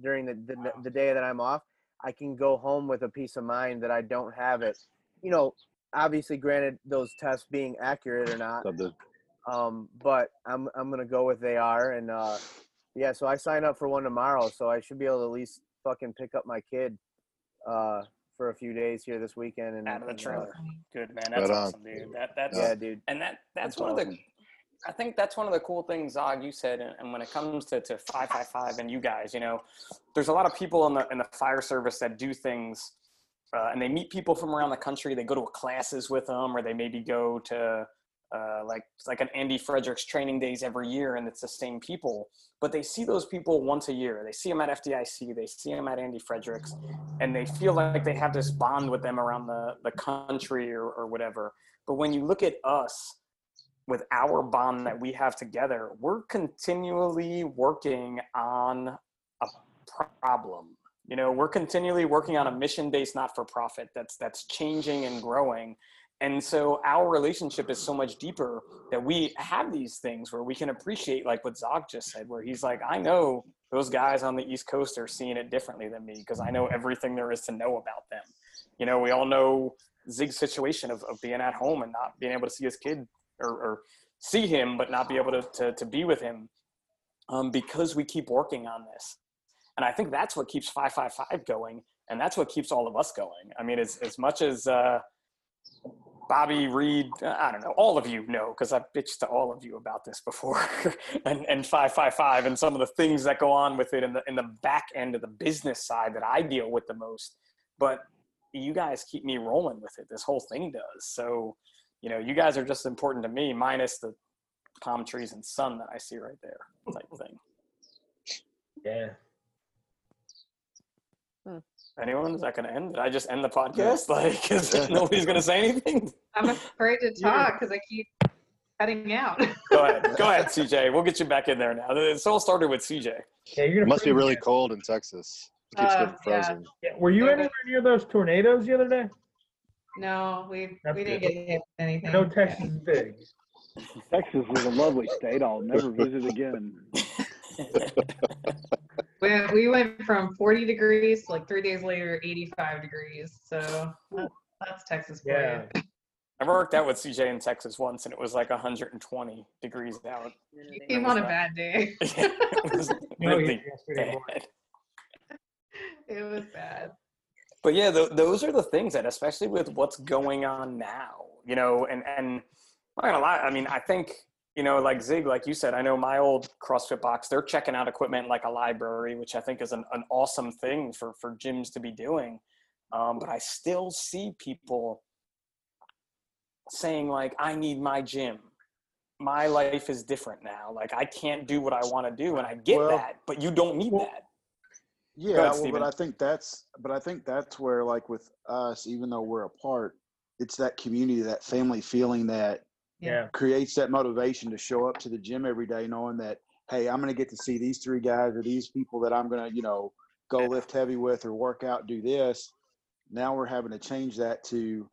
during the, the, the day that I'm off, I can go home with a peace of mind that I don't have it. You know, obviously, granted, those tests being accurate or not, um, but I'm I'm gonna go with they are, and uh, yeah. So I sign up for one tomorrow, so I should be able to at least fucking pick up my kid uh, for a few days here this weekend. And Out of the uh, trailer. Good man. That's Right awesome, dude. That that's yeah, dude. and that that's, That's one of the. I think that's one of the cool things, Zog, you said, and, and when it comes to, to 555 and you guys, you know, there's a lot of people in the in the fire service that do things, uh, and they meet people from around the country. They go to classes with them, or they maybe go to uh, like like an Andy Fredericks training days every year, and it's the same people. But they see those people once a year. They see them at FDIC. They see them at Andy Fredericks, and they feel like they have this bond with them around the the country or, or whatever. But when you look at us with our bond that we have together, we're continually working on a problem. You know, we're continually working on a mission-based not-for-profit that's that's changing and growing. And so our relationship is so much deeper that we have these things where we can appreciate like what Zog just said, where he's like, I know those guys on the East Coast are seeing it differently than me because I know everything there is to know about them. You know, we all know Zig's situation of, of being at home and not being able to see his kid or, or see him, but not be able to, to, to be with him um, because we keep working on this. And I think that's what keeps 555 going. And that's what keeps all of us going. I mean, as, as much as uh, Bobby Reed, I don't know, all of you know, because I've bitched to all of you about this before, and, and 555 and some of the things that go on with it in the, in the back end of the business side that I deal with the most. But you guys keep me rolling with it. This whole thing does. So, you know, you guys are just important to me, minus the palm trees and sun that I see right there, type thing. Yeah. Anyone? Is that going to end? Did I just end the podcast? Like, is nobody's going to say anything? I'm afraid to talk because I keep cutting out. Go ahead. Go ahead, CJ. We'll get you back in there now. This all started with CJ. Yeah, you're It gonna must be really again. cold in Texas. It keeps Uh, getting frozen. Yeah, Were you anywhere near those tornadoes the other day? No, we That's we didn't good. get hit with anything. I know Texas is big. Texas is a lovely state. I'll never visit again. We, we went from 40 degrees to like three days later, 85 degrees. So that- that's Texas for Yeah. you. I worked out with CJ in Texas once, and it was like 120 degrees out. You came on a bad day. it was really bad. it was bad. But yeah, th- those are the things that, especially with what's going on now, you know, and and I'm not gonna lie. I mean, I think you know, like Zig, like you said, I know my old CrossFit box. They're checking out equipment like a library, which I think is an, an awesome thing for for gyms to be doing. Um, but I still see people saying like, "I need my gym." My life is different now. Like I can't do what I want to do, and I get Well- that. But you don't need that. Yeah, ahead, well, but I think that's but I think that's where like with us, even though we're apart, it's that community, that family feeling that Yeah. creates that motivation to show up to the gym every day, knowing that hey, I'm going to get to see these three guys or these people that I'm going to you know go lift heavy with or work out, do this. Now we're having to change that to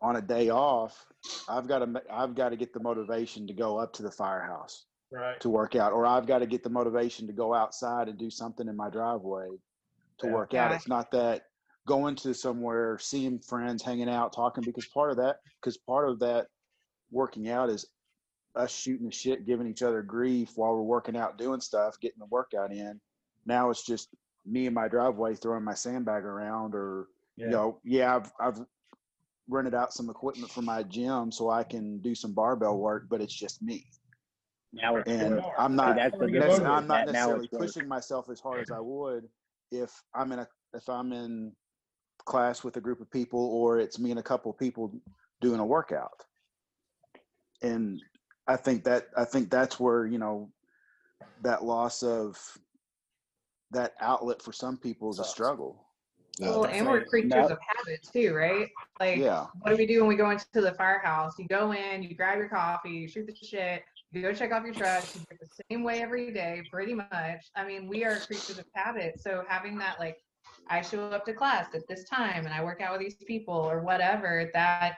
on a day off. I've got to I've got to get the motivation to go up to the firehouse Right. to work out, or I've got to get the motivation to go outside and do something in my driveway to Yeah. work out. Yeah. It's not that going to somewhere, seeing friends, hanging out, talking, because part of that, because part of that working out is us shooting the shit, giving each other grief while we're working out, doing stuff, getting the workout in. Now it's just me in my driveway throwing my sandbag around, or Yeah. you know, yeah, I've I've rented out some equipment for my gym so I can do some barbell mm-hmm. work, but it's just me. Now it's and work. I'm See, not that's the. I'm not That- necessarily it's work. pushing myself as hard as I would if I'm in a if I'm in class with a group of people or it's me and a couple of people doing a workout. And I think that I think that's where, you know, that loss of that outlet for some people is a struggle. Well, and we're creatures of habit too, right? Like, Yeah. what do we do when we go into the firehouse? You go in, you grab your coffee, you shoot the shit, you go check off your trash, you do it the same way every day, pretty much. I mean, we are creatures of habit. So having that, like, I show up to class at this time and I work out with these people or whatever, that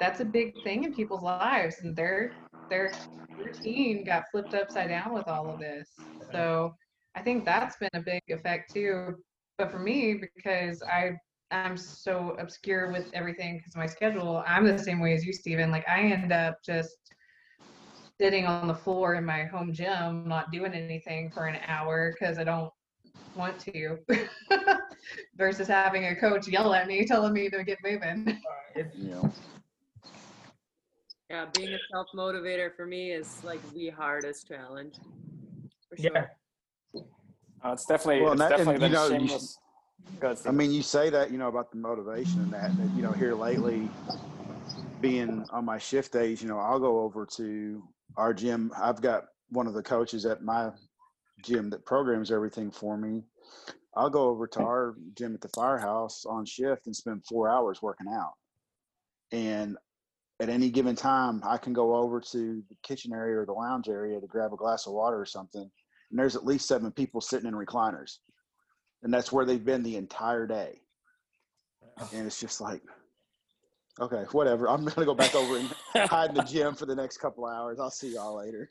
that's a big thing in people's lives, and their their routine got flipped upside down with all of this. So I think that's been a big effect too. But for me, because I I'm so obscure with everything because of my schedule, I'm the same way as you, Steven. Like I end up just sitting on the floor in my home gym, not doing anything for an hour because I don't want to. Versus having a coach yell at me, telling me to get moving. Yeah. Yeah, being a self motivator for me is like the hardest challenge. For sure. Uh, it's definitely Well, it's and that- and, definitely you the know, shameless. Go ahead, I mean, you say that, you know, about the motivation and that, that, you know, here lately, being on my shift days, you know, I'll go over to our gym. I've got one of the coaches at my gym that programs everything for me. I'll go over to our gym at the firehouse on shift and spend four hours working out. And at any given time, I can go over to the kitchen area or the lounge area to grab a glass of water or something. And there's at least seven people sitting in recliners and that's where they've been the entire day. And it's just like, okay, whatever. I'm gonna go back over and hide in the gym for the next couple hours. I'll see y'all later.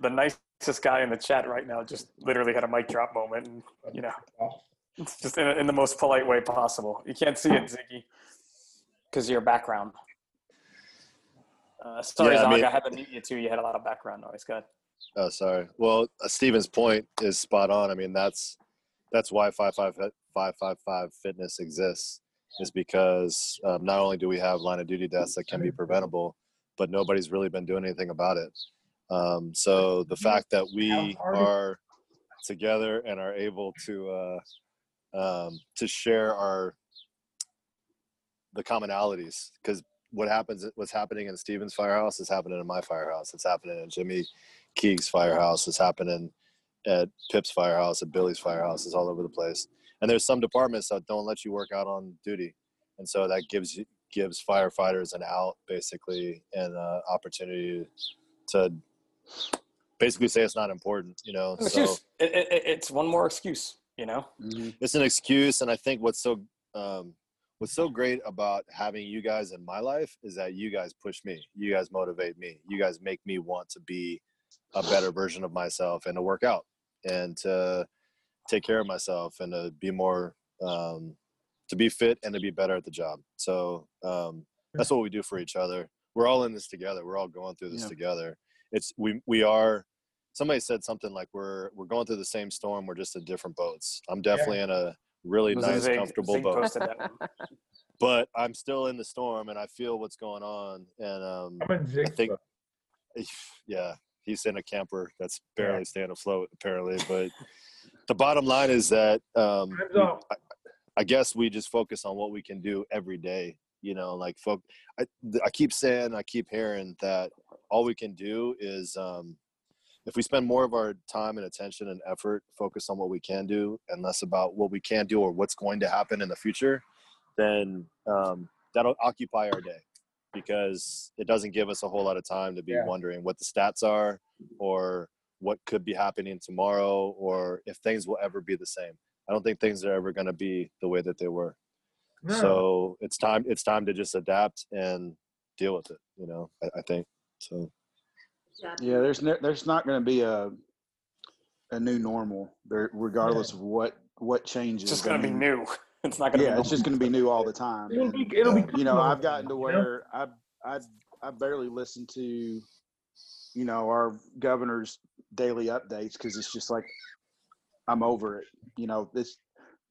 The nicest guy in the chat right now just literally had a mic drop moment, and you know, it's just in, in the most polite way possible. You can't see it, Ziggy, because of your background. Uh, sorry, Yeah, I Zog, mean- I had to mute you too. You had a lot of background noise. Go ahead. Oh, sorry. Well, uh, Steven's point is spot on. I mean, that's that's why 555 555 fitness exists is because um, not only do we have line of duty deaths that can be preventable, but nobody's really been doing anything about it. Um, so the fact that we are together and are able to uh, um, to share our the commonalities because what happens what's happening in Steven's firehouse is happening in my firehouse. It's happening in Jimmy Keeg's firehouse. It's happening at Pip's firehouse, at Billy's firehouse. It's all over the place. And there's some departments that don't let you work out on duty, and so that gives you gives firefighters an out basically and uh, opportunity to basically say it's not important. You know, An so excuse. It, it, it- it's one more excuse. You know. it's an excuse and i think what's so um, what's so great about having you guys in my life is that you guys push me you guys motivate me you guys make me want to be a better version of myself and to work out and to take care of myself and to be more um, to be fit and to be better at the job. So um, that's what we do for each other. We're all in this together. We're all going through this Yeah. together. It's we we are somebody said something like we're we're going through the same storm. We're just in different boats. I'm definitely in a really Was nice Zig- comfortable Zig boat posted that one. but i'm still in the storm and i feel what's going on and um I'm in think yeah he's in a camper that's barely staying afloat apparently but the bottom line is that um I, I guess we just focus on what we can do every day you know like folk I, I keep saying i keep hearing that all we can do is um if we spend more of our time and attention and effort focus on what we can do and less about what we can't do or what's going to happen in the future then um, that'll occupy our day because it doesn't give us a whole lot of time to be Yeah. wondering what the stats are or what could be happening tomorrow or if things will ever be the same i don't think things are ever going to be the way that they were No. so it's time it's time to just adapt and deal with it you know i, I think so Yeah, there's ne- there's not going to be a a new normal there, regardless of what what changes. It's just I gonna be new. It's not gonna. yeah, be it's just going to be new all the time. It'll be it'll be you know, comfortable, I've gotten to you know? where I I I barely listen to you know, our governor's daily updates because it's just like I'm over it. You know, this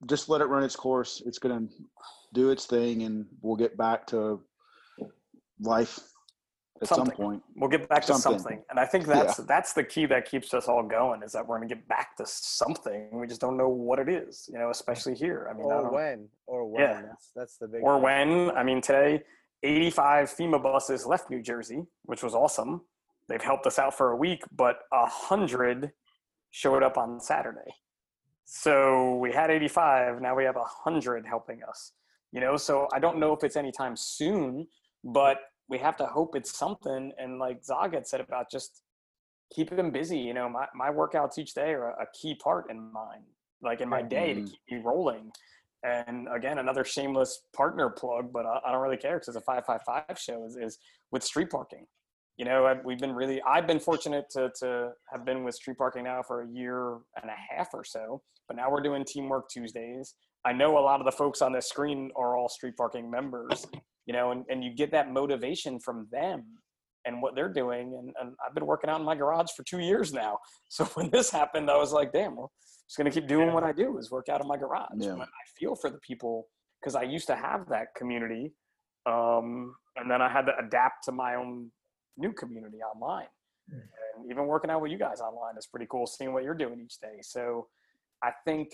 just let it run its course. It's going to do its thing, and we'll get back to life at something. some point. We'll get back to Something. something. And I think Yeah. that's that's the key that keeps us all going is that we're going to get back to something. We just don't know what it is, you know, especially here. I mean, I Or don't- when? Or when? Yeah. That's that's the big. or question. when. I mean, today, 85 FEMA buses left New Jersey, which was awesome. They've helped us out for a week, but a hundred showed up on Saturday. So we had 85. Now we have a hundred helping us. You know, so I don't know if it's anytime soon, but we have to hope it's something. And like Zog had said about just keep them busy. You know, my, my workouts each day are a, a key part in mine, like in my day to Mhm. keep me rolling. And again, another shameless partner plug, but I, I don't really care because it's a 555 show is, is with street parking. You know, I've, we've been really, I've been fortunate to, to have been with street parking now for a year and a half or so, but now we're doing teamwork Tuesdays. I know a lot of the folks on this screen are all street parking members, you know, and, and you get that motivation from them and what they're doing. And, and I've been working out in my garage for two years now. So when this happened, I was like, damn, well, just going to keep doing what I do is work out in my garage. Yeah. But I feel for the people because I used to have that community. Um, and then I had to adapt to my own new community online. And even working out with you guys online is pretty cool, seeing what you're doing each day. So I think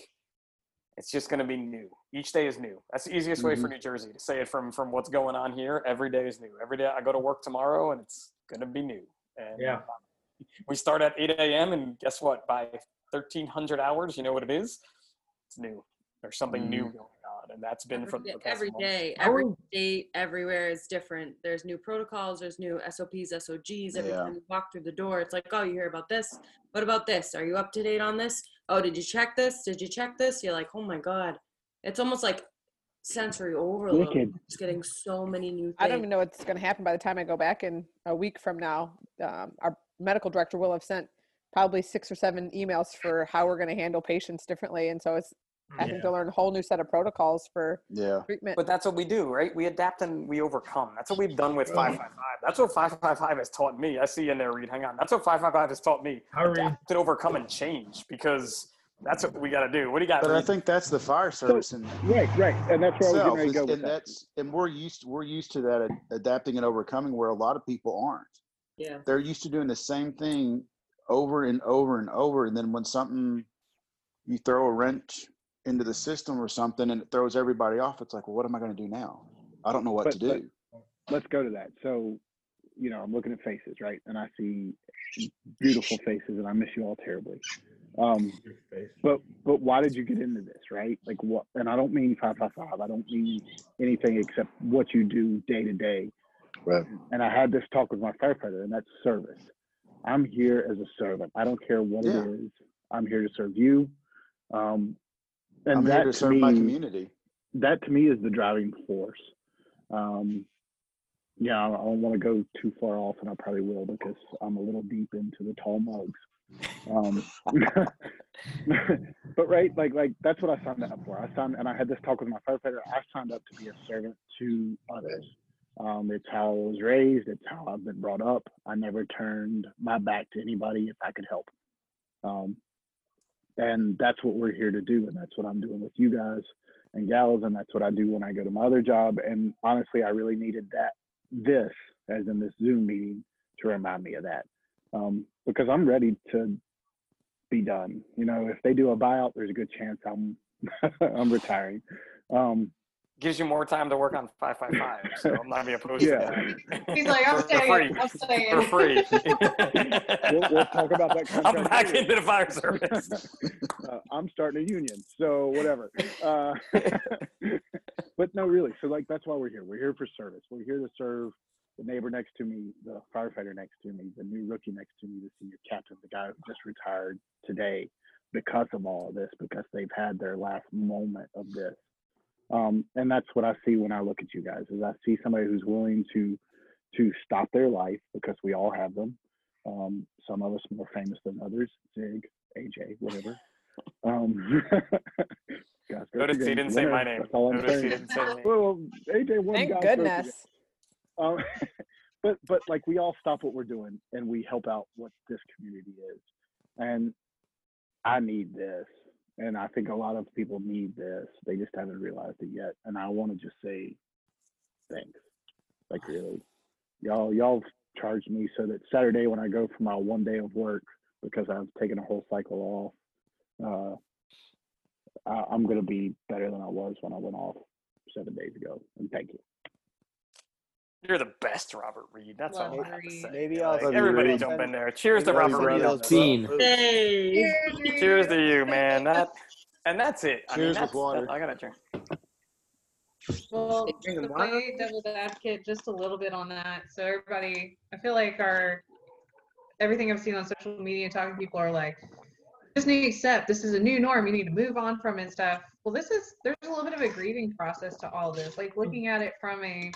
it's just going to be new. Each day is new. That's the easiest way for Mhm. New Jersey to say it from from what's going on here. Every day is new. Every day I go to work tomorrow, and it's going to be new. And Yeah. um, we start at 8 a.m. and guess what? By 1300 hours, you know what it is? It's new. There's something new Mhm. going on, and that's been for Every, the day- past every month. day, every state, everywhere is different. There's new protocols, there's new SOPs, SOGs. Every Yeah. time you walk through the door, it's like, oh, you hear about this? What about this? Are you up to date on this? Oh, did you check this? Did you check this? You're like, oh my God. It's almost like sensory overload. Wicked. Just getting so many new things. I don't even know what's going to happen by the time I go back in a week from now. Um, our medical director will have sent probably six or seven emails for how we're going to handle patients differently, and so it's having mm-hmm. Yeah. to learn a whole new set of protocols for Yeah. treatment. But that's what we do, right? We adapt and we overcome. That's what we've done with 555. That's what 555 has taught me. I see you in there, Reed. Hang on. That's what 555 has taught me. Hi, Adapt and overcome and change because that's what we got to do. What do you got, But I think that's the fire service and Right, right, and that's where I was getting itself, ready to is- go with and that. that's and we're used we're used to that adapting and overcoming where a lot of people aren't. Yeah. They're used to doing the same thing over and over and over, and then when something you throw a wrench into the system or something and it throws everybody off, it's like, well, what am I going to do now? I don't know what But- to do. let's go to that. So, you know, I'm looking at faces, right? And I see beautiful faces, and I miss you all terribly. Um, but but why did you get into this, right? Like what? And I don't mean five five five. I don't mean anything except what you do day to day. Right. And I had this talk with my firefighter, and that's service. I'm here as a servant. I don't care what Yeah. it is. I'm here to serve you. Um, and I'm that here to serve my me- community. that to me is the driving force. Um, yeah, I don't want to go too far off, and I probably will because I'm a little deep into the tall mugs. Um, but right, like like that's what I signed up for. I signed, and I had this talk with my firefighter. I signed up to be a servant to others. Um, it's how I was raised. It's how I've been brought up. I never turned my back to anybody if I could help. Um, and that's what we're here to do, and that's what I'm doing with you guys and gals, and that's what I do when I go to my other job. And honestly, I really needed that this, as in this Zoom meeting, to remind me of that, um, because I'm ready to be done. You know, if they do a buyout, there's a good chance I'm I'm retiring. Um, Gives you more time to work on 555. So I'm not even opposed Yeah. to that. He's like, I'm For- for staying. I'm staying. For free. we'll, we'll talk about that I'm back later. into the fire service. uh, I'm starting a union, so whatever. Uh, but no, really. So like that's why we're here. We're here for service. We're here to serve the neighbor next to me, the firefighter next to me, the new rookie next to me, the senior captain, the guy who just retired today because of all of this, because they've had their last moment of this. Um, and that's what I see when I look at you guys is I see somebody who's willing to to stop their life because we all have them. Um, some of us more famous than others, Zig, AJ, whatever. Um, guys, go Notice he didn't say my name. That's all I'm Notice he saying. didn't say my name. Well, AJ won. Thank guys, go figure. goodness. Um, but but like we all stop what we're doing and we help out what this community is, and I need this, and I think a lot of people need this. They just haven't realized it yet, and I want to just say thanks, like really, y'all y'all charged me so that Saturday when I go for my one day of work because I've taken a whole cycle off, uh, I, I'm gonna be better than I was when I went off seven days ago. And thank you. You're the best, Robert Reed. That's all I have to say. Maybe I'll everybody jump in there. Cheers to Maybe I'll Robert send Reed. you those Scene. photos. Hey. Cheers to you, man. That and that's it. I mean, Cheers with water. that- I gotta drink. Well, Drinking to water? play devil's advocate just a little bit on that. So everybody, I feel like our everything I've seen on social media and talking to people are like, just need to accept this is a new norm. You need to move on from it and stuff. Well, this is there's a little bit of a grieving process to all this. Like looking at it from a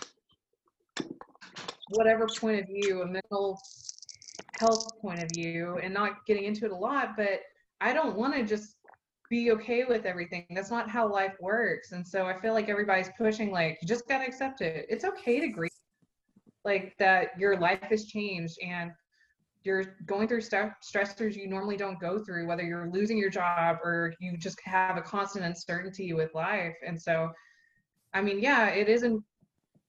whatever point of view, a mental health point of view, and not getting into it a lot, but I don't want to just be okay with everything. That's not how life works. And so I feel like everybody's pushing like you just gotta accept it. It's okay to grieve. Like that your life has changed and you're going through stressors you normally don't go through, whether you're losing your job or you just have a constant uncertainty with life. And so I mean, yeah, it isn't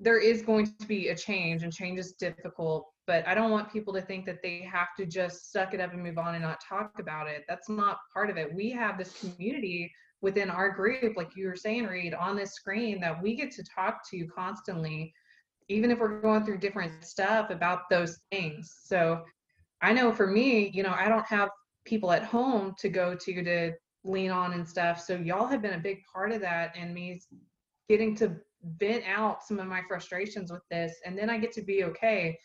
there is going to be a change and change is difficult, but I don't want people to think that they have to just suck it up and move on and not talk about it. That's not part of it. We have this community within our group, like you were saying, Reed, on this screen that we get to talk to constantly, even if we're going through different stuff about those things. So I know for me, you know, I don't have people at home to go to to lean on and stuff. So y'all have been a big part of that and me getting to vent out some of my frustrations with this and then I get to be okay.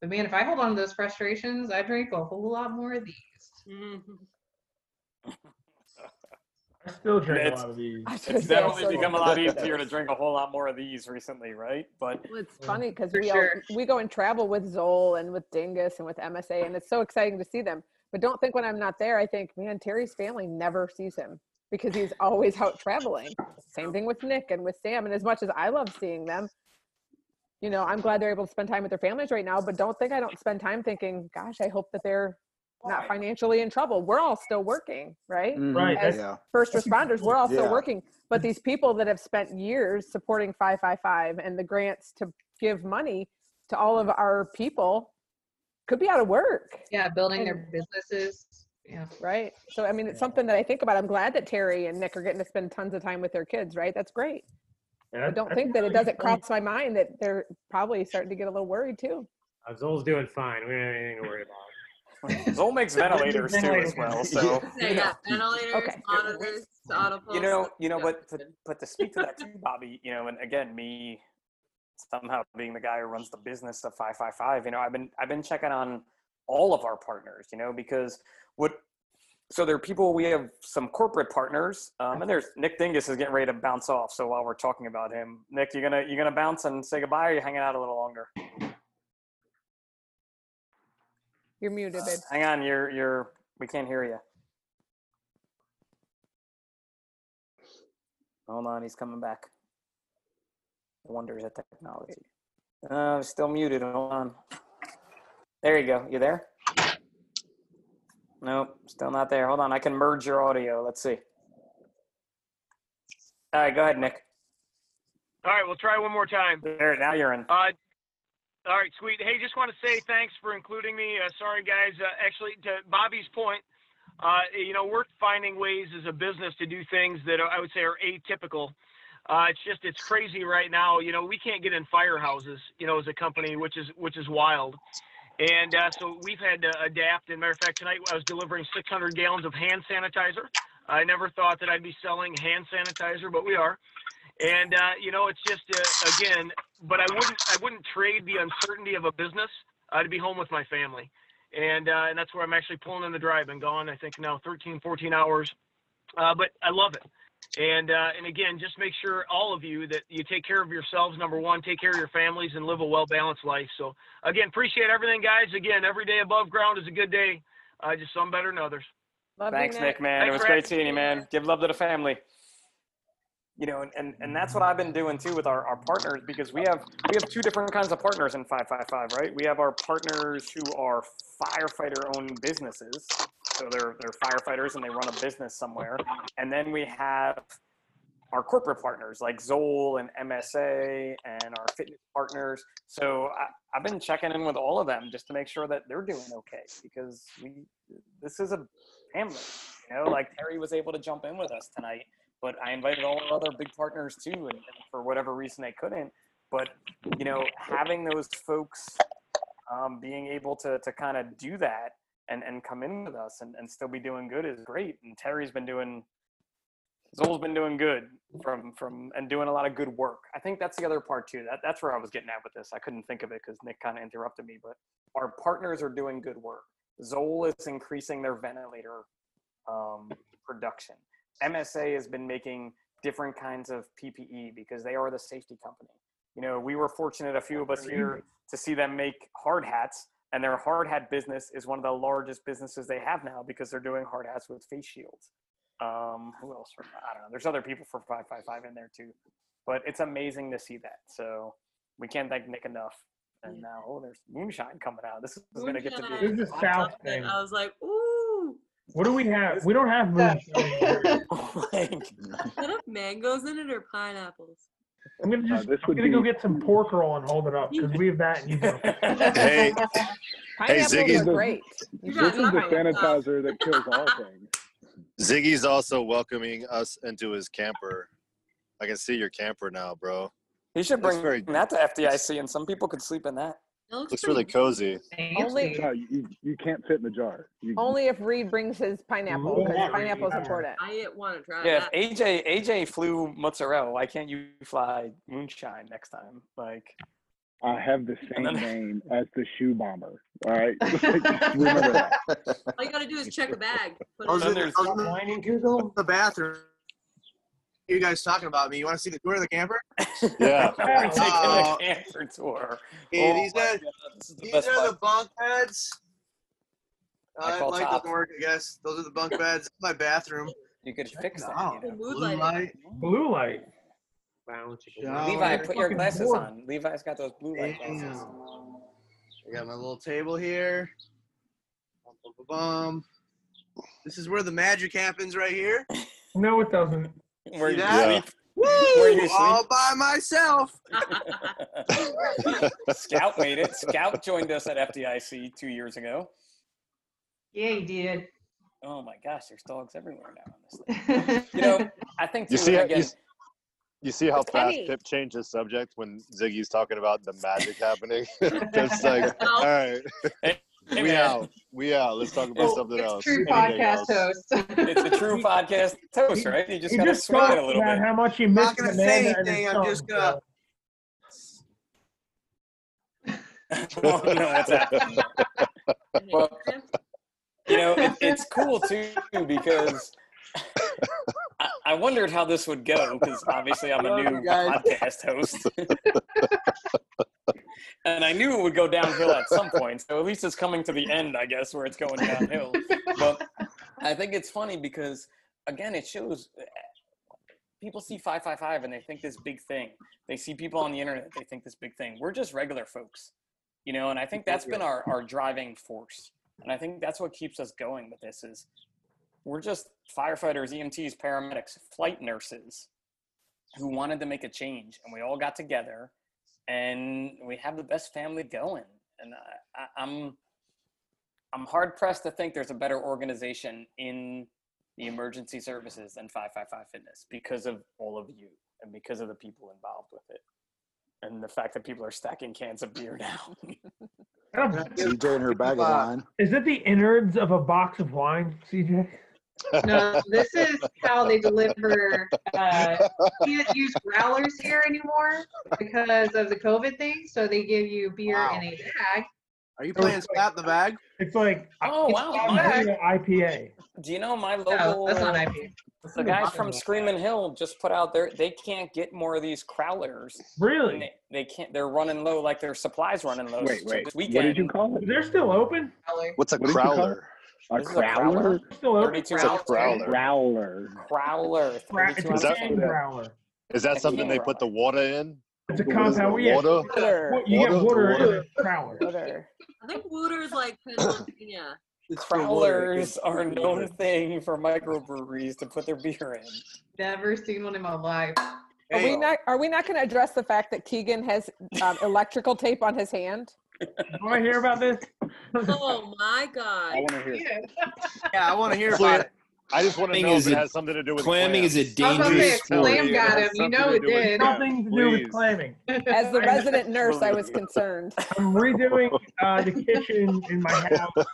But man, if I hold on to those frustrations, I drink a whole lot more of these. I still drink It's- a lot of these. It's definitely become a lot easier to drink a whole lot more of these recently, right? But Well, it's funny because For we all, we go and travel with Zoll and with Dinges and with MSA, and it's so exciting to see them. But don't think when I'm not there, I think, man, Terry's family never sees him because he's always out traveling. Same thing with Nick and with Sam. And as much as I love seeing them, you know, I'm glad they're able to spend time with their families right now. But don't think I don't spend time thinking, gosh, I hope that they're not financially in trouble. We're all still working, right? Mhm. Right, As that's- first responders, we're all still Yeah. working. But these people that have spent years supporting 555 and the grants to give money to all of our people could be out of work. Yeah, building their businesses. Yeah. Right. So, I mean, it's something that I think about. I'm glad that Terry and Nick are getting to spend tons of time with their kids, right? That's great. Yeah, I don't that's think that it doesn't funny. cross my mind that they're probably starting to get a little worried too. Uh, Zoll's doing fine. We don't have anything to worry about. Zoll makes ventilators too as well. So Yeah, you know, ventilators, Okay. monitors, auto you know, you know, but to, but to speak to that too, Bobby, you know, and again, me somehow being the guy who runs the business of 555, you know, I've been I've been checking on all of our partners, you know, because what so there are people we have some corporate partners, um, and there's Nick Dinges is getting ready to bounce off. So while we're talking about him, Nick, you're gonna you're gonna bounce and say goodbye, or you hanging out a little longer? You're muted, babe. Hang on, you're you're we can't hear you. Hold on, he's coming back. Wonders at technology. Uh, still muted. Hold on. There you go. You there? Nope, still not there. Hold on, I can merge your audio. Let's see. All right, go ahead, Nick. All right, we'll try one more time. There, now you're in. Uh, all right, sweet. Hey, just want to say thanks for including me. Uh, sorry, guys. Uh, actually, to Bobby's point, uh, you know, we're finding ways as a business to do things that I would say are atypical. Uh, it's just it's crazy right now. You know, we can't get in firehouses, you know, as a company, which is which is wild. And uh, so we've had to adapt. And matter of fact, tonight I was delivering 600 gallons of hand sanitizer. I never thought that I'd be selling hand sanitizer, but we are. And uh, you know, it's just uh, again, but I wouldn't I wouldn't trade the uncertainty of a business uh, to be home with my family. And uh, and that's where I'm actually pulling in the drive. Been gone, I think now 13, 14 hours. Uh, but I love it. And uh, and again, just make sure all of you that you take care of yourselves. Number one, take care of your families and live a well balanced life. So again, appreciate everything, guys. Again, every day above ground is a good day. Uh, just some better than others. Love Thanks, Nick, man. Thanks it was for great seeing you, man. Give love to the family. you know, and, and, and that's what I've been doing too with our, our partners because we have we have two different kinds of partners in 555, right? We have our partners who are firefighter owned businesses. So they're they're firefighters and they run a business somewhere. And then we have our corporate partners like Zoll and MSA and our fitness partners. So I, I've been checking in with all of them just to make sure that they're doing okay because we this is a family. You know, like Terry was able to jump in with us tonight, but I invited all our other big partners too, and, and for whatever reason they couldn't. But you know, having those folks um, being able to to kind of do that and and come in with us and, and still be doing good is great. And Terry's been doing Zoll's been doing good from from and doing a lot of good work. I think that's the other part too. That that's where I was getting at with this. I couldn't think of it because Nick kind of interrupted me. But our partners are doing good work. Zoll is increasing their ventilator um, production. MSA has been making different kinds of PPE because they are the safety company. You know, we were fortunate, a few of us here, to see them make hard hats, and their hard hat business is one of the largest businesses they have now because they're doing hard hats with face shields. Um, who else? From, I don't know. There's other people for 555 in there too, but it's amazing to see that. So we can't thank Nick enough. And now, oh, there's moonshine coming out. This is going to get to be. This is South thing. I was like, ooh. What do we have? We don't have moonshine. Does it have mangoes in it or pineapples? I'm gonna just. Uh, this I'm would gonna go get some pork roll and hold it up because we have that and you don't. Hey, hey, Pineapples Ziggy. are great. This is the try sanitizer that kills all things. Ziggy's also welcoming us into his camper. I can see your camper now, bro. He should bring very- that to FDIC, and some people could sleep in that. Looks really cozy. Only No, you, you can't fit in the jar. You, only if Reed brings his pineapple because Yeah. pineapple's important. I want to try Yeah, that. if AJ AJ flew mozzarella, why can't you fly moonshine next time? Like, I have the same then- name as the shoe bomber. All right, remember that. All you gotta do is check a bag. Put I was it in, in. I was in the, the bathroom. You guys talking about me? You want to see the tour of the camper? Yeah. we're taking Oh. a camper tour. Hey, Oh these are, God, the these are part. the bunk beds. I Uh, call light top. doesn't work, I guess. Those are the bunk beds. My bathroom. You could fix that. out. You know? Blue light. Blue light. Levi, put your glasses bored. on. Levi's got those blue light glasses. I got my little table here. Bum, bum, bum, bum. This is where the magic happens right here. No, it doesn't. Where See you sleep. Woo! You All by myself. Scout made it. Scout joined us at FDIC two years ago. Yeah, he did. Oh my gosh, there's dogs everywhere now. On this thing. You know, I think too, You see, how, again, you, you see how It's fast Kenny. Pip changed his subject when Ziggy's talking about the magic happening. Just like, all right, Hey, we man. out, we out. Let's talk about something It's else. true podcast else. host. it's a true podcast host, right? You just He gotta just swing it a little about bit. how much you he I'm missed not gonna say Amanda and anything. I'm just gonna. oh, no, that's happening. Well, you know, it, it's cool too because I, I wondered how this would go because obviously I'm a new podcast host. And I knew it would go downhill at some point. So at least it's coming to the end, I guess, where it's going downhill. But I think it's funny because, again, it shows eh, people see 555 and they think this big thing. They see people on the internet, they think this big thing. We're just regular folks, you know, and I think that's been our, our driving force. And I think that's what keeps us going with this is we're just firefighters, EMTs, paramedics, flight nurses who wanted to make a change and we all got together and we have the best family going. And I, I, I'm, I'm hard pressed to think there's a better organization in the emergency services than 555 Fitness because of all of you and because of the people involved with it. And the fact that people are stacking cans of beer now. CJ and her bag of wine. Is it the innards of a box of wine, CJ? No, this is how they deliver. Uh, can't use growlers here anymore because of the COVID thing. So they give you beer Wow. in a bag. Are you playing Scott the Bag? It's like oh, wow. I'm my- doing an IPA. Do you know my No, local? that's not uh, IPA. The guys from Screaming Hill just put out their. They can't get more of these crowlers. Really? They, they can't. They're running low, like their supplies running low. Wait, So wait. this What did you call it? They're still open. What's a What did you call crowler? A This is a crowler? crowler? 32 It's a ounce crowler. Crowler. crowler. Cra- 32 It's a Is that- can. Is that something they put the water in? It's a What is it, compound. Yeah, water? what- you get water in water? a crowler. Water. I think Wooter's like Pennsylvania. Crowlers are a known thing for microbreweries to put their beer in. Never seen one in my life. Are we not? Are we not going to address the fact that Keegan has um, electrical tape on his hand? Want to hear about this? Oh my god. I want to hear. Yeah, I want to hear about it. I just want to Clamming know if it a- has something to do with clamming is a clams. I was gonna say, dangerous Clam It got has him, you know it do with did. clams. Nothing to do with clamming. As the resident nurse, I was concerned. I'm redoing uh, the kitchen in my house,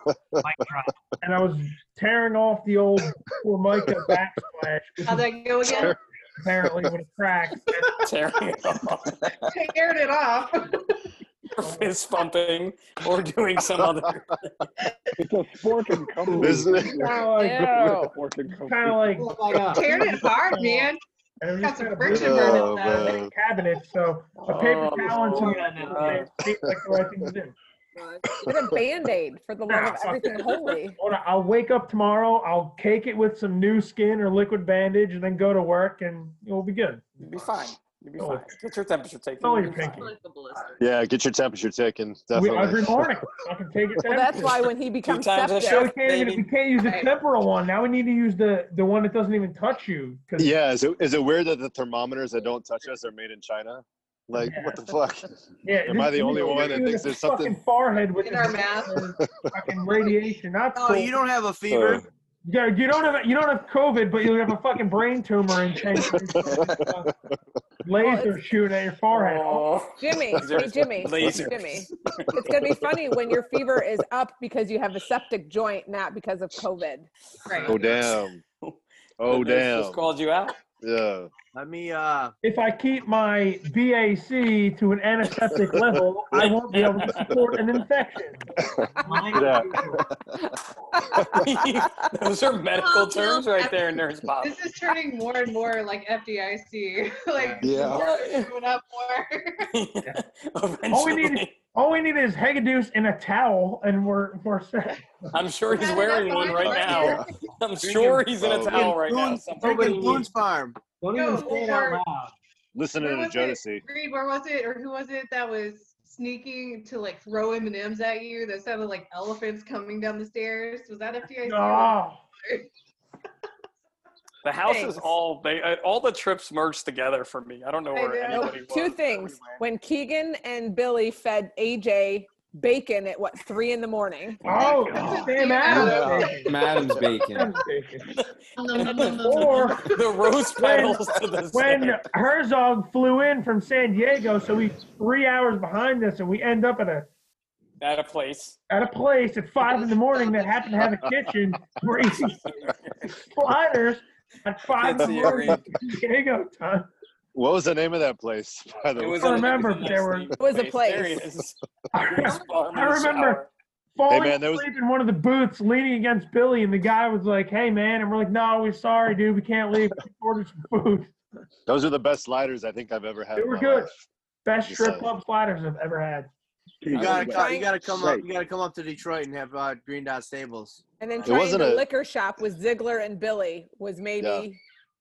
and I was tearing off the old Formica backsplash. which How'd that go again? Apparently, when it cracks, Tearing it off, Teared it off. Or fist pumping, or doing some other. It's a fork and company. This is- kind of like, Ew. Spork and company. kind of like Teared it apart, oh. man. And it was Got some friction brutal burning Oh, though. man. cabinet, so a paper Oh, towel and some God. it like the right thing to do. Get a band aid for the love Nah, of everything holy. I'll wake up tomorrow. I'll cake it with some new skin or liquid bandage, and then go to work, and it'll be good. You'll be fine. You'll be Oh. fine. Get your temperature taken. Oh, only you'll pinky. fine. Like a blister. Yeah, get your temperature taken. We, Definitely. every morning, I can take it. Well, that's why when he becomes times a septic, So we can't, even, baby. we can't use the Right. temporal one. Now we need to use the the one that doesn't even touch you. Yeah, is it, is it weird that the thermometers that don't touch us are made in China? Like, what the fuck? yeah. Am I the only one that thinks there's fucking something? forehead with In this our mouth. fucking radiation? Not Oh, you don't have a uh, fever? Uh, Yeah, you don't have you don't have COVID, but you have a fucking brain tumor and laser shooting at your forehead. Oh. Jimmy, Lasers. hey Jimmy, Lasers. Jimmy. It's gonna be funny when your fever is up because you have a septic joint, not because of COVID. Right. oh damn! Oh The nurse Just damn! called you out. Yeah. Let me uh If I keep my BAC to an antiseptic level, I won't be able to support an infection. Yeah. Those are medical Oh, terms right there, Nurse Bob. This is turning more and more like FDIC. like Yeah. more going up more. All we need, Eventually. all we need is Hagadus and a towel, and we're we're set. I'm sure he's wearing one right Right now. I'm sure he's in a Oh, towel right now. Boone's, Boone's Farm. Don't Yo, even say it out loud. Listening Where to was it? Jodeci. Reed, where was it, or who was it that was sneaking to like throw M and M's at you? That sounded like elephants coming down the stairs. Was that FDIC? Oh, The house is all they uh, all the trips merged together for me. I don't know I where know. anybody Two things. When Keegan and Billy fed AJ bacon at what three in the morning. oh, oh Sam Adams. Yeah. bacon. Adam's bacon. Or Or the rose when, petals to the when. Herzog flew in from San Diego, so he's three hours behind us, and we end up at a at a place. at a place at five in the morning that happened to have a kitchen where he sliders at five in the morning. San Diego time. What was the name of that place? By the It way, was I a- remember, it there were- It was a place. is. I Farm in the remember shower. falling man, there was- asleep in one of the booths, leaning against Billy, and the guy was like, "Hey, man," and we're like, "No, we're sorry, dude. We can't leave. We ordered some food." those are the best sliders I think I've ever had. They were good. life. Best strip saying. club sliders I've ever had. You gotta was you gotta come up you gotta come up to Detroit and have uh, Green Dot Stables. And then It trying wasn't the a- liquor shop with Ziegler and Billy was maybe Yeah.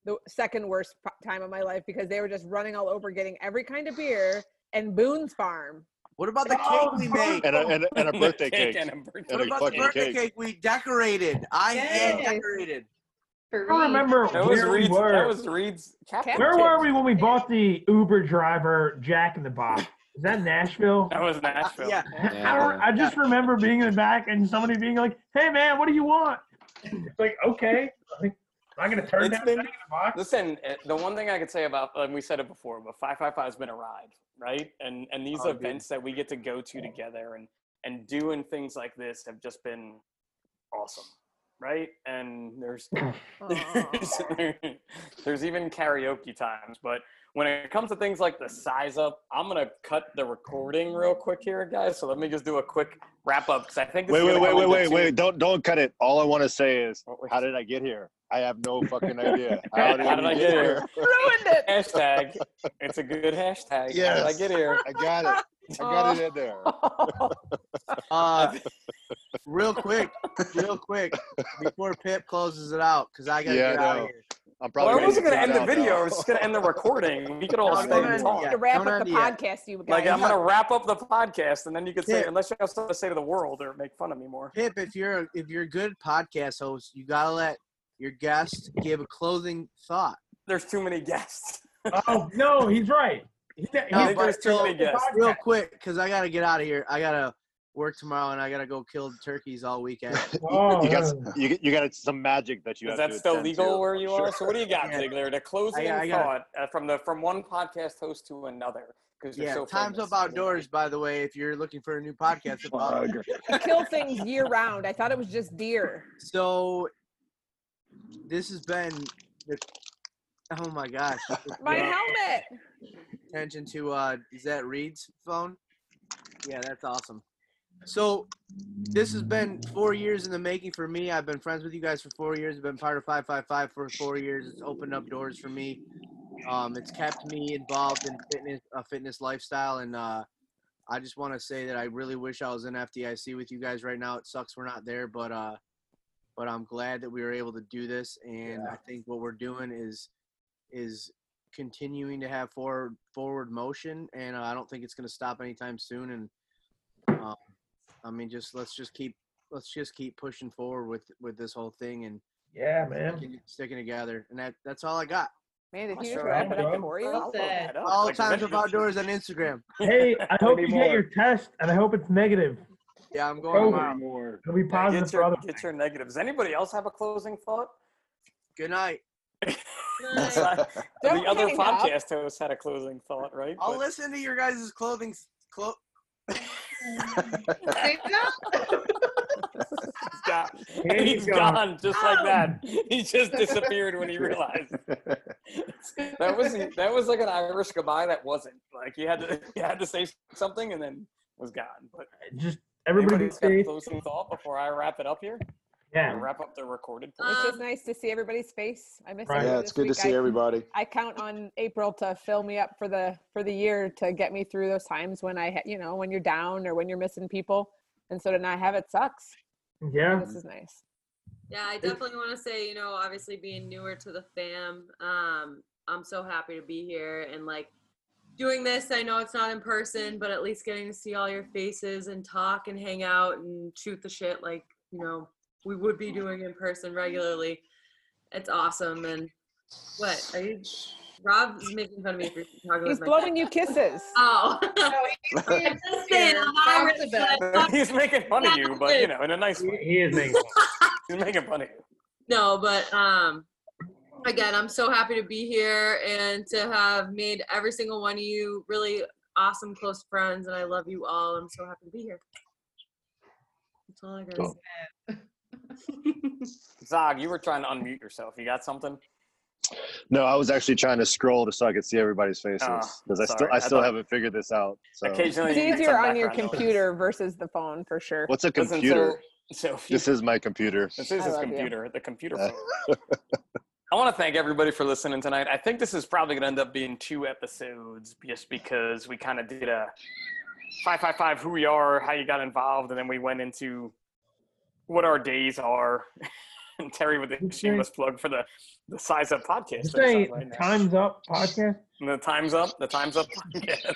The second worst p- time of my life because they were just running all over getting every kind of beer and Boone's Farm. What about the oh, cake Oh, we made? And a, and a, and a birthday Cake cake. and a birthday What about the birthday cake. cake we decorated? I hand Yes. decorated. I don't remember That was where we Reed's. were. That was Reed's. captain Where cake. were we when we bought the Uber driver Jack in the Box? Is that Nashville? That was Nashville. Yeah. I, I just remember being in the back and somebody being like, "Hey man, what do you want?" It's like, okay, like, I'm gonna turn It's down been- in the Box. Listen, eh, the one thing I could say about, and we said it before, but 555 has been a ride, right? And and these Oh, dude. events that we get to go to together and and doing things like this have just been awesome, right? And there's there's, there's even karaoke times, but when it comes to things like the size up, I'm gonna cut the recording real quick here, guys. So let me just do a quick wrap up because I think this Wait, is wait, wait, wait, wait, wait! Don't don't cut it. All I want to say is, how did I get here? I have no fucking idea. How did, How did I get here? Ruined it. Hashtag. It's a good hashtag. How did I get here? I got it. I got it in there. Uh, real quick, real quick, before Pip closes it out, because I gotta Yeah, get I out of here. I'm Well, probably I wasn't gonna gonna end the video. now. I was just gonna end the recording. We could all No, stay don't and end talk. yet. to wrap Don't up the end yet. podcast, you guys. Like I'm gonna wrap up the podcast, and then you could say, Yeah. unless you have something to say to the world or make fun of me more. Pip, if you're a, if you're a good podcast host, you gotta let your guest give a closing thought. There's too many guests. Oh no, he's right. He, he, I think there's too many guests. Real quick, because I gotta get out of here. I gotta work tomorrow, and I gotta go kill turkeys all weekend. Oh, you got you, you got some magic that you Is have that to still legal to. where you Sure. are? So what do you got, Yeah. Ziggler? The closing I got- thought uh, from the from one podcast host to another because you're yeah, so times famous. up outdoors. By the way, if you're looking for a new podcast about kill things year round. I thought it was just deer. So this has been the oh my gosh. My helmet. Attention to uh is that Reed's phone? Yeah, that's awesome. So this has been four years in the making for me. I've been friends with you guys for four years. I've been part of 555 for four years. It's opened up doors for me. Um, it's kept me involved in fitness, a fitness lifestyle, and uh, I just want to say that I really wish I was in FDIC with you guys right now. It sucks we're not there, but uh, but I'm glad that we were able to do this, and I think what we're doing is is continuing to have forward forward motion, and uh, I don't think it's going to stop anytime soon. And um, I mean, just let's just keep let's just keep pushing forward with with this whole thing and Yeah, man. sticking, sticking together. And that that's all I got. Man, did I'm he just wrap it up for you? All Like, times of eventually- outdoors on Instagram. Hey, I hope you get your test, and I hope it's negative. Yeah, I'm going Oh. tomorrow. More. It'll be Yeah, positive get for your other. get your negatives. Anybody else have a closing thought? Good night. Nice. the other hang up. podcast host had a closing thought, right? I'll But- listen to your guys' clothing. Clo- Say that? He's gone. Here you He's go. gone just like oh. that. He just disappeared when he realized. That was that was like an Irish goodbye. That wasn't like you had to you had to say something and then was gone. But Just everybody be anybody's got a safe. closing thought before I wrap it up here. Yeah. Wrap up the recorded. It's portion? just nice to see everybody's face. I miss Right. Yeah, it's this good to see I, everybody. I count on April to fill me up for the for the year to get me through those times when I, you know, when you're down or when you're missing people, and so to not have it sucks. Yeah. This is nice. Yeah, I definitely want to say, you know, obviously being newer to the fam, um, I'm so happy to be here and like doing this. I know it's not in person, but at least getting to see all your faces and talk and hang out and shoot the shit like, you know, we would be doing in person regularly. It's awesome. And what are you? Rob's making fun of me for talking He's with my blowing you kisses. Oh, No, he- he I'm is just saying, here. I'm not Rob's really the best. like- He's making fun of you, but you know, in a nice way. he is making. He's making fun of you. No, but um again, I'm so happy to be here and to have made every single one of you really awesome close friends and I love you all. I'm so happy to be here. That's all I got. Cool. Zog, you were trying to unmute yourself. You got something? No, I was actually trying to scroll just so I could see everybody's faces Oh, because I still. I I still thought- haven't figured this out. So Occasionally, It's easier on your background noise. computer versus the phone for sure. what's a Listen, computer? so, so you- This is my computer. This is I his love you. computer, the computer Uh. I want to thank everybody for listening tonight. I think this is probably going to end up being two episodes just because we kind of did a 555 who we are, how you got involved, and then we went into what our days are. and Terry with the shameless plug for the, the size up podcast. You say right time's up podcast. And the time's up. The time's up podcast.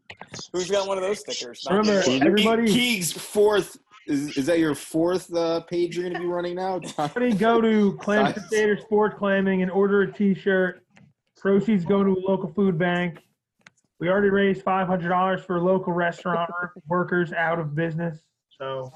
Who's got one of those stickers? Not Remember, everybody, Keeg's fourth. Is, is that your fourth uh, page you're going to be running now? everybody go to Clam Size. Crusader Sport Clamming and order a T-shirt. Proceeds go to a local food bank. We already raised five hundred dollars for local restaurant workers out of business. So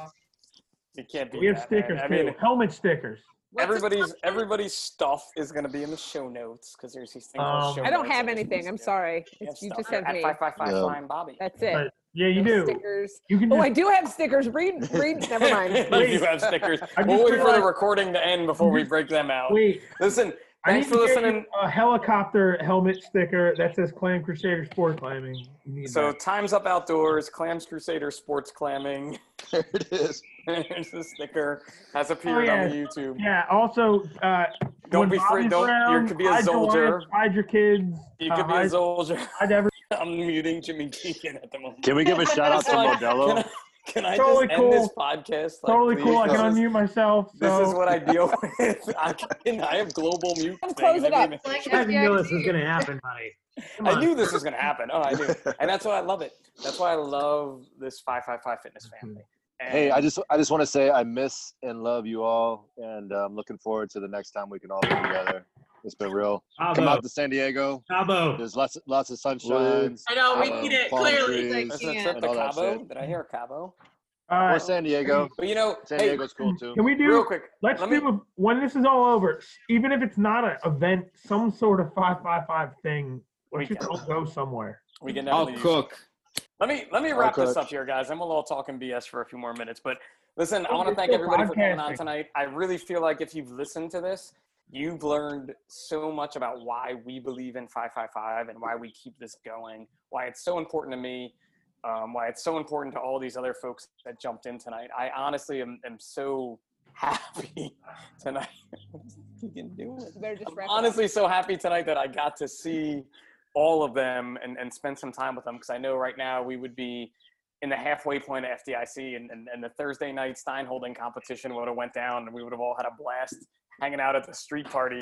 You can't beat we have that, man. stickers I too, mean, helmet stickers. everybody's everybody's stuff is going to be in the show notes because there's these things Um, show I don't have anything. I'm sorry. You you just have me. 555 Yeah. Flying Bobby. That's it. But yeah, you No do. Stickers. You can Oh, just I do have stickers. Read, read. Never mind. we do have stickers. We'll wait for the recording to end before we break them out. wait. Listen, I need thanks for to get you listening. a helicopter helmet sticker that says Clam Crusader Sport Climbing. So that. Time's Up Outdoors, Clams Crusader Sports Clamming. There it is. There's the sticker. Has appeared Oh, on yeah. the YouTube. Yeah. Also, uh, Don't be afraid. Don't. You around, could be a hide your wife, soldier. Hide your kids. You uh, could be a hide- soldier. hide every- I'm muting Jimmy Keegan at the moment. Can we give a shout out to Can I- Modelo? Can I, Totally just end this cool. podcast? Like, totally cool. I can This is- unmute myself. This is what I deal with. I, can, I have global mute. things. close it I up. mean, I didn't know this was gonna happen, buddy. I knew this was going to happen. Oh, I knew, and that's why I love it. That's why I love this five five five fitness family. Hey, I just I just want to say I miss and love you all, and I'm looking forward to the next time we can all be together. It's been real. Come out to San Diego. Cabo. There's lots lots of sunshine. I know, we um, need it, clearly. trees, That's a Yeah. trip and to all that Cabo. shit. Did I hear Cabo? All Or. San Diego. But you know, San hey, Diego's cool too. Can we do real quick. Let's let me- do a, when this is all over, even if it's not an event, some sort of five five five thing. We Let's can. all go somewhere. We can I'll definitely use- cook. Let me let me I'll wrap this up here, guys. I'm a little talking BS for a few more minutes. But listen, I want to thank everybody for coming on tonight. I really feel like if you've listened to this, you've learned so much about why we believe in 555 and why we keep this going, why it's so important to me, um, why it's so important to all these other folks that jumped in tonight. I honestly am, am so happy tonight. you can do it. I'm wrap it up. honestly so happy tonight that I got to see all of them and, and spend some time with them because I know right now we would be in the halfway point of FDIC and, and, and the Thursday night Stein holding competition would have went down and we would have all had a blast hanging out at the street party,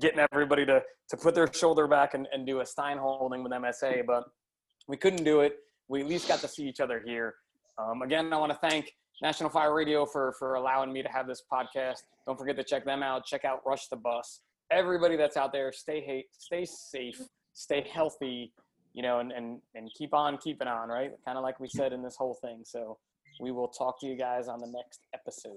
getting everybody to, to put their shoulder back and, and do a Stein holding with MSA, but we couldn't do it. We at least got to see each other here. Um, again, I want to thank National Fire Radio for, for allowing me to have this podcast. Don't forget to check them out. Check out Rush the Bus. Everybody that's out there, stay ha- stay safe, stay healthy, you know, and, and, and keep on keeping on, right? Kind of like we said in this whole thing. So we will talk to you guys on the next episode.